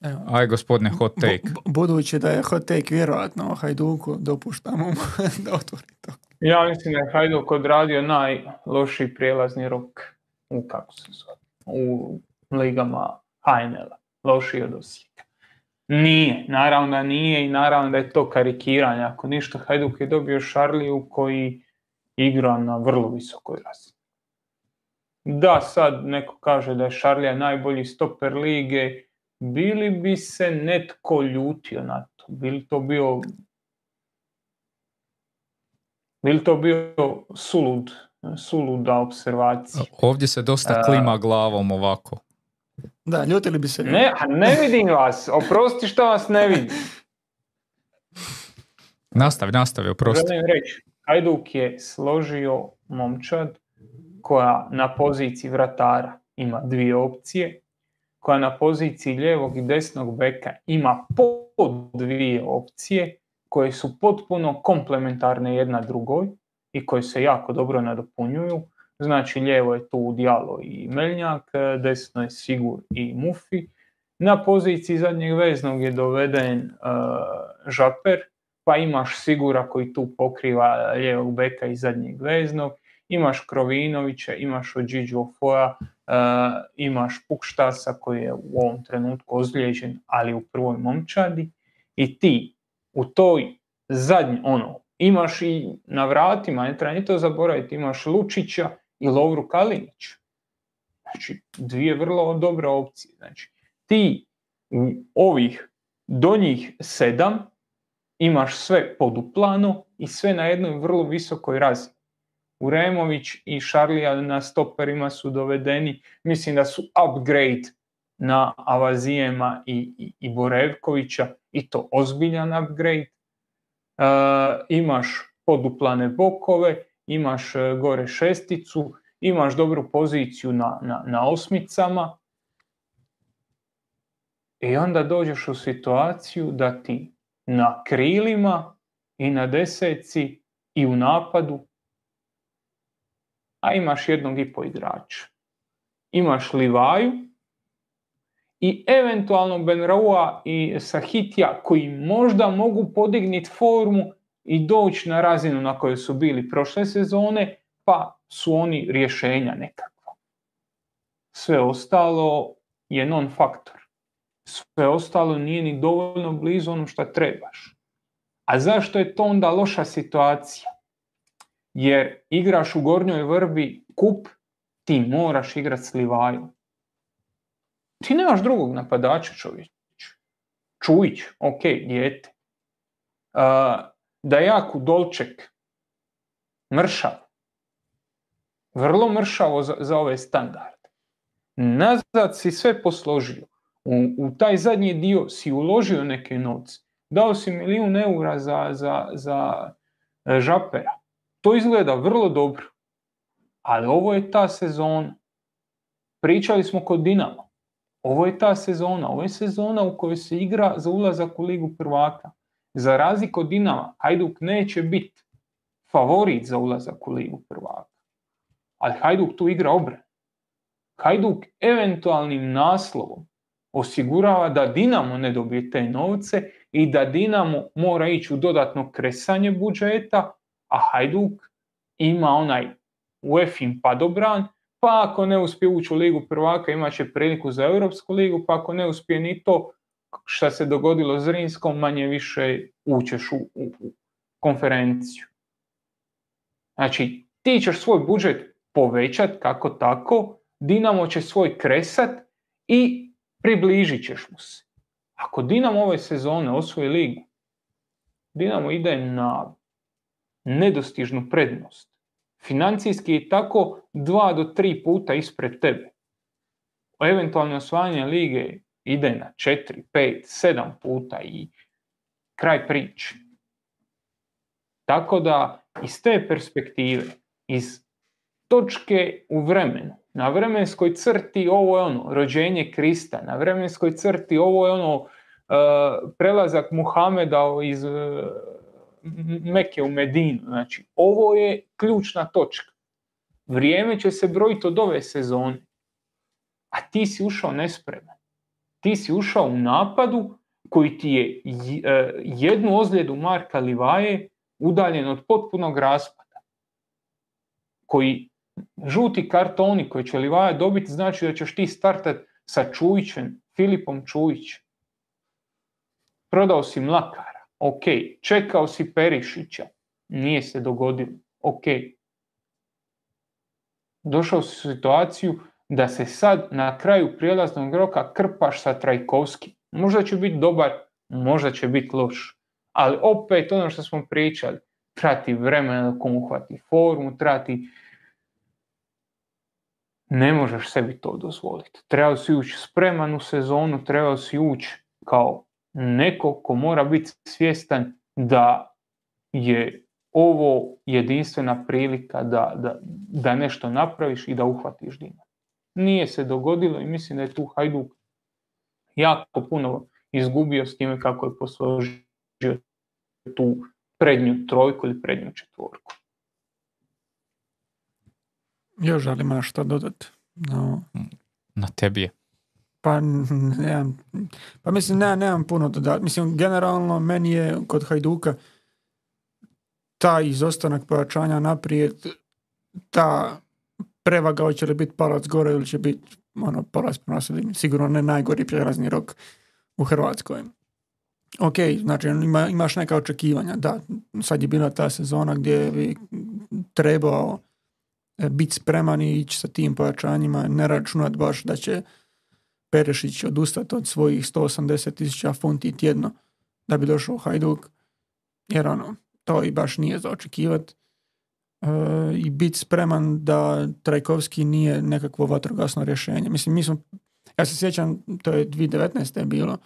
Evo. Aj gospodine hot take. Bu- budući da je hot take vjerojatno o Hajduku, dopuštamo *laughs* da otvori to. Ja mislim da je Hajduk odradio najlošiji prijelazni rok u kako se zove, u ligama HNL-a. Lošiji od Osijeka. Nije, naravno da nije i naravno da je to karikiranje. Ako ništa, Hajduk je dobio Šarliju koji igra na vrlo visokoj razini. Da, sad neko kaže da je Šarlija najbolji stoper lige, bili bi se netko ljutio na to? Bili to bio bili to bio sulud, suluda observacija? Ovdje se dosta A- klima glavom ovako. Da, ljutili bi se. ljudi. Ne, a ne vidim vas, oprosti što vas ne vidim. Nastavi, nastavi, oprosti. Želim reći, Hajduk je složio momčad koja na poziciji vratara ima dvije opcije, koja na poziciji lijevog i desnog beka ima po dvije opcije koje su potpuno komplementarne jedna drugoj i koje se jako dobro nadopunjuju. Znači lijevo je tu Dijalo i Meljnjak, desno je Sigur i Mufi. Na poziciji zadnjeg veznog je doveden uh, Žaper, pa imaš Sigura koji tu pokriva lijevog beka i zadnjeg veznog, imaš Krovinovića, imaš Ođiđu Ofoja, uh, imaš Pukštasa koji je u ovom trenutku ozlijeđen, ali u prvoj momčadi i ti u toj zadnji, ono, imaš i na vratima, ne treba ni to zaboraviti, imaš Lučića i Lovru Kalinić. Znači, dvije vrlo dobre opcije. Znači, ti u ovih donjih sedam imaš sve poduplano i sve na jednoj vrlo visokoj razini. Uremović i Šarlija na stoperima su dovedeni. Mislim da su upgrade na Avazijema i, i, i Borevkovića i to ozbiljan upgrade. imaš poduplane bokove, imaš e, gore šesticu, imaš dobru poziciju na, na, na osmicama i onda dođeš u situaciju da ti na krilima i na deseci i u napadu, a imaš jednog i po igrača. Imaš Livaju i eventualno Benraua i Sahitija koji možda mogu podignuti formu i doći na razinu na kojoj su bili prošle sezone, pa su oni rješenja nekakva. Sve ostalo je non-faktor. Sve ostalo nije ni dovoljno blizu onom što trebaš. A zašto je to onda loša situacija? Jer igraš u gornjoj vrbi kup, ti moraš igrati s Livajom. Ti nemaš drugog napadača čovječ. Čujić, ok, dijete. Uh, Dajaku, Dolček, mršav. Vrlo mršavo za, za ove standarde. Nazad si sve posložio. U, u taj zadnji dio si uložio neke novce. Dao si milijun eura za, za, za e, žapera. To izgleda vrlo dobro. Ali ovo je ta sezona. Pričali smo kod Dinama. Ovo je ta sezona. Ovo je sezona u kojoj se igra za ulazak u Ligu prvaka. Za razliku od Dinama, Hajduk neće biti favorit za ulazak u Ligu prvaka. Ali Hajduk tu igra obran. Hajduk eventualnim naslovom osigurava da Dinamo ne dobije te novce i da Dinamo mora ići u dodatno kresanje budžeta, a Hajduk ima onaj UEFIN padobran, pa ako ne uspije ući u ligu prvaka imat će priliku za Europsku ligu, pa ako ne uspije ni to, šta se dogodilo s Rinskom, manje više učeš u, u, u konferenciju. Znači, ti ćeš svoj budžet povećat kako tako, Dinamo će svoj kresat i približit ćeš mu se. Ako Dinamo ove sezone osvoji ligu, Dinamo ide na nedostižnu prednost. Financijski je tako dva do tri puta ispred tebe. Eventualno osvajanje lige ide na 4, 5, 7 puta i kraj priče. Tako da iz te perspektive, iz točke u vremenu, na vremenskoj crti ovo je ono, rođenje Krista, na vremenskoj crti ovo je ono, uh, prelazak Muhameda iz uh, Meke u Medinu. Znači, ovo je ključna točka. Vrijeme će se brojiti od ove sezone, a ti si ušao nespreman ti si ušao u napadu koji ti je e, jednu ozljedu Marka Livaje udaljen od potpunog raspada. Koji žuti kartoni koji će Livaja dobiti znači da ćeš ti startati sa Čujićem, Filipom Čujićem. Prodao si Mlakara, ok. Čekao si Perišića, nije se dogodilo, ok. Došao si u situaciju da se sad na kraju prijelaznog roka krpaš sa Trajkovskim. Možda će biti dobar, možda će biti loš. Ali opet ono što smo pričali, trati vremena dok mu uhvati formu, trati... Ne možeš sebi to dozvoliti. Trebao si ući spreman u sezonu, trebao si ući kao neko ko mora biti svjestan da je ovo jedinstvena prilika da, da, da nešto napraviš i da uhvatiš Dinamo. Nije se dogodilo i mislim da je tu Hajduk jako puno izgubio s time kako je posložio tu prednju trojku ili prednju četvorku. Još želim što dodati. No. Na tebi je. Pa, nemam, pa mislim, ne, nemam puno dodati. Mislim, generalno meni je kod Hajduka taj izostanak pojačanja naprijed, ta prevaga, hoće li biti palac gore ili će biti ono, palac prema sigurno ne najgori prijelazni rok u Hrvatskoj. Ok, znači ima, imaš neka očekivanja, da, sad je bila ta sezona gdje bi trebao e, biti spreman i ići sa tim pojačanjima, ne računat baš da će Perešić odustati od svojih 180 tisuća funti tjedno da bi došao u Hajduk, jer ono, to i baš nije za očekivati i biti spreman da Trajkovski nije nekakvo vatrogasno rješenje. Mislim, mi smo, ja se sjećam, to je 2019. je bilo,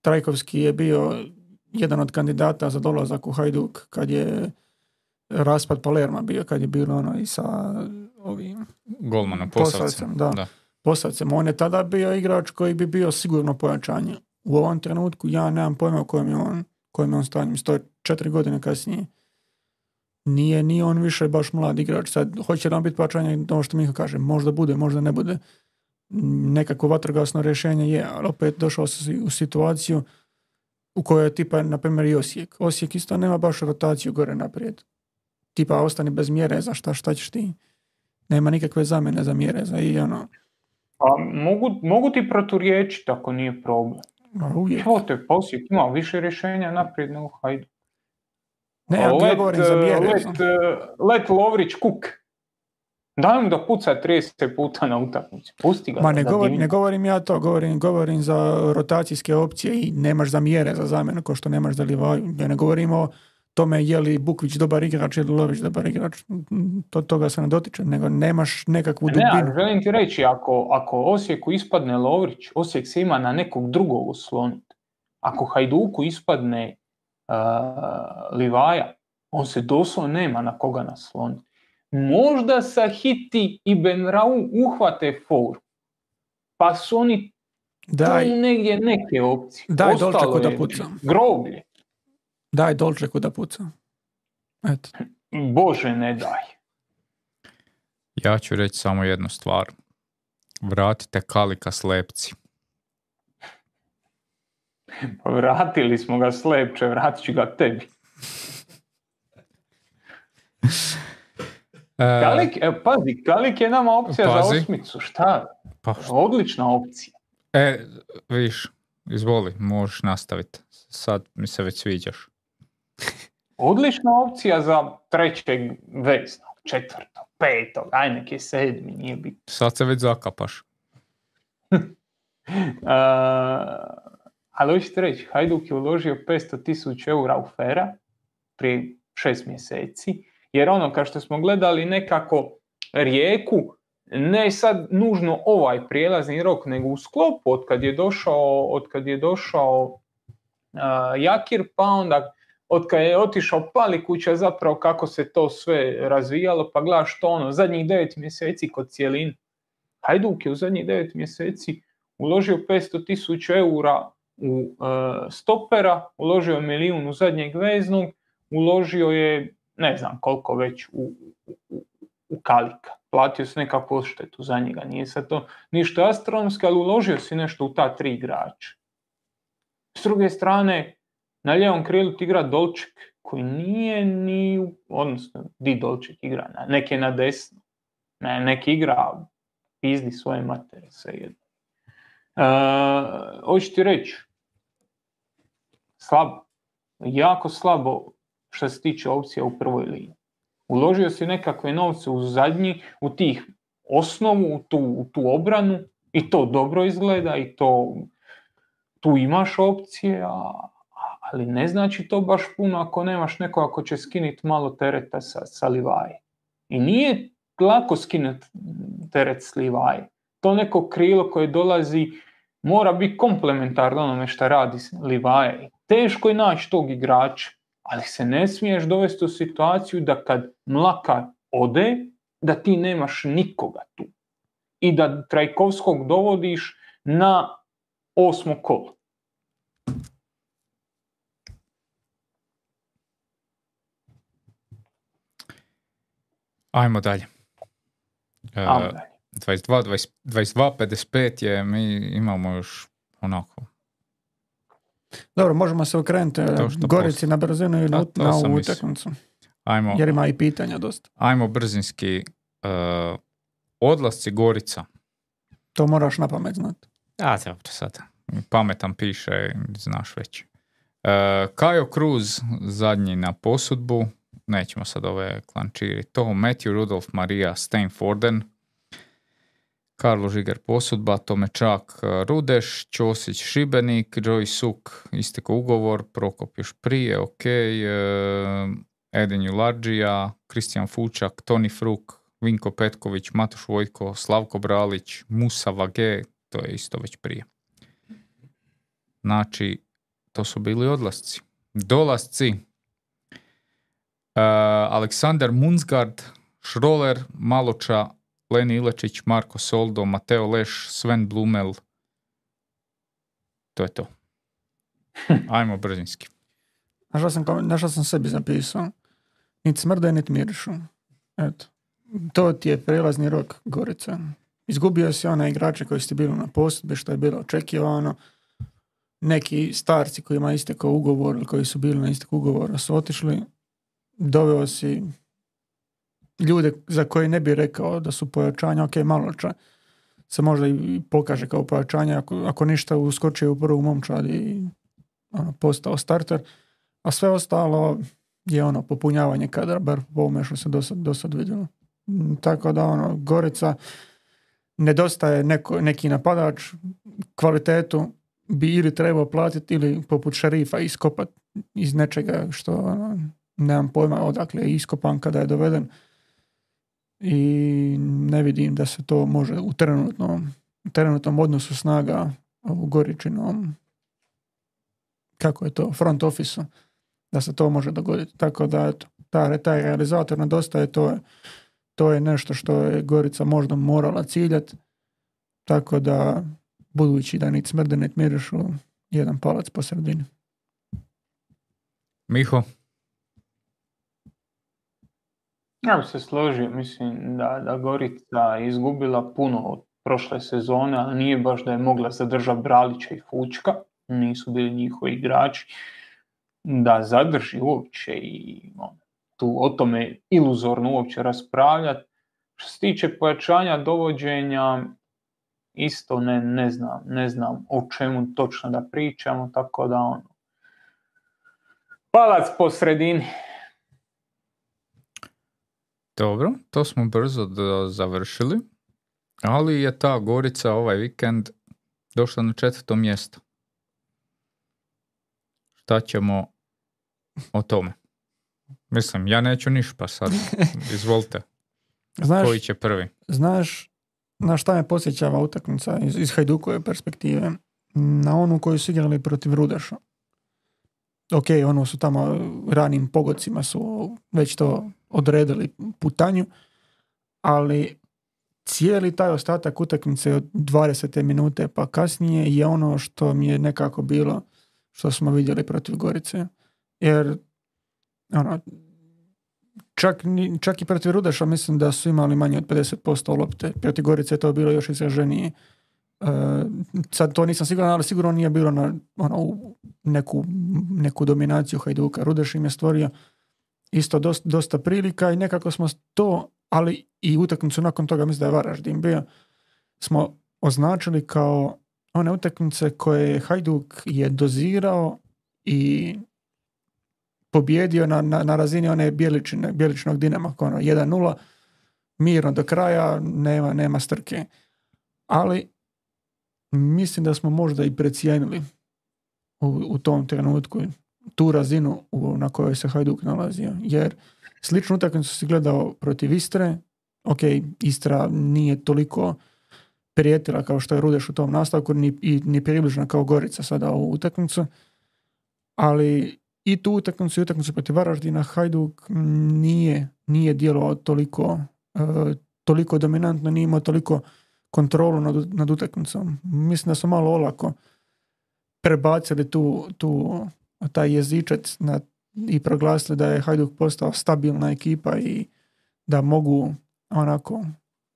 Trajkovski je bio jedan od kandidata za dolazak u Hajduk kad je raspad Palerma bio, kad je bilo ono i sa ovim Golmanom, posavcem. Da, Da. Posavcem. On je tada bio igrač koji bi bio sigurno pojačanje. U ovom trenutku ja nemam pojma u kojem je on, kojem je on stanju. Je četiri godine kasnije. Nije ni on više baš mlad igrač. Sad, hoće li on biti pojačanje, ono što Miho kaže, možda bude, možda ne bude. Nekako vatrogasno rješenje je, ali opet došao se u situaciju u kojoj je tipa, na primjer, i Osijek. Osijek isto nema baš rotaciju gore naprijed. Tipa, ostani bez mjere, za šta, šta ćeš ti? Nema nikakve zamjene za mjere, za i ono, A mogu, mogu ti proturječiti ako nije problem. ma, uvijek. Evo te posjet, ima više rješenja naprijed nego Hajduk. Ne, ja, ja govorim za mjere. Let, eh, let Lovrić Kuk. Daj mu da puca 30 puta na utakmici. Pusti ga. Ma ne, govor, ne govorim ja to, govorim, govorim za rotacijske opcije i nemaš za mjere za zamjenu kao što nemaš za Livaju. Ja ne govorim o tome je li Bukvić dobar igrač ili Lović dobar igrač. To, toga se ne dotiče, nego nemaš nekakvu Ne, dubinu. želim ti reći, ako, ako Osijeku ispadne Lovrić, Osijek se ima na nekog drugog osloniti. Ako Hajduku ispadne uh, Livaja, on se doslovno nema na koga nasloniti. Možda Sahiti i Benrau uhvate foru, pa su oni Daj, tu negdje neke opcije. Daj Ostalo da je puca. Groblje. Daj Dolčeku da puca. Eto. Bože ne daj. Ja ću reći samo jednu stvar. Vratite Kalika slepci. Pa Vratili smo ga slepče, vratit ću ga tebi. E, Kalik, e, pazi, Kalik je nama opcija Pazi. za osmicu, šta? pa šta- Odlična opcija. E, viš, izvoli, možeš nastaviti. Sad mi se već sviđaš. Odlična opcija za trećeg veznog, četvrtog, petog, aj nek je sedmi, nije bitno. Sad se već zakapaš. *laughs* Uh, ali hoćete reći, Hajduk je uložio 500 tisuća eura u Fera prije šest mjeseci, jer ono, kao što smo gledali nekako rijeku, ne sad nužno ovaj prijelazni rok, nego u sklopu od kad je došao, od kad je došao uh, Jakir, pa onda od kad je otišao Palikuća zapravo kako se to sve razvijalo, pa gledaš to ono, zadnjih devet mjeseci kod cijelin. Hajduk je u zadnjih devet mjeseci uložio 500 tisuća eura u e, stopera, uložio je milijun u zadnjeg veznog, uložio je ne znam koliko već u, u, u- Kalika. Platio se nekakvu odštetu za njega, nije sad to ništa astronomsko, ali uložio si nešto u ta tri igrača. S druge strane, na lijevom krilu ti igra Dolček, koji nije ni, odnosno, di Dolček igra, na- nek je na desno, ne, nek igra, pizdi svoje matere, svejedno. Uh, hoću ti reći, slabo, jako slabo što se tiče opcija u prvoj liniji. Uložio si nekakve novce u zadnji, u tih osnovu, u tu, u tu obranu i to dobro izgleda i to tu imaš opcije, a- ali ne znači to baš puno ako nemaš neko ako će skinuti malo tereta sa, sa Livaje. I nije lako skinuti teret s Livaje. To neko krilo koje dolazi mora biti komplementarno onome što radi Livaje. Teško je naći tog igrača, ali se ne smiješ dovesti u situaciju da kad Mlakar ode, da ti nemaš nikoga tu. I da Trajkovskog dovodiš na osmo kolo. Ajmo dalje. E, Ajmo dalje. 22, 20 22, 55 je, mi imamo još onako. Dobro, možemo se okrenuti e, Gorici postoji. na brzinu i Da, na, to na ovu utakmicu. Ajmo, Jer ima i pitanja dosta. ajmo brzinski. e, odlasci Gorica. To moraš na pamet znati. A, dobro, sad. Pametan piše, znaš već. E, Kajo Cruz, zadnji na posudbu. Nećemo sad ove klančiri. To Matthew Rudolf Maria Steinforden. Karlo Žiger posudba, Tomečak Rudeš, Ćosić Šibenik, Joy Suk istekao ugovor, Prokop još prije, ok. e, Eden Jularđija, Kristijan Fučak, Toni Fruk, Vinko Petković, Matoš Vojko, Slavko Bralić, Musa Vage, to je isto već prije. Znači, to su bili odlasci. Dolasci. Uh, Aleksandar Munzgard, Šroler, Maloča, Leni Ilečić, Marko Soldo, Mateo Leš, Sven Blumel. To je to. *laughs* Ajmo brzinski. Znaš sam, našao sam sebi zapisao? Niti smrde, niti mirišu. Eto. To ti je prelazni rok Gorica. Izgubio si one igrače koji ste bili na posudbi, što je bilo očekivano. Neki starci koji ima istekao ugovor ili koji su bili na istek ugovora su otišli. Doveo si ljude za koje ne bi rekao da su pojačanja, ok, malo ča se možda i pokaže kao pojačanje, ako, ako ništa uskočio u prvu momčad i ono, postao starter, a sve ostalo je ono popunjavanje kadra, bar po ovome što se do sad vidjelo. Mm, tako da ono, Gorica nedostaje neko, neki napadač, kvalitetu bi ili trebao platiti ili poput šerifa iskopat iz nečega što ono, nemam pojma odakle je iskopan kada je doveden i ne vidim da se to može u trenutnom, trenutnom odnosu snaga u Goričinom kako je to, front office da se to može dogoditi. Tako da, eto, ta, taj realizator nedostaje, to je, to je nešto što je Gorica možda morala ciljati. Tako da, budući da niti smrde, mirišu, jedan palac po sredini. Miho? Ja bih se složio, mislim da, da Gorica izgubila puno od prošle sezone, ali nije baš da je mogla zadržati Bralića i Fučka, nisu bili njihovi igrači, da zadrži uopće i ono, tu o tome iluzorno uopće raspravljati. Što se tiče pojačanja dovođenja, isto ne, ne znam, ne znam o čemu točno da pričamo, tako da ono, palac po sredini. Dobro, to smo brzo završili, ali je ta Gorica ovaj vikend došla na četvrto mjesto. Šta ćemo o tome? Mislim, ja neću niš pa sad, *laughs* izvolite. Znaš, Koji će prvi? Znaš na šta me posjećava utakmica iz, iz Hajdukove perspektive? Na onu koju su igrali protiv Rudeša. Ok, ono su tamo ranim pogodcima su već to odredili putanju, ali cijeli taj ostatak utakmice od 20. minute pa kasnije je ono što mi je nekako bilo što smo vidjeli protiv Gorice. Jer ono, čak, čak i protiv Rudeša mislim da su imali manje od 50% lopte. Protiv Gorice je to bilo još izraženije. Uh, sad to nisam siguran, ali sigurno nije bilo na ono, neku, neku dominaciju Hajduka. Rudeš im je stvorio isto dosta, dosta prilika i nekako smo to, ali i utakmicu nakon toga, mislim da je Varaždin bio, smo označili kao one utakmice koje Hajduk je dozirao i pobjedio na, na, na razini one bijeličine, bijeličnog dinama, ono 1-0, mirno do kraja, nema, nema strke. Ali mislim da smo možda i precijenili u, u tom trenutku tu razinu u, na kojoj se Hajduk nalazio. Jer sličnu utakmicu si gledao protiv Istre, ok, Istra nije toliko prijetila kao što je Rudeš u tom nastavku, ni, i, ni približna kao Gorica sada u utakmicu, ali i tu utakmicu i utakmicu protiv Varaždina Hajduk nije, nije djelovao toliko, uh, toliko dominantno, nije imao toliko kontrolu nad, nad utakmicom. Mislim da su malo olako prebacili tu, tu taj jezičac na, i proglasili da je Hajduk postao stabilna ekipa i da mogu onako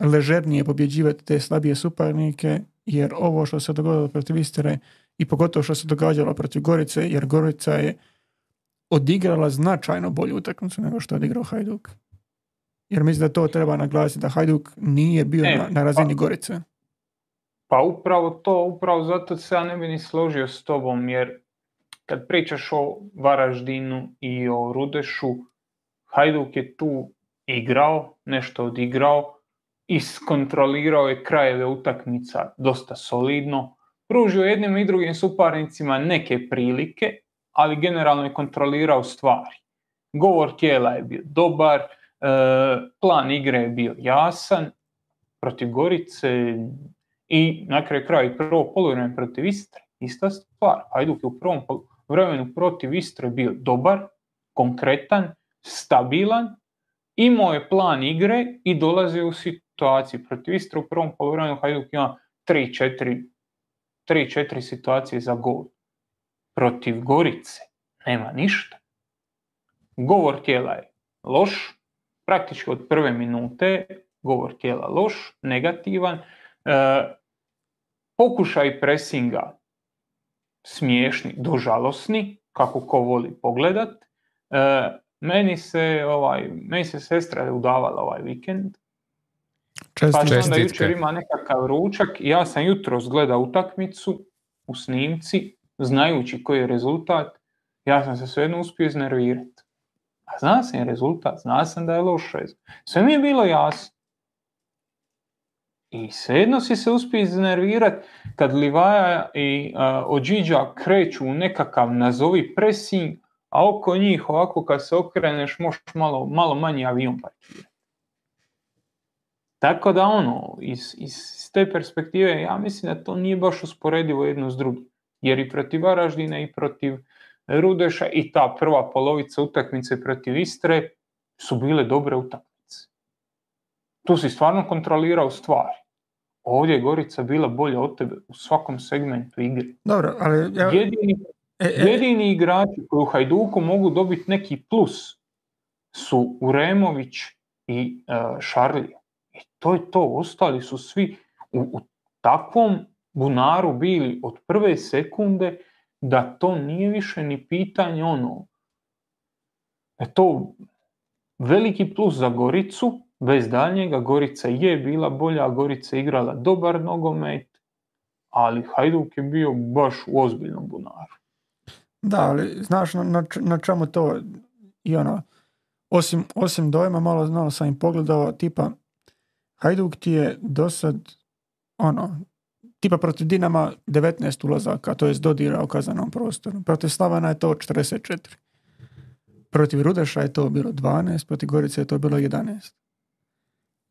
ležernije pobjeđivati te slabije suparnike, jer ovo što se dogodilo protiv Istere i pogotovo što se događalo protiv Gorice, jer Gorica je odigrala značajno bolju utakmicu nego što je odigrao Hajduk. Jer mislim da to treba naglasiti, da Hajduk nije bio e, na, na, razini pa, Gorice. Pa upravo to, upravo zato se ja ne bi ni složio s tobom, jer kad pričaš o Varaždinu i o Rudešu, Hajduk je tu igrao, nešto odigrao, iskontrolirao je krajeve utakmica dosta solidno, pružio jednim i drugim suparnicima neke prilike, ali generalno je kontrolirao stvari. govor tijela je bio dobar, plan igre je bio jasan protiv Gorice i na kraju kraja prvo poluvreme protiv Istre. Ista stvar. Hajduk je u prvom vremenu protiv Istre bio dobar, konkretan, stabilan, imao je plan igre i dolazio u situaciju. Protiv Istre u prvom poluvremenu Hajduk ima 3-4 situacije za gol. Protiv Gorice nema ništa. Govor tijela je loš, praktički od prve minute govor tijela loš, negativan. E, pokušaj presinga smiješni, dožalosni, kako ko voli pogledat. E, meni se ovaj, meni se sestra udavala ovaj vikend. Pa onda jučer ima nekakav ručak i ja sam jutro gledao utakmicu u snimci, znajući koji je rezultat, ja sam se svejedno uspio iznervirati. A zna sam rezultat, zna sam da je loše. Sve mi je bilo jasno. I svejedno si se uspio iznervirati kad Livaja i Ođiđa kreću u nekakav nazovi pressing, a oko njih ovako kad se okreneš možeš malo, malo manji avion parkirati. Tako da ono, iz, iz te perspektive ja mislim da to nije baš usporedivo jedno s drugim. Jer i protiv Varaždina i protiv Rudeša i ta prva polovica utakmice protiv Istre su bile dobre utakmice. Tu si stvarno kontrolirao stvari. Ovdje je Gorica bila bolja od tebe u svakom segmentu igre. Dobro, ali ja... jedini, e, e... jedini igrači koji u Hajduku mogu dobiti neki plus su Uremović i uh, Šarlija. I to je to. Ostali su svi u, u takvom bunaru bili od prve sekunde da to nije više ni pitanje ono. je to veliki plus za Goricu, bez daljnjega. Gorica je bila bolja, Gorica igrala dobar nogomet, ali Hajduk je bio baš u ozbiljnom bunaru. Da, ali znaš na, na čemu to i ono, osim, osim dojma, malo, malo sam im pogledao, tipa Hajduk ti je do sad ono, tipa protiv Dinama 19 ulazaka, to je dodira u kazanom prostoru. Protiv Slavana je to 44. Protiv Rudeša je to bilo 12, protiv Gorice je to bilo 11.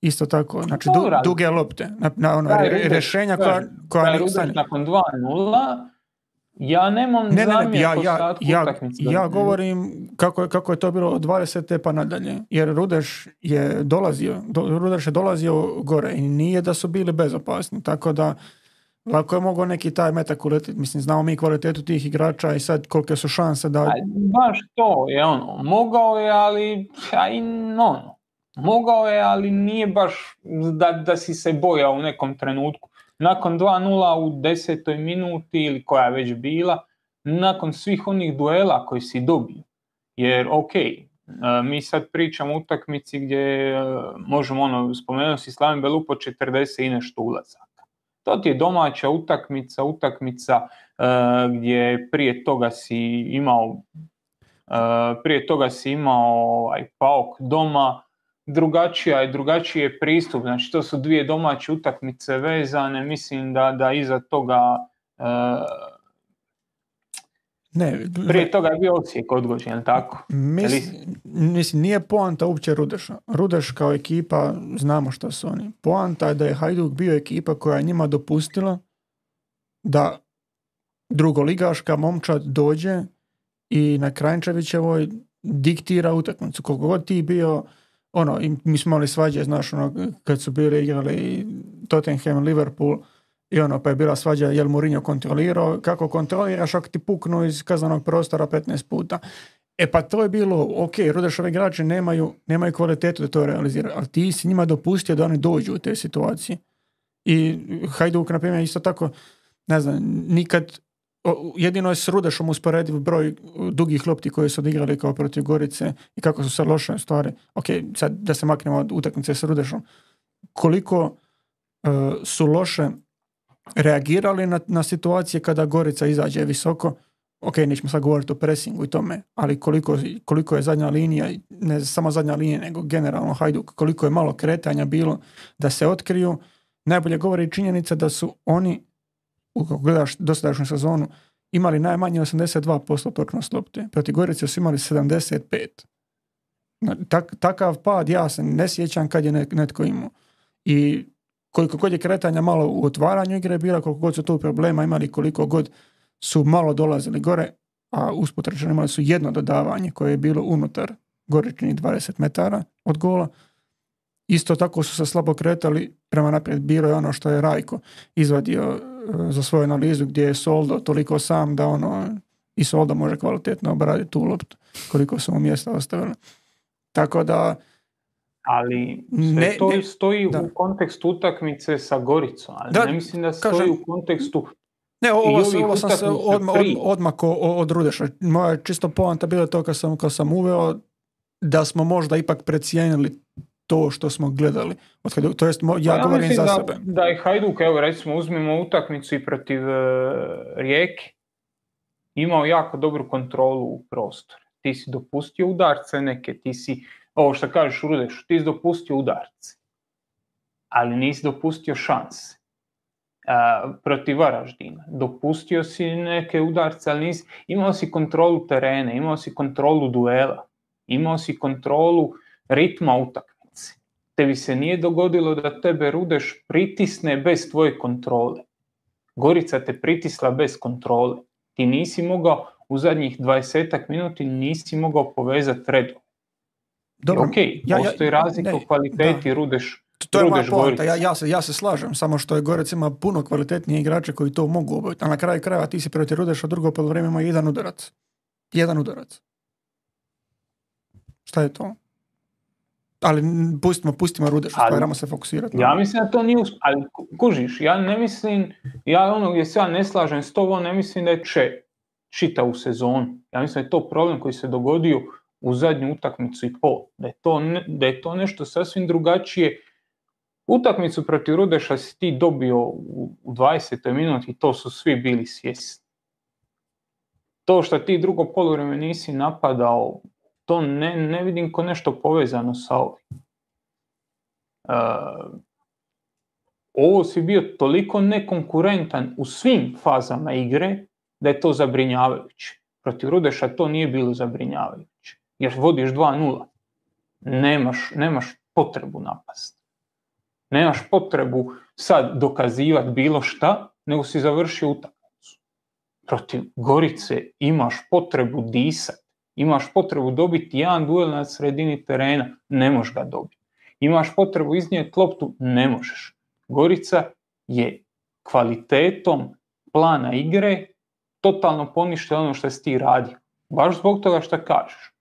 Isto tako, znači du, duge lopte, na, na ono, rješenja koja... koja Rudeš nakon 2-0, ja nemam ne, ne, ne, ja, ja, ja, ja govorim kako je, kako je to bilo od 20. pa nadalje. Jer Rudeš je dolazio, do, Rudeš je dolazio gore i nije da su bili bezopasni. Tako da Lako je mogao neki taj metak uletiti. Mislim, znamo mi kvalitetu tih igrača i sad kolike su šanse da... baš to je ono. Mogao je, ali... Aj, ono. Mogao je, ali nije baš da, da si se bojao u nekom trenutku. Nakon 2-0 u desetoj minuti ili koja je već bila, nakon svih onih duela koji si dobio. Jer, ok, e, mi sad pričamo utakmici gdje e, možemo ono, spomenuti si Slavim Belupo 40 i nešto ulaza. To ti je domaća utakmica, utakmica e, gdje prije toga si imao e, prije toga si imao ovaj, paok doma, drugačija je, drugačiji je pristup, znači to su dvije domaće utakmice vezane, mislim da, da iza toga e, ne, Prije toga je bio Osijek odgođen, tako? mislim, nije poanta uopće Rudeša. Rudeš kao ekipa, znamo što su oni. Poanta je da je Hajduk bio ekipa koja je njima dopustila da drugoligaška momčad dođe i na Krajnčevićevoj diktira utakmicu. Koliko god ti bio, ono, mi smo imali svađe, znaš, ono, kad su bili igrali Tottenham, Liverpool, i ono, pa je bila svađa jel Mourinho kontrolirao, kako kontroliraš ako ti puknu iz kazanog prostora 15 puta. E pa to je bilo, ok, Rudešove igrači nemaju, nemaju kvalitetu da to realiziraju, ali ti si njima dopustio da oni dođu u te situacije. I Hajduk, na primjer, isto tako, ne znam, nikad, jedino je s Rudešom usporediv broj dugih lopti koje su odigrali kao protiv Gorice i kako su se loše stvari. Ok, sad da se maknemo od utakmice s Rudešom. Koliko uh, su loše reagirali na, na situacije kada Gorica izađe visoko, ok, nećemo sad govoriti o presingu i tome, ali koliko, koliko je zadnja linija, ne samo zadnja linija, nego generalno Hajduk, koliko je malo kretanja bilo da se otkriju, najbolje govori činjenica da su oni, ako gledaš dosadašnju sezonu, imali najmanje 82% točnost lopte. Protiv Gorice su imali 75%. Tak, takav pad ja se ne sjećam kad je netko imao. I koliko god je kretanja malo u otvaranju igre bila, koliko god su tu problema imali, koliko god su malo dolazili gore, a usput rečeno imali su jedno dodavanje koje je bilo unutar goričnih 20 metara od gola. Isto tako su se slabo kretali prema naprijed. Bilo je ono što je Rajko izvadio e, za svoju analizu gdje je Soldo toliko sam da ono i Soldo može kvalitetno obraditi tu loptu koliko su mu mjesta ostavili. Tako da ali ne, to ne, stoji u kontekstu utakmice sa Goricom, ali da, ne mislim da stoji u kontekstu ne, ovo, ovo sam se odmah, odmako od Rudeša. Moja čisto poanta bila to kad sam, kad sam uveo da smo možda ipak precijenili to što smo gledali. To jest, ja, pa govorim za da, sebe. Da je Hajduk, evo recimo uzmimo utakmicu i protiv uh, Rijeke, imao jako dobru kontrolu u prostoru. Ti si dopustio udarce neke, ti si, ovo što kažeš Rudešu, ti si dopustio udarce, ali nisi dopustio šanse. Uh, protiv Varaždina. Dopustio si neke udarce, ali nisi, imao si kontrolu terena, imao si kontrolu duela, imao si kontrolu ritma utakmice. Tebi se nije dogodilo da tebe Rudeš pritisne bez tvoje kontrole. Gorica te pritisla bez kontrole. Ti nisi mogao u zadnjih 20 minuti nisi mogao povezati redu. Dobro, ok, ja, postoji razlika u kvaliteti Rudeš to je moja poanta, ja, ja, se, ja se slažem, samo što je Gorec ima puno kvalitetnije igrače koji to mogu obaviti, a na kraju krajeva ti si protiv Rudeša drugo polovreme ima jedan udarac. Jedan udarac. Šta je to? Ali pustimo, pustimo Rudešu, stvaramo se fokusirati. Ja mislim da to nije, ali kužiš, ja ne mislim, ja ono gdje se ja ne slažem s tobom, ne mislim da je če čita u sezonu. Ja mislim da je to problem koji se dogodio u zadnju utakmicu i pol. Da je to, da je to nešto sasvim drugačije. Utakmicu protiv Rudeša si ti dobio u 20. minuti i to su svi bili svjesni. To što ti drugo polovreme nisi napadao, to ne, ne vidim ko nešto povezano sa ovim. Uh, ovo si bio toliko nekonkurentan u svim fazama igre da je to zabrinjavajuće. Protiv Rudeša to nije bilo zabrinjavajuće. Jer vodiš 2-0. Nemaš, nemaš potrebu napast. Nemaš potrebu sad dokazivati bilo šta, nego si završio utakmicu. Protiv Gorice imaš potrebu disati Imaš potrebu dobiti jedan duel na sredini terena, ne možeš ga dobiti. Imaš potrebu iznijeti loptu, ne možeš. Gorica je kvalitetom plana igre totalno poništila ono što si ti radio. Baš zbog toga što kažeš.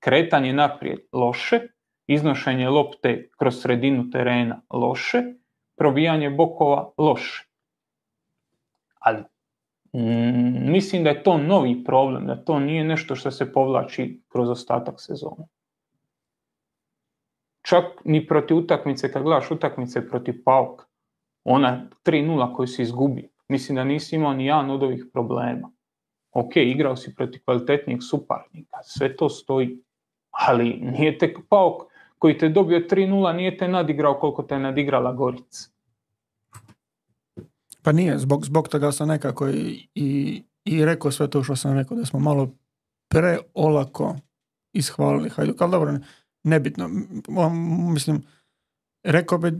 Kretanje naprijed loše, iznošenje lopte kroz sredinu terena loše, probijanje bokova loše. Ali Mm, mislim da je to novi problem, da to nije nešto što se povlači kroz ostatak sezona. Čak ni protiv utakmice, kad gledaš utakmice protiv Pauka, ona 3-0 koju si izgubio, mislim da nisi imao ni jedan od ovih problema. Ok, igrao si protiv kvalitetnijeg suparnika, sve to stoji, ali nije te Pauk koji te dobio 3-0, nije te nadigrao koliko te je nadigrala Gorica. Pa nije, zbog, zbog toga sam nekako i, i, i rekao sve to što sam rekao, da smo malo preolako ishvalili Hajduk, ali dobro, nebitno. Mislim, rekao bi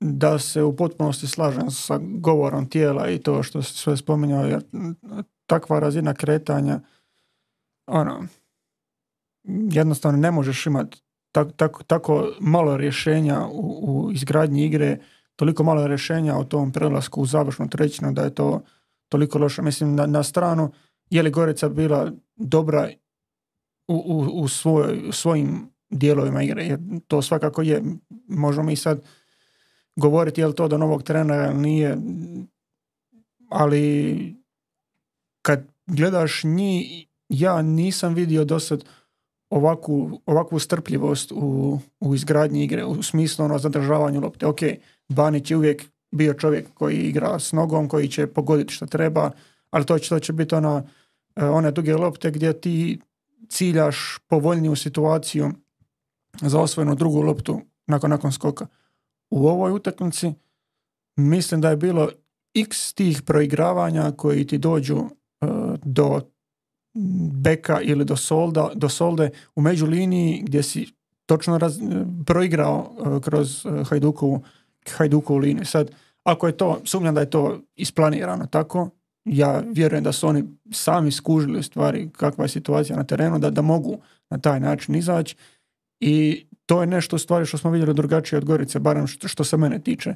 da se u potpunosti slažem sa govorom tijela i to što se sve spominjao, jer takva razina kretanja, ono, jednostavno ne možeš imati tako, tako malo rješenja u, u izgradnji igre toliko malo rješenja o tom prelasku u završnu trećinu da je to toliko loše. Mislim, na, na stranu je li Gorica bila dobra u, u, u, svoj, svojim dijelovima igre. Jer to svakako je. Možemo mi sad govoriti je li to do novog trenera nije, ali kad gledaš njih, ja nisam vidio do sad ovakvu, ovakvu strpljivost u, u izgradnji igre, u smislu ono zadržavanju lopte. Ok, Banić je uvijek bio čovjek koji igra s nogom, koji će pogoditi što treba, ali to će, to će biti ona, e, one duge lopte gdje ti ciljaš povoljniju situaciju za osvojenu drugu loptu nakon, nakon skoka. U ovoj utakmici mislim da je bilo x tih proigravanja koji ti dođu uh, do beka ili do solda, do solde u među liniji gdje si točno raz, proigrao e, kroz e, Hajdukovu, Hajdukovu liniju. Sad, ako je to, sumnjam da je to isplanirano tako, ja vjerujem da su oni sami skužili u stvari kakva je situacija na terenu, da, da mogu na taj način izaći i to je nešto u stvari što smo vidjeli drugačije od Gorice, barem što, što se mene tiče.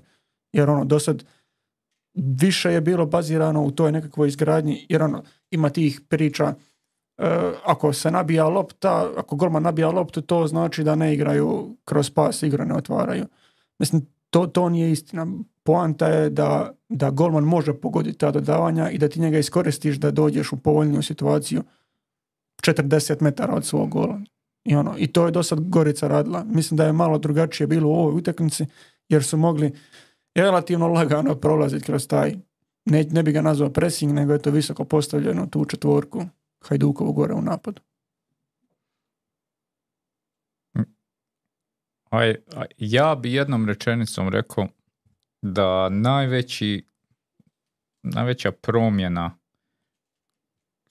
Jer ono, do sad više je bilo bazirano u toj nekakvoj izgradnji, jer ono, ima tih priča, e, ako se nabija lopta, ako golman nabija loptu, to znači da ne igraju kroz pas, igre ne otvaraju. Mislim, to, to nije istina. Poanta je da, da golman može pogoditi ta dodavanja i da ti njega iskoristiš da dođeš u povoljniju situaciju 40 metara od svog gola. I, ono, I to je do sad Gorica radila. Mislim da je malo drugačije bilo u ovoj utakmici jer su mogli relativno lagano prolaziti kroz taj, ne, ne bi ga nazvao pressing, nego je to visoko postavljeno tu četvorku Hajdukovu gore u napadu. Aj, aj, ja bi jednom rečenicom rekao da najveći, najveća promjena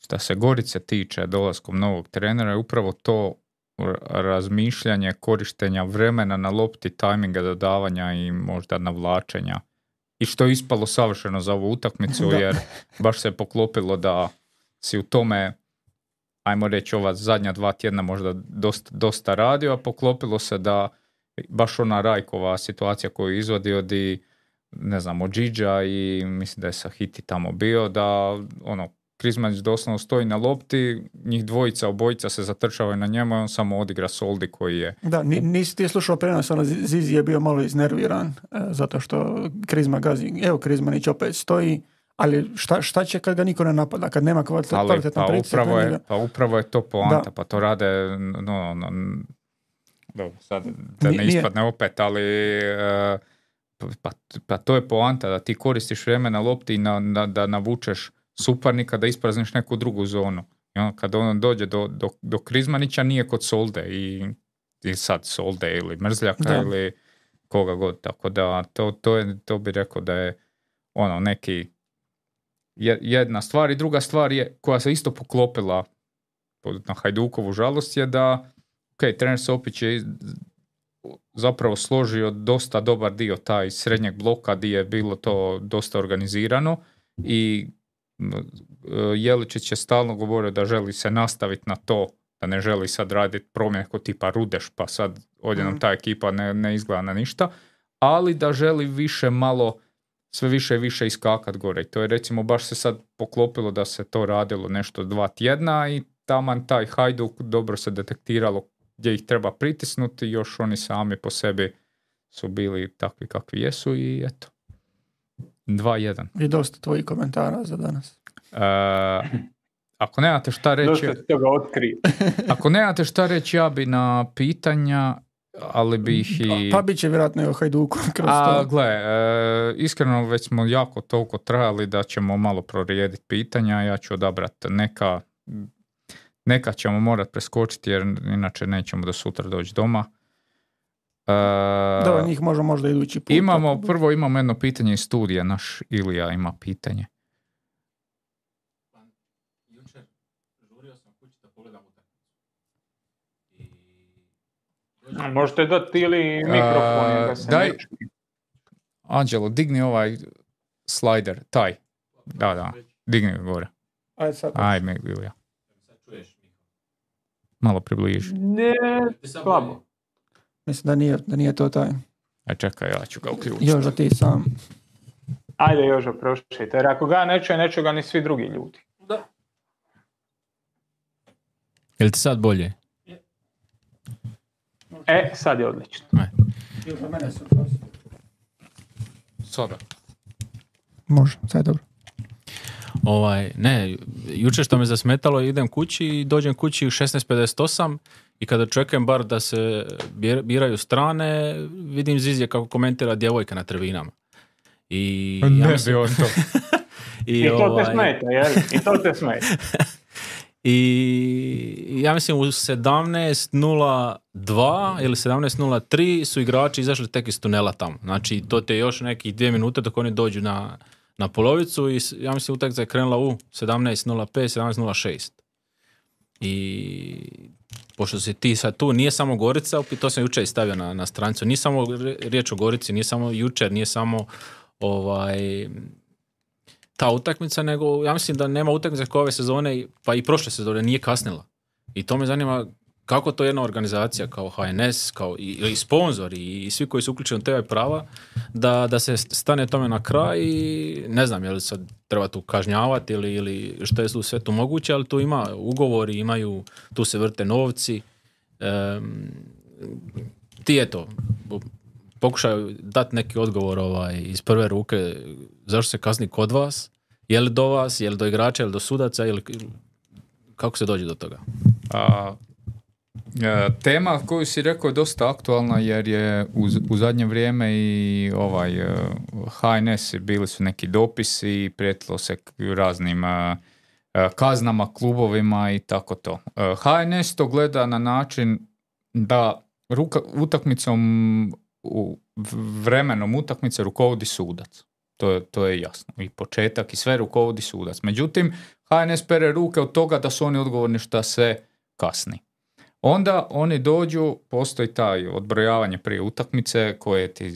što se Gorice tiče dolaskom novog trenera je upravo to razmišljanje korištenja vremena na lopti, tajminga dodavanja i možda navlačenja. I što je ispalo savršeno za ovu utakmicu *laughs* jer baš se poklopilo da si u tome ajmo reći ova zadnja dva tjedna možda dosta, dosta radio, a poklopilo se da baš ona Rajkova situacija koju je izvodio di ne znam, od i mislim da je Sahiti tamo bio, da ono, Krizmanić doslovno stoji na lopti, njih dvojica, obojica se zatrčavaju na njemu i on samo odigra Soldi koji je... Da, nisi ti slušao prenos, ono Zizi je bio malo iznerviran e, zato što Krizma gazi. Evo Krizmanić opet stoji, ali šta, šta će kad ga niko ne napada, kad nema kvalitetno pa, upravo je, pa upravo je to poanta, pa to rade no, no, dobro, sad da ne ispadne opet, ali e, pa, pa, to je poanta da ti koristiš vreme na lopti i na, da navučeš suparnika da isprazniš neku drugu zonu. I ono, kad on dođe do, do, do Krizmanića nije kod Solde i, i sad Solde ili Mrzljaka ili koga god. Tako da to, to, je, to bi rekao da je ono neki jedna stvar i druga stvar je koja se isto poklopila na Hajdukovu žalost je da ok, trener Sopić je zapravo složio dosta dobar dio taj srednjeg bloka gdje je bilo to dosta organizirano i Jeličić je stalno govorio da želi se nastaviti na to, da ne želi sad raditi promjene kod tipa Rudeš, pa sad ovdje nam mhm. ta ekipa ne, ne izgleda na ništa, ali da želi više malo, sve više i više iskakat gore. I to je recimo baš se sad poklopilo da se to radilo nešto dva tjedna i taman taj Hajduk dobro se detektiralo gdje ih treba pritisnuti, još oni sami po sebi su bili takvi kakvi jesu i eto. 2-1. I dosta tvojih komentara za danas. Uh, ako nemate šta reći... *laughs* ako nemate šta reći, ja bi na pitanja, ali bih i... Pa, pa bit će vjerojatno i Hajduku *laughs* kroz A, gle, e, iskreno već smo jako toliko trajali da ćemo malo prorijediti pitanja. Ja ću odabrati neka... Neka ćemo morati preskočiti jer inače nećemo do sutra doći doma. Uh, da, njih možemo možda idući put. Imamo, prvo imamo jedno pitanje iz studija, naš Ilija ima pitanje. Možete dati ili mikrofon da se daj, Anđelo, digni ovaj slider, taj. Da, da, digni ga gore. Ajde sad. Ajde, Ilija. Malo približi. Ne, slabo. Mislim da nije, da nije to taj. A čekaj, ja ću ga uključiti. Joža ti sam. Ajde Joža, prošite. Jer ako ga ne čuje, ne čuje ga ni svi drugi ljudi. Da. Je li ti sad bolje? E, sad je odlično. Sada. Može, sad je dobro. Ovaj, ne, jučer što me zasmetalo, idem kući i dođem kući u 16.58 i kada čekam bar da se biraju strane, vidim Zizje kako komentira djevojka na trvinama. I, pa ne ja mislim... on to. *laughs* I, I to ovaj... te smeta, jel? I to te smeta. *laughs* I ja mislim u 17.02 ili 17.03 su igrači izašli tek iz tunela tamo. Znači to te još nekih dvije minute dok oni dođu na, na polovicu i ja mislim utakmica je krenula u 17.05, 17.06. I pošto si ti sad tu, nije samo Gorica, to sam jučer i stavio na, na stranicu, nije samo ri- riječ o Gorici, nije samo jučer, nije samo ovaj, ta utakmica, nego ja mislim da nema utakmice koje ove sezone, pa i prošle sezone nije kasnila. I to me zanima kako to jedna organizacija kao HNS, kao i, i sponzori i svi koji su uključeni u TV prava, da, da se stane tome na kraj i ne znam je li sad treba tu kažnjavati ili, ili što je sve tu moguće, ali tu ima ugovori, imaju, tu se vrte novci. Em, ti eto, pokušaju dati neki odgovor ovaj, iz prve ruke zašto se kasni kod vas, je li do vas, je li do igrača, je li do sudaca, ili kako se dođe do toga? A, tema koju si rekao je dosta aktualna jer je u, z- u zadnje vrijeme i ovaj e, HNS bili su neki dopisi i prijetilo se raznim e, e, kaznama, klubovima i tako to. E, HNS to gleda na način da ruka, utakmicom u vremenom utakmice rukovodi sudac. To je, to je jasno. I početak i sve rukovodi sudac. Međutim, HNS pere ruke od toga da su oni odgovorni šta se kasni. Onda oni dođu, postoji taj odbrojavanje prije utakmice koje ti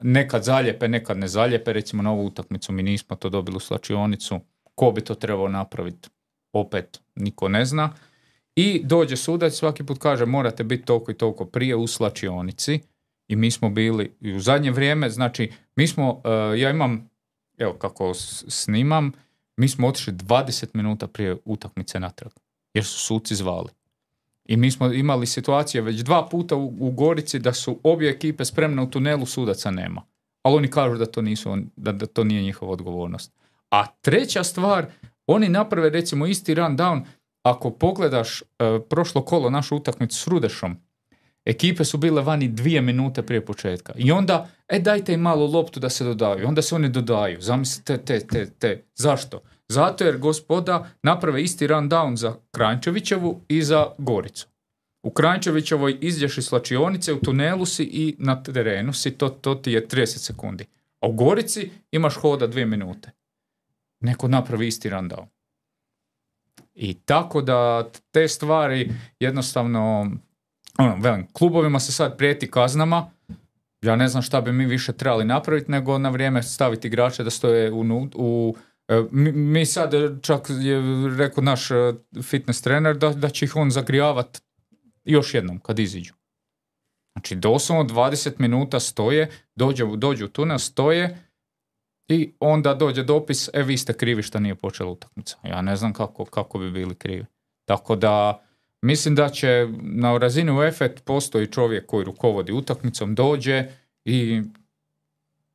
nekad zaljepe, nekad ne zaljepe. Recimo na ovu utakmicu mi nismo to dobili u slačionicu. Ko bi to trebao napraviti? Opet niko ne zna. I dođe sudac, svaki put kaže morate biti toliko i toliko prije u slačionici. I mi smo bili i u zadnje vrijeme, znači mi smo, eh, ja imam, evo kako snimam, mi smo otišli 20 minuta prije utakmice natrag, jer su suci zvali. I mi smo imali situacije već dva puta u, u Gorici da su obje ekipe spremne u tunelu, sudaca nema. Ali oni kažu da to, nisu, da, da to nije njihova odgovornost. A treća stvar, oni naprave recimo isti rundown, ako pogledaš e, prošlo kolo našu utakmicu s Rudešom, ekipe su bile vani dvije minute prije početka. I onda, e dajte im malo loptu da se dodaju. Onda se oni dodaju. Zamislite te, te, te. Zašto? Zato jer gospoda naprave isti rundown za Kranjčevićevu i za Goricu. U Kranjčevićevoj izdješ iz slačionice, u tunelu si i na terenu si, to, to ti je 30 sekundi. A u Gorici imaš hoda dvije minute. Neko napravi isti rundown. I tako da te stvari jednostavno, ono, velim, klubovima se sad prijeti kaznama, ja ne znam šta bi mi više trebali napraviti nego na vrijeme staviti igrače da stoje u, u mi, mi sad e, čak je rekao naš e, fitness trener da, da će ih on zagrijavat još jednom kad iziđu. Znači doslovno 20 minuta stoje, dođu, dođu tu nas stoje i onda dođe dopis, e vi ste krivi što nije počela utakmica. Ja ne znam kako, kako bi bili krivi. Tako da mislim da će na razini UEFA postoji čovjek koji rukovodi utakmicom, dođe i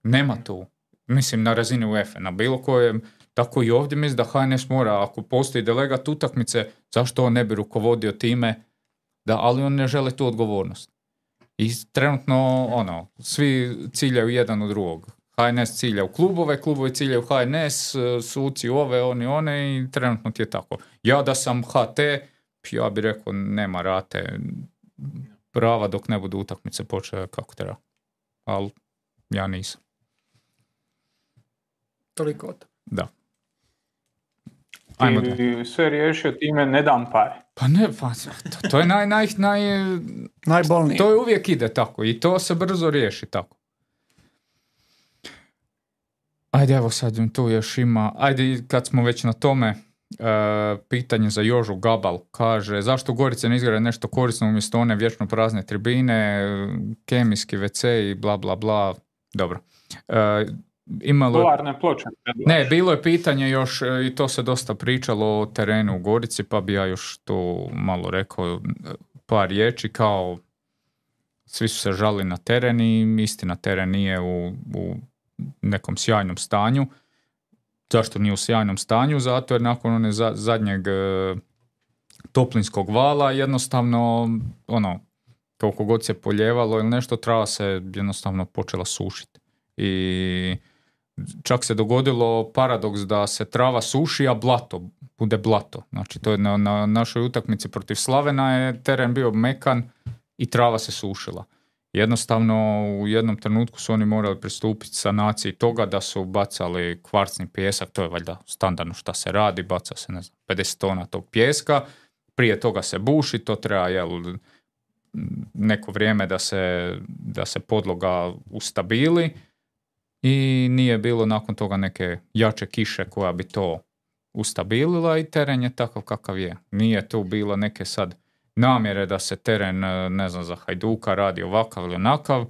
nema tu. Mislim na razini UEFA, na bilo kojem, tako i ovdje mislim da HNS mora, ako postoji delegat utakmice, zašto on ne bi rukovodio time, da, ali on ne žele tu odgovornost. I trenutno, ono, svi ciljaju jedan od drugog. HNS cilja u klubove, klubovi ciljaju HNS, suci ove, oni one i trenutno ti je tako. Ja da sam HT, ja bih rekao nema rate prava dok ne budu utakmice počele kako treba. Ali ja nisam. Toliko o tome. Da. Ajmo da. I sve riješio time ne dam pare. Pa ne, pa to, to je naj, naj, naj, Najbolnije. to je uvijek ide tako i to se brzo riješi tako. Ajde, evo sad tu još ima, ajde kad smo već na tome, e, pitanje za Jožu Gabal kaže zašto Gorice ne izgrade nešto korisno umjesto one vječno prazne tribine, kemijski WC i bla bla bla. Dobro. E, imalo ploče. ne, bilo je pitanje još e, i to se dosta pričalo o terenu u Gorici, pa bi ja još tu malo rekao e, par riječi kao svi su se žali na teren i istina teren nije u, u nekom sjajnom stanju. Zašto nije u sjajnom stanju? Zato jer nakon one za- zadnjeg e, toplinskog vala jednostavno ono koliko god se poljevalo ili nešto trava se jednostavno počela sušiti. I čak se dogodilo paradoks da se trava suši, a blato bude blato. Znači to je na, na našoj utakmici protiv Slavena je teren bio mekan i trava se sušila. Jednostavno u jednom trenutku su oni morali pristupiti sanaciji toga da su bacali kvarcni pijesak, to je valjda standardno šta se radi, baca se ne znam 50 tona tog pijeska, prije toga se buši, to treba jel, neko vrijeme da se, da se podloga ustabili i nije bilo nakon toga neke jače kiše koja bi to ustabilila i teren je takav kakav je. Nije tu bilo neke sad namjere da se teren, ne znam, za Hajduka radi ovakav ili onakav.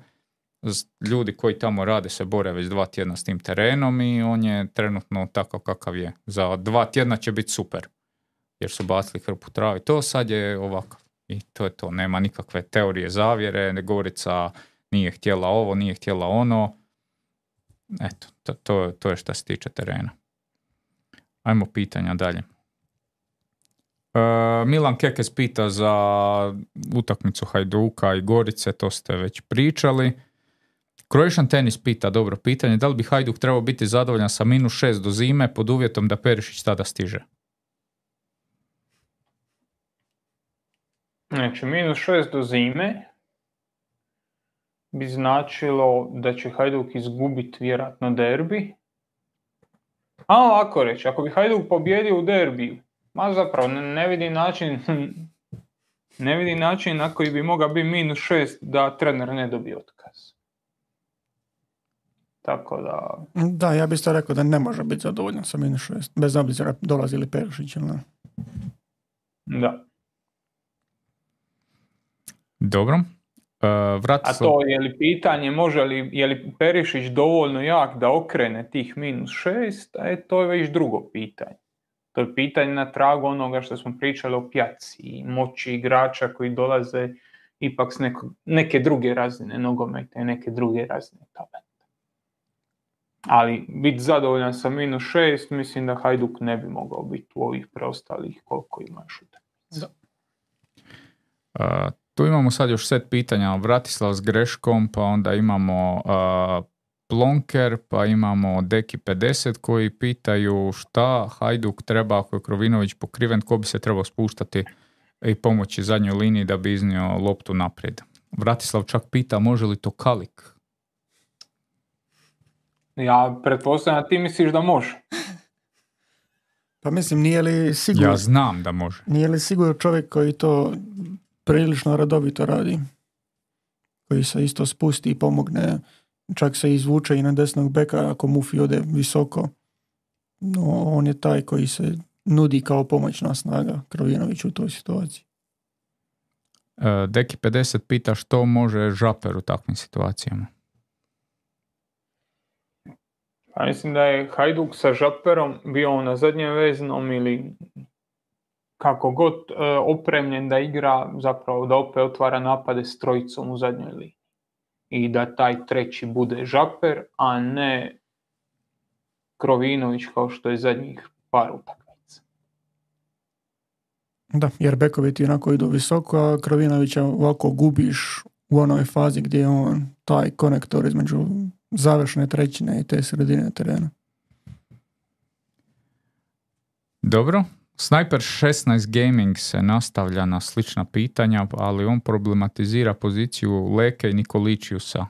Ljudi koji tamo rade se bore već dva tjedna s tim terenom i on je trenutno takav kakav je. Za dva tjedna će biti super. Jer su bacili hrpu travi. To sad je ovakav. I to je to. Nema nikakve teorije zavjere. Gorica nije htjela ovo, nije htjela ono. Eto, to, to, to je što se tiče terena. Ajmo pitanja dalje. E, Milan Kekes pita za utakmicu Hajduka i Gorice, to ste već pričali. Croatian Tennis pita, dobro pitanje, da li bi Hajduk trebao biti zadovoljan sa minus šest do zime pod uvjetom da Perišić tada stiže? Znači, minus šest do zime bi značilo da će Hajduk izgubiti vjerojatno derbi. A ovako reći, ako bi Hajduk pobjedio u derbiju, ma zapravo ne, ne vidi način *laughs* ne vidi način na koji bi mogao biti minus šest da trener ne dobije otkaz. Tako da... Da, ja bih isto rekao da ne može biti zadovoljan sa minus šest, bez obzira dolazi li Perišić ili ne. Da. Dobro. Uh, A to je li pitanje, može li, je li Perišić dovoljno jak da okrene tih minus šest, e, to je već drugo pitanje. To je pitanje na tragu onoga što smo pričali o pjaci, moći igrača koji dolaze ipak s neko, neke druge razine nogometa i neke druge razine talenta. Ali biti zadovoljan sa minus šest, mislim da Hajduk ne bi mogao biti u ovih preostalih koliko ima još Uh, tu imamo sad još set pitanja, Vratislav s greškom, pa onda imamo uh, Plonker, pa imamo Deki 50 koji pitaju šta Hajduk treba ako je Krovinović pokriven, ko bi se trebao spuštati i pomoći zadnjoj liniji da bi iznio loptu naprijed. Vratislav čak pita može li to Kalik? Ja pretpostavljam da ti misliš da može. Pa mislim, nije li sigurno... Ja znam da može. Nije li sigurno čovjek koji to prilično redovito radi. Koji se isto spusti i pomogne. Čak se izvuče i na desnog beka ako Mufi ode visoko. No, on je taj koji se nudi kao pomoćna snaga Krovinović u toj situaciji. E, Deki 50 pita što može Žaper u takvim situacijama. Pa mislim da je Hajduk sa Žaperom bio na zadnjem veznom ili kako god e, opremljen da igra, zapravo da opet otvara napade s trojicom u zadnjoj liniji. I da taj treći bude Žaper, a ne Krovinović kao što je zadnjih par utakmica. Da, jer bekovi ti onako idu visoko, a Krovinovića ovako gubiš u onoj fazi gdje je on taj konektor između završne trećine i te sredine terena. Dobro, Sniper 16 Gaming se nastavlja na slična pitanja, ali on problematizira poziciju Leke i Nikoličiusa.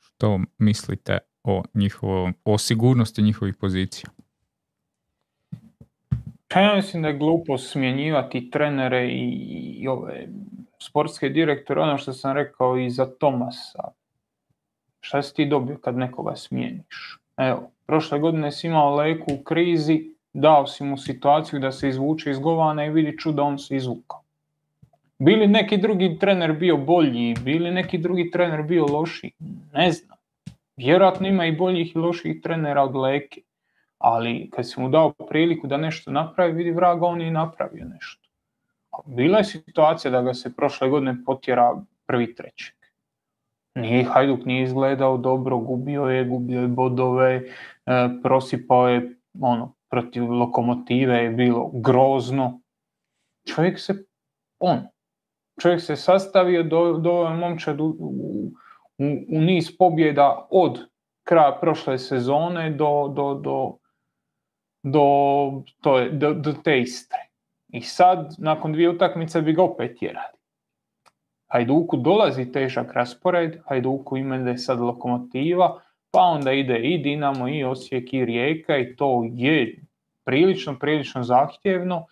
Što mislite o, njihovom, o sigurnosti njihovih pozicija? Pa ja mislim da je glupo smjenjivati trenere i, i ove sportske direktore, ono što sam rekao i za Tomasa. Šta si ti dobio kad nekoga smijeniš? Evo, prošle godine si imao Leku u krizi, dao si mu situaciju da se izvuče iz govana i vidi čuda on se izvukao. Bili neki drugi trener bio bolji, bili neki drugi trener bio loši, ne znam. Vjerojatno ima i boljih i loših trenera od Leke, ali kad si mu dao priliku da nešto napravi, vidi vraga, on je napravio nešto. Bila je situacija da ga se prošle godine potjera prvi trećeg. Nije Hajduk nije izgledao dobro, gubio je, gubio je bodove, e, prosipao je ono, protiv lokomotive je bilo grozno. Čovjek se, on, čovjek se sastavio do, do momčad u, u, u, niz pobjeda od kraja prošle sezone do, do, do, do, to je, do, do te istre. I sad, nakon dvije utakmice bi ga opet jerali. Hajduku dolazi težak raspored, Hajduku ima da je sad lokomotiva, pa onda ide i Dinamo, i Osijek, i Rijeka i to je prilično, prilično zahtjevno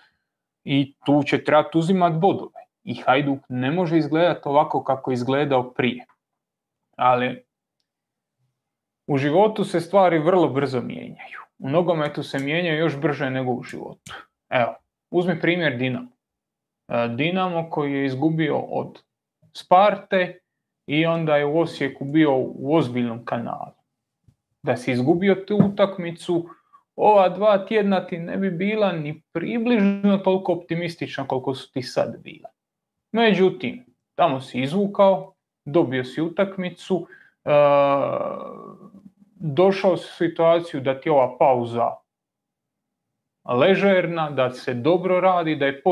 i tu će trebati uzimati bodove. I Hajduk ne može izgledati ovako kako izgledao prije. Ali u životu se stvari vrlo brzo mijenjaju. U nogometu se mijenjaju još brže nego u životu. Evo, uzmi primjer Dinamo. E, Dinamo koji je izgubio od Sparte i onda je u Osijeku bio u ozbiljnom kanalu. Da si izgubio tu utakmicu, ova dva tjedna ti ne bi bila ni približno toliko optimistična koliko su ti sad bila. Međutim, tamo si izvukao, dobio si utakmicu, e, došao si u situaciju da ti ova pauza ležerna, da se dobro radi, da je,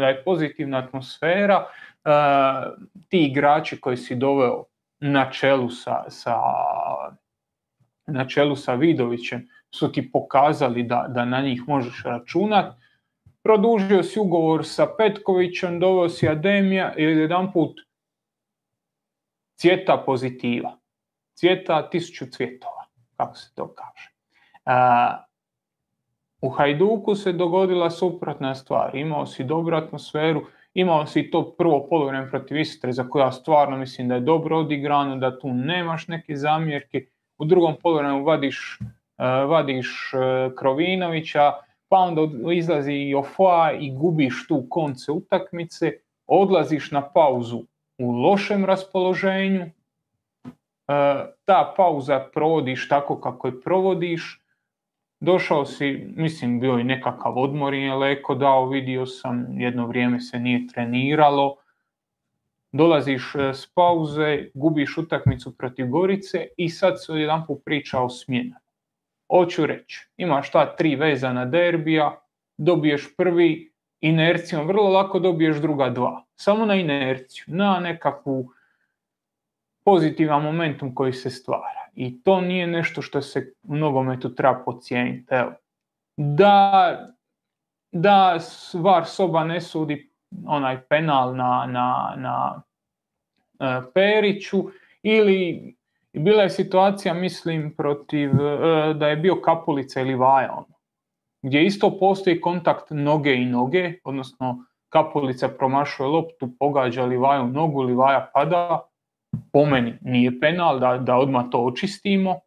da je pozitivna atmosfera, e, ti igrači koji si doveo na čelu sa, sa, na čelu sa Vidovićem su ti pokazali da, da na njih možeš računati. Produžio si ugovor sa Petkovićem, doveo si Ademija i jedan put cvjeta pozitiva. Cvjeta tisuću cvjetova, kako se to kaže. u Hajduku se dogodila suprotna stvar. Imao si dobru atmosferu, imao si to prvo polovreme protiv Istre za koje ja stvarno mislim da je dobro odigrano, da tu nemaš neke zamjerke. U drugom polovremenu vadiš, uh, vadiš uh, Krovinovića, pa onda izlazi i Ofoa i gubiš tu konce utakmice, odlaziš na pauzu u lošem raspoloženju, e, ta pauza provodiš tako kako je provodiš, došao si, mislim bio je nekakav odmor je leko dao, vidio sam, jedno vrijeme se nije treniralo, dolaziš e, s pauze, gubiš utakmicu protiv Gorice i sad se jedan priča o smjenama. Hoću reći, imaš ta tri vezana derbija, dobiješ prvi inercijom, vrlo lako dobiješ druga dva. Samo na inerciju, na nekakvu pozitivan momentum koji se stvara. I to nije nešto što se u nogometu treba pocijeniti. Da, da var soba ne sudi onaj penal na, na, na e, Periću ili bila je situacija, mislim, protiv, e, da je bio Kapulica ili Vaja, ono, gdje isto postoji kontakt noge i noge, odnosno Kapulica promašuje loptu, pogađa Livaju nogu, Livaja pada, po meni nije penal, da, da odmah to očistimo.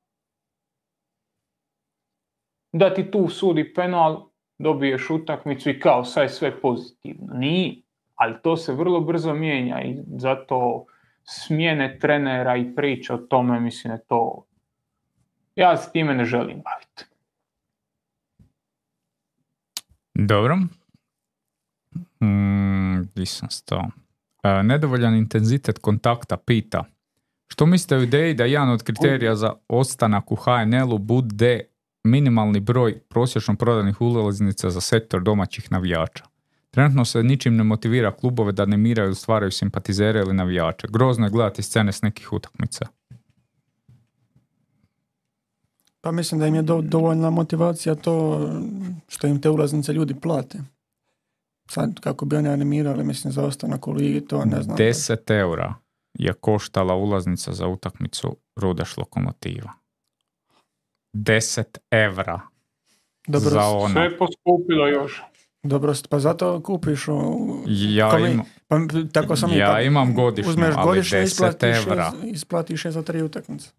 Da ti tu sudi penal, dobiješ utakmicu i kao sad je sve pozitivno. Nije, ali to se vrlo brzo mijenja i zato smjene trenera i priče o tome, mislim da to... Ja se time ne želim baviti. Dobro. Mm, di sam stao? E, nedovoljan intenzitet kontakta pita. Što mislite o ideji da jedan od kriterija za ostanak u HNL-u bude minimalni broj prosječno prodanih ulaznica za sektor domaćih navijača? Trenutno se ničim ne motivira klubove da ne miraju stvaraju simpatizere ili navijače. Grozno je gledati scene s nekih utakmica. Pa mislim da im je dovoljna motivacija to što im te ulaznice ljudi plate. Sad kako bi oni animirali, mislim, za ostanak u ligi, to ne znam. 10 eura je koštala ulaznica za utakmicu Rudeš Lokomotiva. 10 evra Dobro, za ono. Sve je poskupilo još. Dobro, pa zato kupiš u... Ja, pa, tako sam ja pa, imam godišnju, uzmeš ali godišnju, 10 isplatiš evra. Je, isplatiš je za tri utakmice.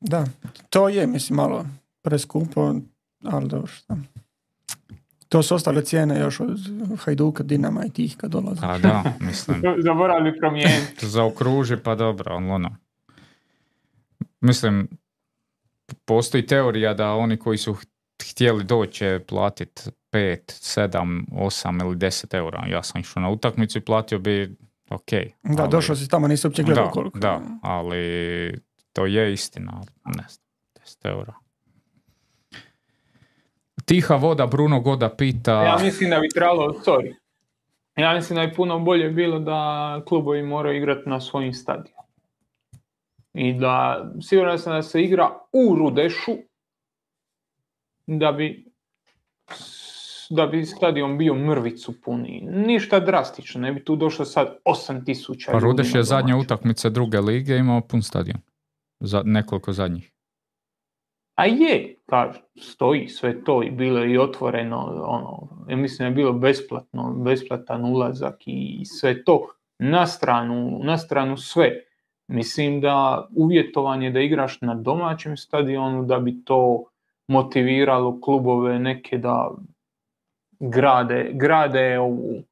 Da, to je, mislim, malo preskupo, ali dobro što. To su ostale cijene još od Hajduka, Dinama i tih kad dolaze. A da, mislim. *laughs* Zaboravili promijeniti. Zaokruži, pa dobro, ono. Mislim, postoji teorija da oni koji su htjeli doći platiti 5, 7, 8 ili 10 eura. Ja sam išao na utakmicu i platio bi ok. Da, ali, došao si tamo, nisi uopće gledao koliko. Da, ali to je istina, ne znam, 10 eura. Tiha voda, Bruno Goda pita... Ja mislim da bi trebalo, sorry, ja mislim da bi puno bolje bilo da klubovi moraju igrati na svojim stadionima. I da, sigurno sam da se igra u Rudešu, da bi da bi stadion bio mrvicu puni. Ništa drastično, ne bi tu došlo sad 8000 Pa Rudeš je zadnja utakmica druge lige imao pun stadion. Za nekoliko zadnjih. A je, kažem, stoji sve to i bilo je i otvoreno, ono, ja mislim da je bilo besplatno, besplatan ulazak i sve to. Na stranu, na stranu sve. Mislim da uvjetovanje da igraš na domaćem stadionu da bi to motiviralo klubove neke da grade, grade ovu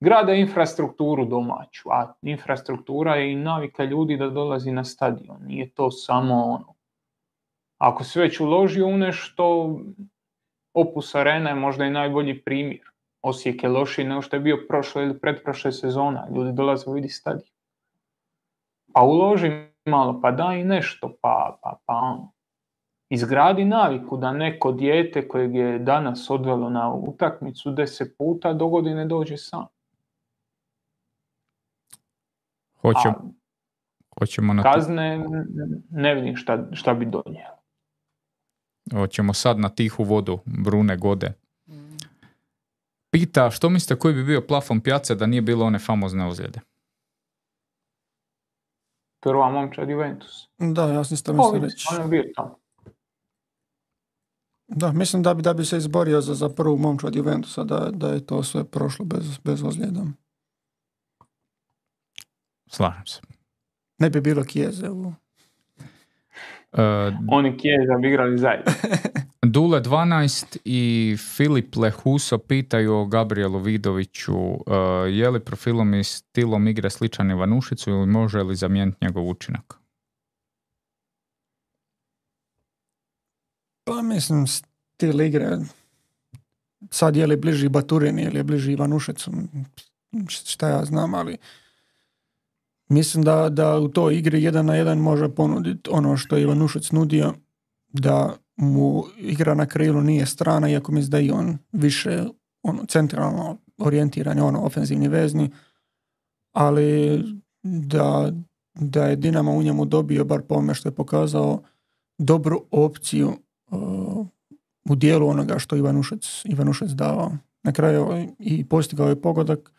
grade infrastrukturu domaću, a infrastruktura je i navika ljudi da dolazi na stadion. Nije to samo ono. Ako se već uložio u nešto, Opus Arena je možda i najbolji primjer. Osijek je lošiji nego što je bio prošle ili pretprošle sezona. Ljudi dolaze u vidi stadion. Pa uloži malo, pa daj nešto, pa, pa, pa ono. Izgradi naviku da neko dijete kojeg je danas odvelo na utakmicu deset puta do godine dođe sam. Hoćemo, A hoćemo, na, kazne ne vidim šta, šta bi donijelo. hoćemo sad na tihu vodu Brune Gode. Pita što mislite koji bi bio plafon pjace da nije bilo one famozne ozljede? Prva momčad Juventus. Da, ja sam isto mislio Covid, reći. on je bio tamo. Da, mislim da bi, da bi se izborio za, za prvu momču od Juventusa, da, da je to sve prošlo bez, bez ozljeda. Slažem se. Ne bi bilo kijeze u... E, Oni Kijeza bi igrali zajedno. *laughs* Dule 12 i Filip Lehuso pitaju o Gabrielu Vidoviću e, je li profilom i stilom igre sličan Ivanušicu ili može li zamijeniti njegov učinak? Pa mislim, stil igre, sad je li bliži Baturini ili je bliži Ivanušecu, šta ja znam, ali mislim da, da u toj igri jedan na jedan može ponuditi ono što je Ivanušec nudio, da mu igra na krilu nije strana, iako mislim da i on više ono, centralno orijentiran, je ono ofenzivni vezni, ali da, da je Dinamo u njemu dobio, bar po što je pokazao, dobru opciju uh, u dijelu onoga što Ivanušec, Ivanušec davao. Na kraju i postigao je pogodak.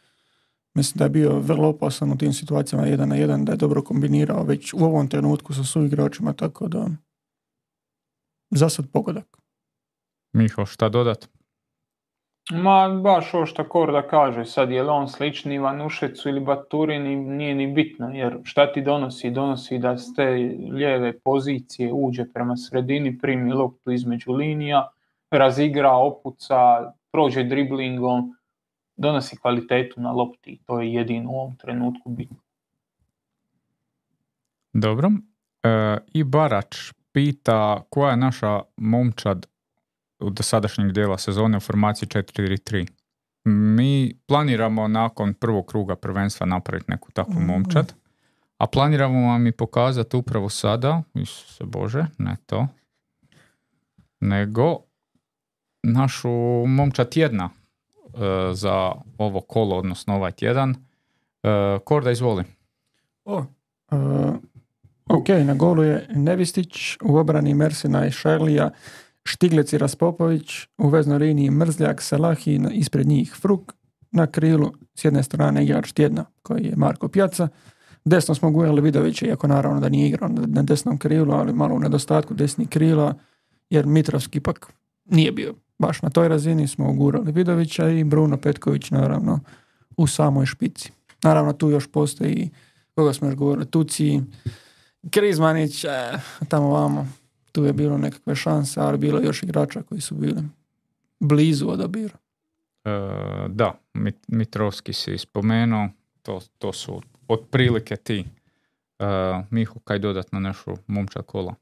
Mislim da je bio vrlo opasan u tim situacijama jedan na jedan, da je dobro kombinirao već u ovom trenutku sa suigračima, tako da za sad pogodak. Miho, šta dodat? Ma baš ovo što Korda kaže, sad je li on slični Ivanušecu ili Baturini, nije ni bitno, jer šta ti donosi? Donosi da s te lijeve pozicije uđe prema sredini, primi loptu između linija, razigra, opuca, prođe driblingom, donosi kvalitetu na lopti to je jedino u ovom trenutku bitno. Dobro. E, I Barač pita koja je naša momčad u dosadašnjeg dijela sezone u formaciji 4-3. Mi planiramo nakon prvog kruga prvenstva napraviti neku takvu Mhm. momčad, a planiramo vam i pokazati upravo sada, Isuse Bože, ne to, nego našu momčad tjedna e, za ovo kolo, odnosno ovaj tjedan. E, Korda, izvoli. O, uh, ok, na golu je Nevistić, u obrani Mersina i Šarlija, Štiglec i Raspopović, u veznoj liniji Mrzljak, Salahi, na- ispred njih Fruk, na krilu s jedne strane igrač tjedna koji je Marko Pjaca, desno smo gurali Vidovića, iako naravno da nije igrao na desnom krilu, ali malo u nedostatku desnih krila, jer Mitrovski ipak nije bio baš na toj razini, smo ugurali Vidovića i Bruno Petković naravno u samoj špici. Naravno tu još postoji koga smo još govorili, Tuci, Krizmanić, e, tamo vamo, tu je bilo nekakve šanse, ali bilo je još igrača koji su bili blizu odabira. E, da, Mit- Mitrovski si spomenuo, to, to su otprilike ti. E, Miho, kaj dodat na našu momčad kola?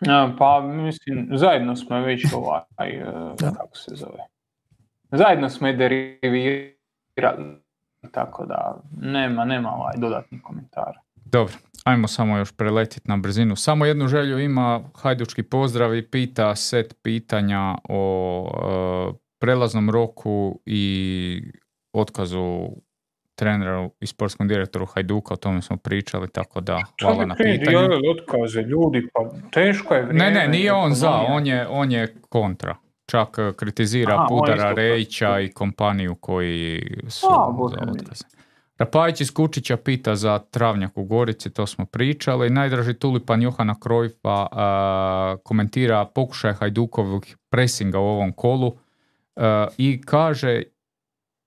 Ja, pa mislim, zajedno smo već ovaj, e, Da. kako se zove, zajedno smo je derivirali, tako da nema, nema ovaj dodatnih komentara. Dobro, ajmo samo još preletiti na brzinu. Samo jednu želju ima Hajdučki pozdrav i pita set pitanja o e, prelaznom roku i otkazu treneru i sportskom direktoru Hajduka, o tome smo pričali, tako da hvala na pitanju. otkaze ljudi, pa teško je Ne, vrijeme. ne, nije on za, on je, on je kontra. Čak e, kritizira Aha, Pudara, Rejića i kompaniju koji su A, za Bože mi. otkaze. Rapajić iz Kučića pita za travnjak u Gorici, to smo pričali. Najdraži tulipan Johana Krojfa a, komentira pokušaj Hajdukovih presinga u ovom kolu a, i kaže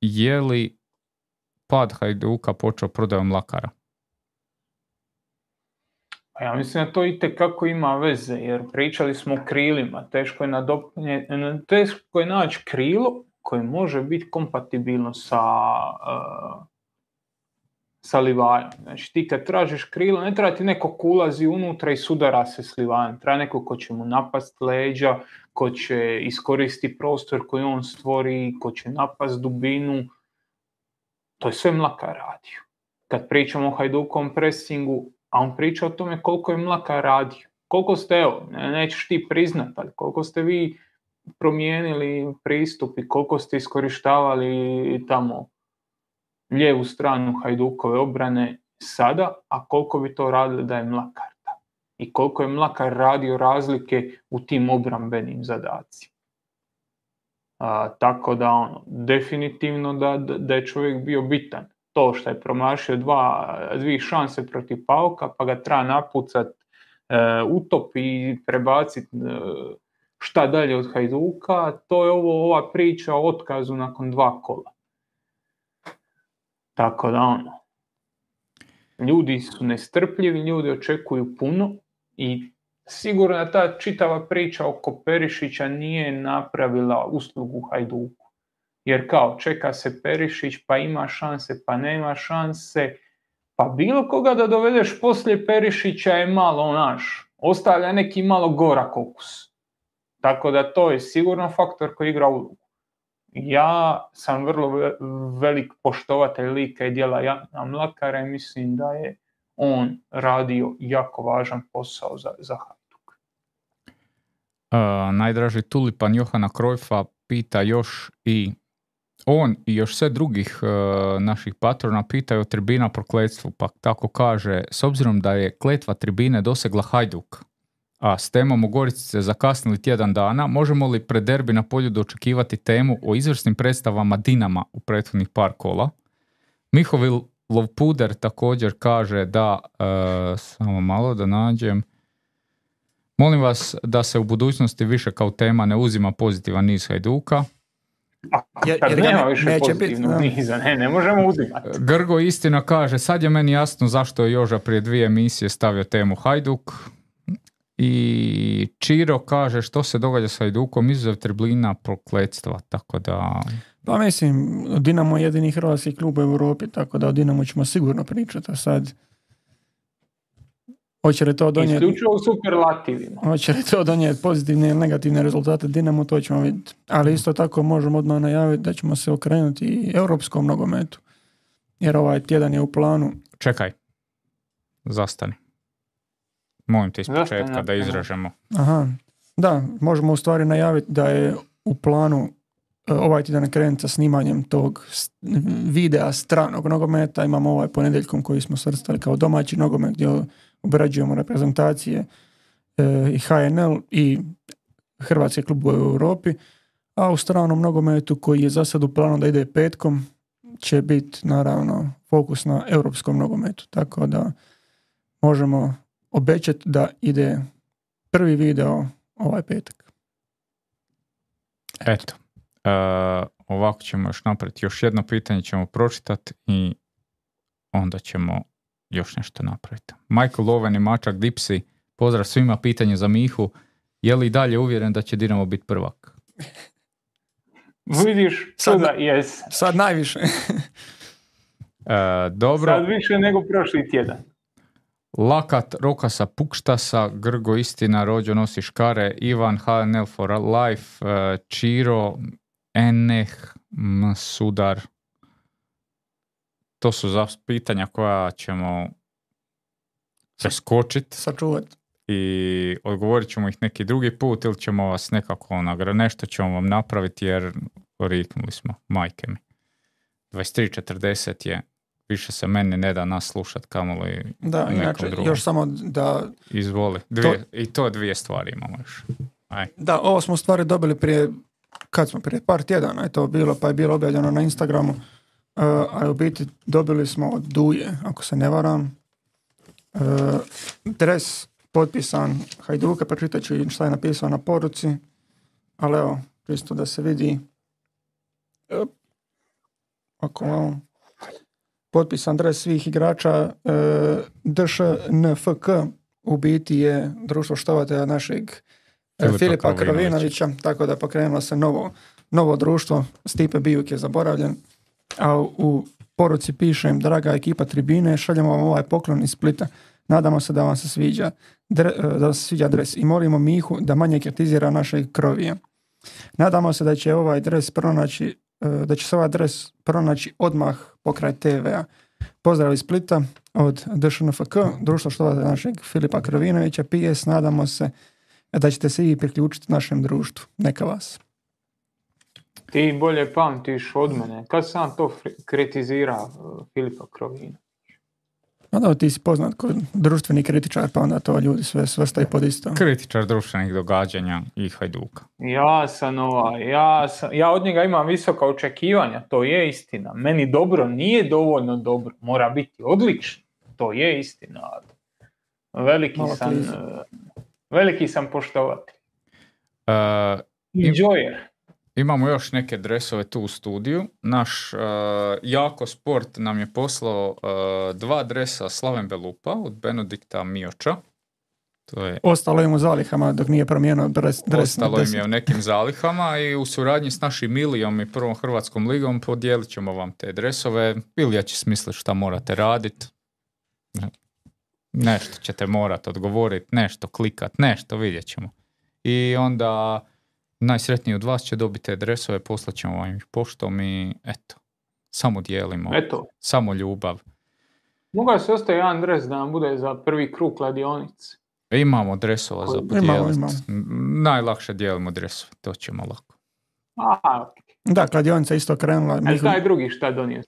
je li pad Hajduka počeo prodajom Mlakara? Pa ja mislim da to i kako ima veze, jer pričali smo o krilima, teško je, nadopunje, teško je naći krilo koje može biti kompatibilno sa, uh, sa Livajom. Znači ti kad tražiš krilo, ne treba ti neko ko ulazi unutra i sudara se s Livajom, treba neko ko će mu napast leđa, ko će iskoristiti prostor koji on stvori, ko će napast dubinu, to je sve Mlaka radio. Kad pričamo o Hajdukom pressingu, a on priča o tome koliko je Mlaka radio. Koliko ste, evo, nećeš ti priznat, ali koliko ste vi promijenili pristup i koliko ste iskorištavali tamo lijevu stranu Hajdukove obrane sada, a koliko bi to radili da je Mlakar I koliko je Mlakar radio razlike u tim obrambenim zadacima. A, tako da ono, definitivno da, da je čovjek bio bitan. To što je promašio dva, dvije šanse protiv Pauka, pa ga treba napucat, e, utop i prebaciti e, šta dalje od Hajduka, to je ovo ova priča o otkazu nakon dva kola. Tako da ono, ljudi su nestrpljivi, ljudi očekuju puno i sigurno ta čitava priča oko Perišića nije napravila uslugu Hajduku. Jer kao, čeka se Perišić, pa ima šanse, pa nema šanse, pa bilo koga da dovedeš poslije Perišića je malo naš, ostavlja neki malo gora kokus. Tako da to je sigurno faktor koji igra ulogu. Ja sam vrlo velik poštovatelj lika i dijela Jana Mlakara i mislim da je on radio jako važan posao za, za Hajduk. Uh, najdraži tulipan Johana Krojfa pita još i on i još sve drugih uh, naših patrona pitaju o tribina prokletstvu, pa tako kaže, s obzirom da je kletva tribine dosegla Hajduk, a s temom u Gorici se zakasnili tjedan dana, možemo li pred derbi na polju dočekivati temu o izvrsnim predstavama Dinama u prethodnih par kola? Mihovil Lovpuder također kaže da, e, samo malo da nađem, molim vas da se u budućnosti više kao tema ne uzima pozitivan niz Hajduka. Kad nema više pozitivnog niza, ne, ne možemo uzimati. Grgo istina kaže, sad je meni jasno zašto je Joža prije dvije emisije stavio temu Hajduk, i Čiro kaže što se događa sa Hajdukom izuzev triblina prokletstva, tako da... Pa mislim, Dinamo je jedini hrvatski klub u Europi, tako da o Dinamo ćemo sigurno pričati, a sad... Hoće li to donijeti... Isključivo u superlativima. Hoće li to donijeti pozitivne ili negativne rezultate Dinamo, to ćemo vidjeti. Ali isto tako možemo odmah najaviti da ćemo se okrenuti i europskom nogometu. Jer ovaj tjedan je u planu. Čekaj. Zastani. Molim te iz početka da izražemo. Aha, da, možemo u stvari najaviti da je u planu e, ovaj tjedan krenuti sa snimanjem tog videa stranog nogometa. Imamo ovaj ponedjeljkom koji smo svrstali kao domaći nogomet gdje obrađujemo reprezentacije e, i HNL i Hrvatske klubove u Europi. A u stranom nogometu koji je za sad u planu da ide petkom će biti naravno fokus na europskom nogometu. Tako da možemo obećati da ide prvi video ovaj petak. Eto, uh, ovako ćemo još napraviti. Još jedno pitanje ćemo pročitati i onda ćemo još nešto napraviti. Michael Loven i Mačak Dipsi, pozdrav svima, pitanje za Mihu. Je li dalje uvjeren da će Dinamo biti prvak? Vidiš, sad, da jes. Sad najviše. uh, dobro. Sad više nego prošli tjedan. Lakat Rokasa Pukštasa, Grgo Istina, Rođo nosi škare, Ivan HNL for Life, e, Čiro, Eneh, Sudar. To su za pitanja koja ćemo preskočiti. Sačuvati. I odgovorit ćemo ih neki drugi put ili ćemo vas nekako nagra, nešto ćemo vam napraviti jer riknuli smo, majke mi. 23.40 je više se meni ne da nas slušat kamoli Da, inače, još samo da... Izvoli. Dvije, I to dvije stvari imamo još. Aj. Da, ovo smo stvari dobili prije, kad smo, prije par tjedana je to bilo, pa je bilo objavljeno na Instagramu. a u biti dobili smo od Duje, ako se ne varam, e, dres potpisan Hajduka, pročitat ću šta je napisao na poruci, ali evo, čisto da se vidi. E, Ako malo. Potpisan dres svih igrača e, DŠNFK u biti je društvo štovatelja našeg e, Filipa Filipa Krovinovića. Tako da pokrenulo se novo, novo društvo, Stipe Bijuk je zaboravljen, a u, poruci pišem, draga ekipa tribine, šaljemo vam ovaj poklon iz Splita. Nadamo se da vam se sviđa, dre- e, da vam se sviđa dres i molimo Mihu da manje kritizira naše krovije. Nadamo se da će ovaj dres pronaći, da će se ovaj dres pronaći odmah pokraj TV-a. Pozdrav iz Splita od DŠNFK, društvo što našeg Filipa Krovinovića, PS, nadamo se da ćete se i priključiti našem društvu. Neka vas. Ti bolje pamtiš od mene. Kad sam to fri- kritizirao uh, Filipa Krovina? A da, ti si poznat kao društveni kritičar, pa onda to ljudi sve svrstaju pod isto. Kritičar društvenih događanja i Hajduka. Ja sam ovaj, ja, sam, ja od njega imam visoka očekivanja, to je istina. Meni dobro nije dovoljno dobro, mora biti odlično, to je istina. ali Veliki Malo sam, eh, veliki sam poštovatelj. E, Enjoyer. Imamo još neke dresove tu u studiju. Naš e, Jako Sport nam je poslao e, dva dresa Slaven Belupa od Benedikta Mioča. To je Ostalo im u zalihama dok nije promijenio dres, dres ostalo im je u nekim zalihama i u suradnji s našim Milijom i prvom Hrvatskom ligom podijelit ćemo vam te dresove. Ilija će smisliti šta morate raditi. Nešto ćete morat odgovoriti, nešto klikat, nešto vidjet ćemo. I onda najsretniji od vas će dobiti te dresove, poslat ćemo vam ih poštom i eto, samo dijelimo, Eto, samo ljubav. mogao se ostaje jedan dres da nam bude za prvi krug kladionice. Imamo dresova za podijeliti. Najlakše dijelimo dresove, to ćemo lako. A, Da, kladionica isto krenula. ali Miho, taj drugi šta donio?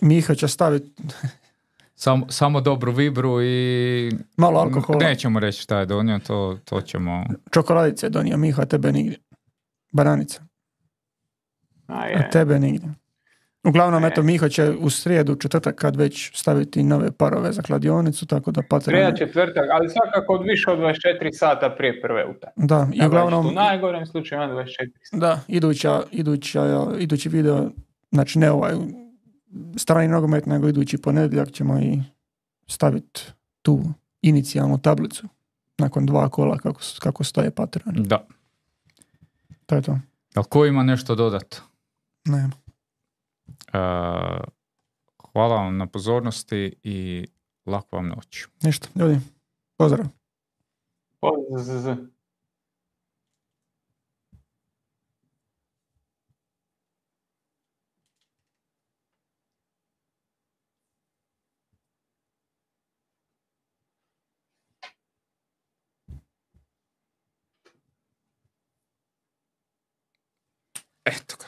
Miho će staviti Sam, samo dobru vibru i malo alkohola. nećemo reći šta je donio, to, to ćemo... Čokoladice je donio Miho, a tebe nigdje. Bananica, A a je. tebe nigdje. Uglavnom, eto, Miho će u srijedu, četvrtak kad već staviti nove parove za kladionicu, tako da Sreda patrone... četvrtak, ali svakako od više od 24 sata prije prve utakmice. Da, i uglavnom, U najgorem slučaju imam 24 sata. da, iduća, iduća, idući video, znači ne ovaj strani nogomet, nego idući ponedjeljak ćemo i staviti tu inicijalnu tablicu nakon dva kola kako, kako stoje patroni. Da. To je to. Jel ko ima nešto dodat? Ne. E, hvala vam na pozornosti i laku vam noć. Ništa, ljudi. Pozdrav. Poz- Eto ga,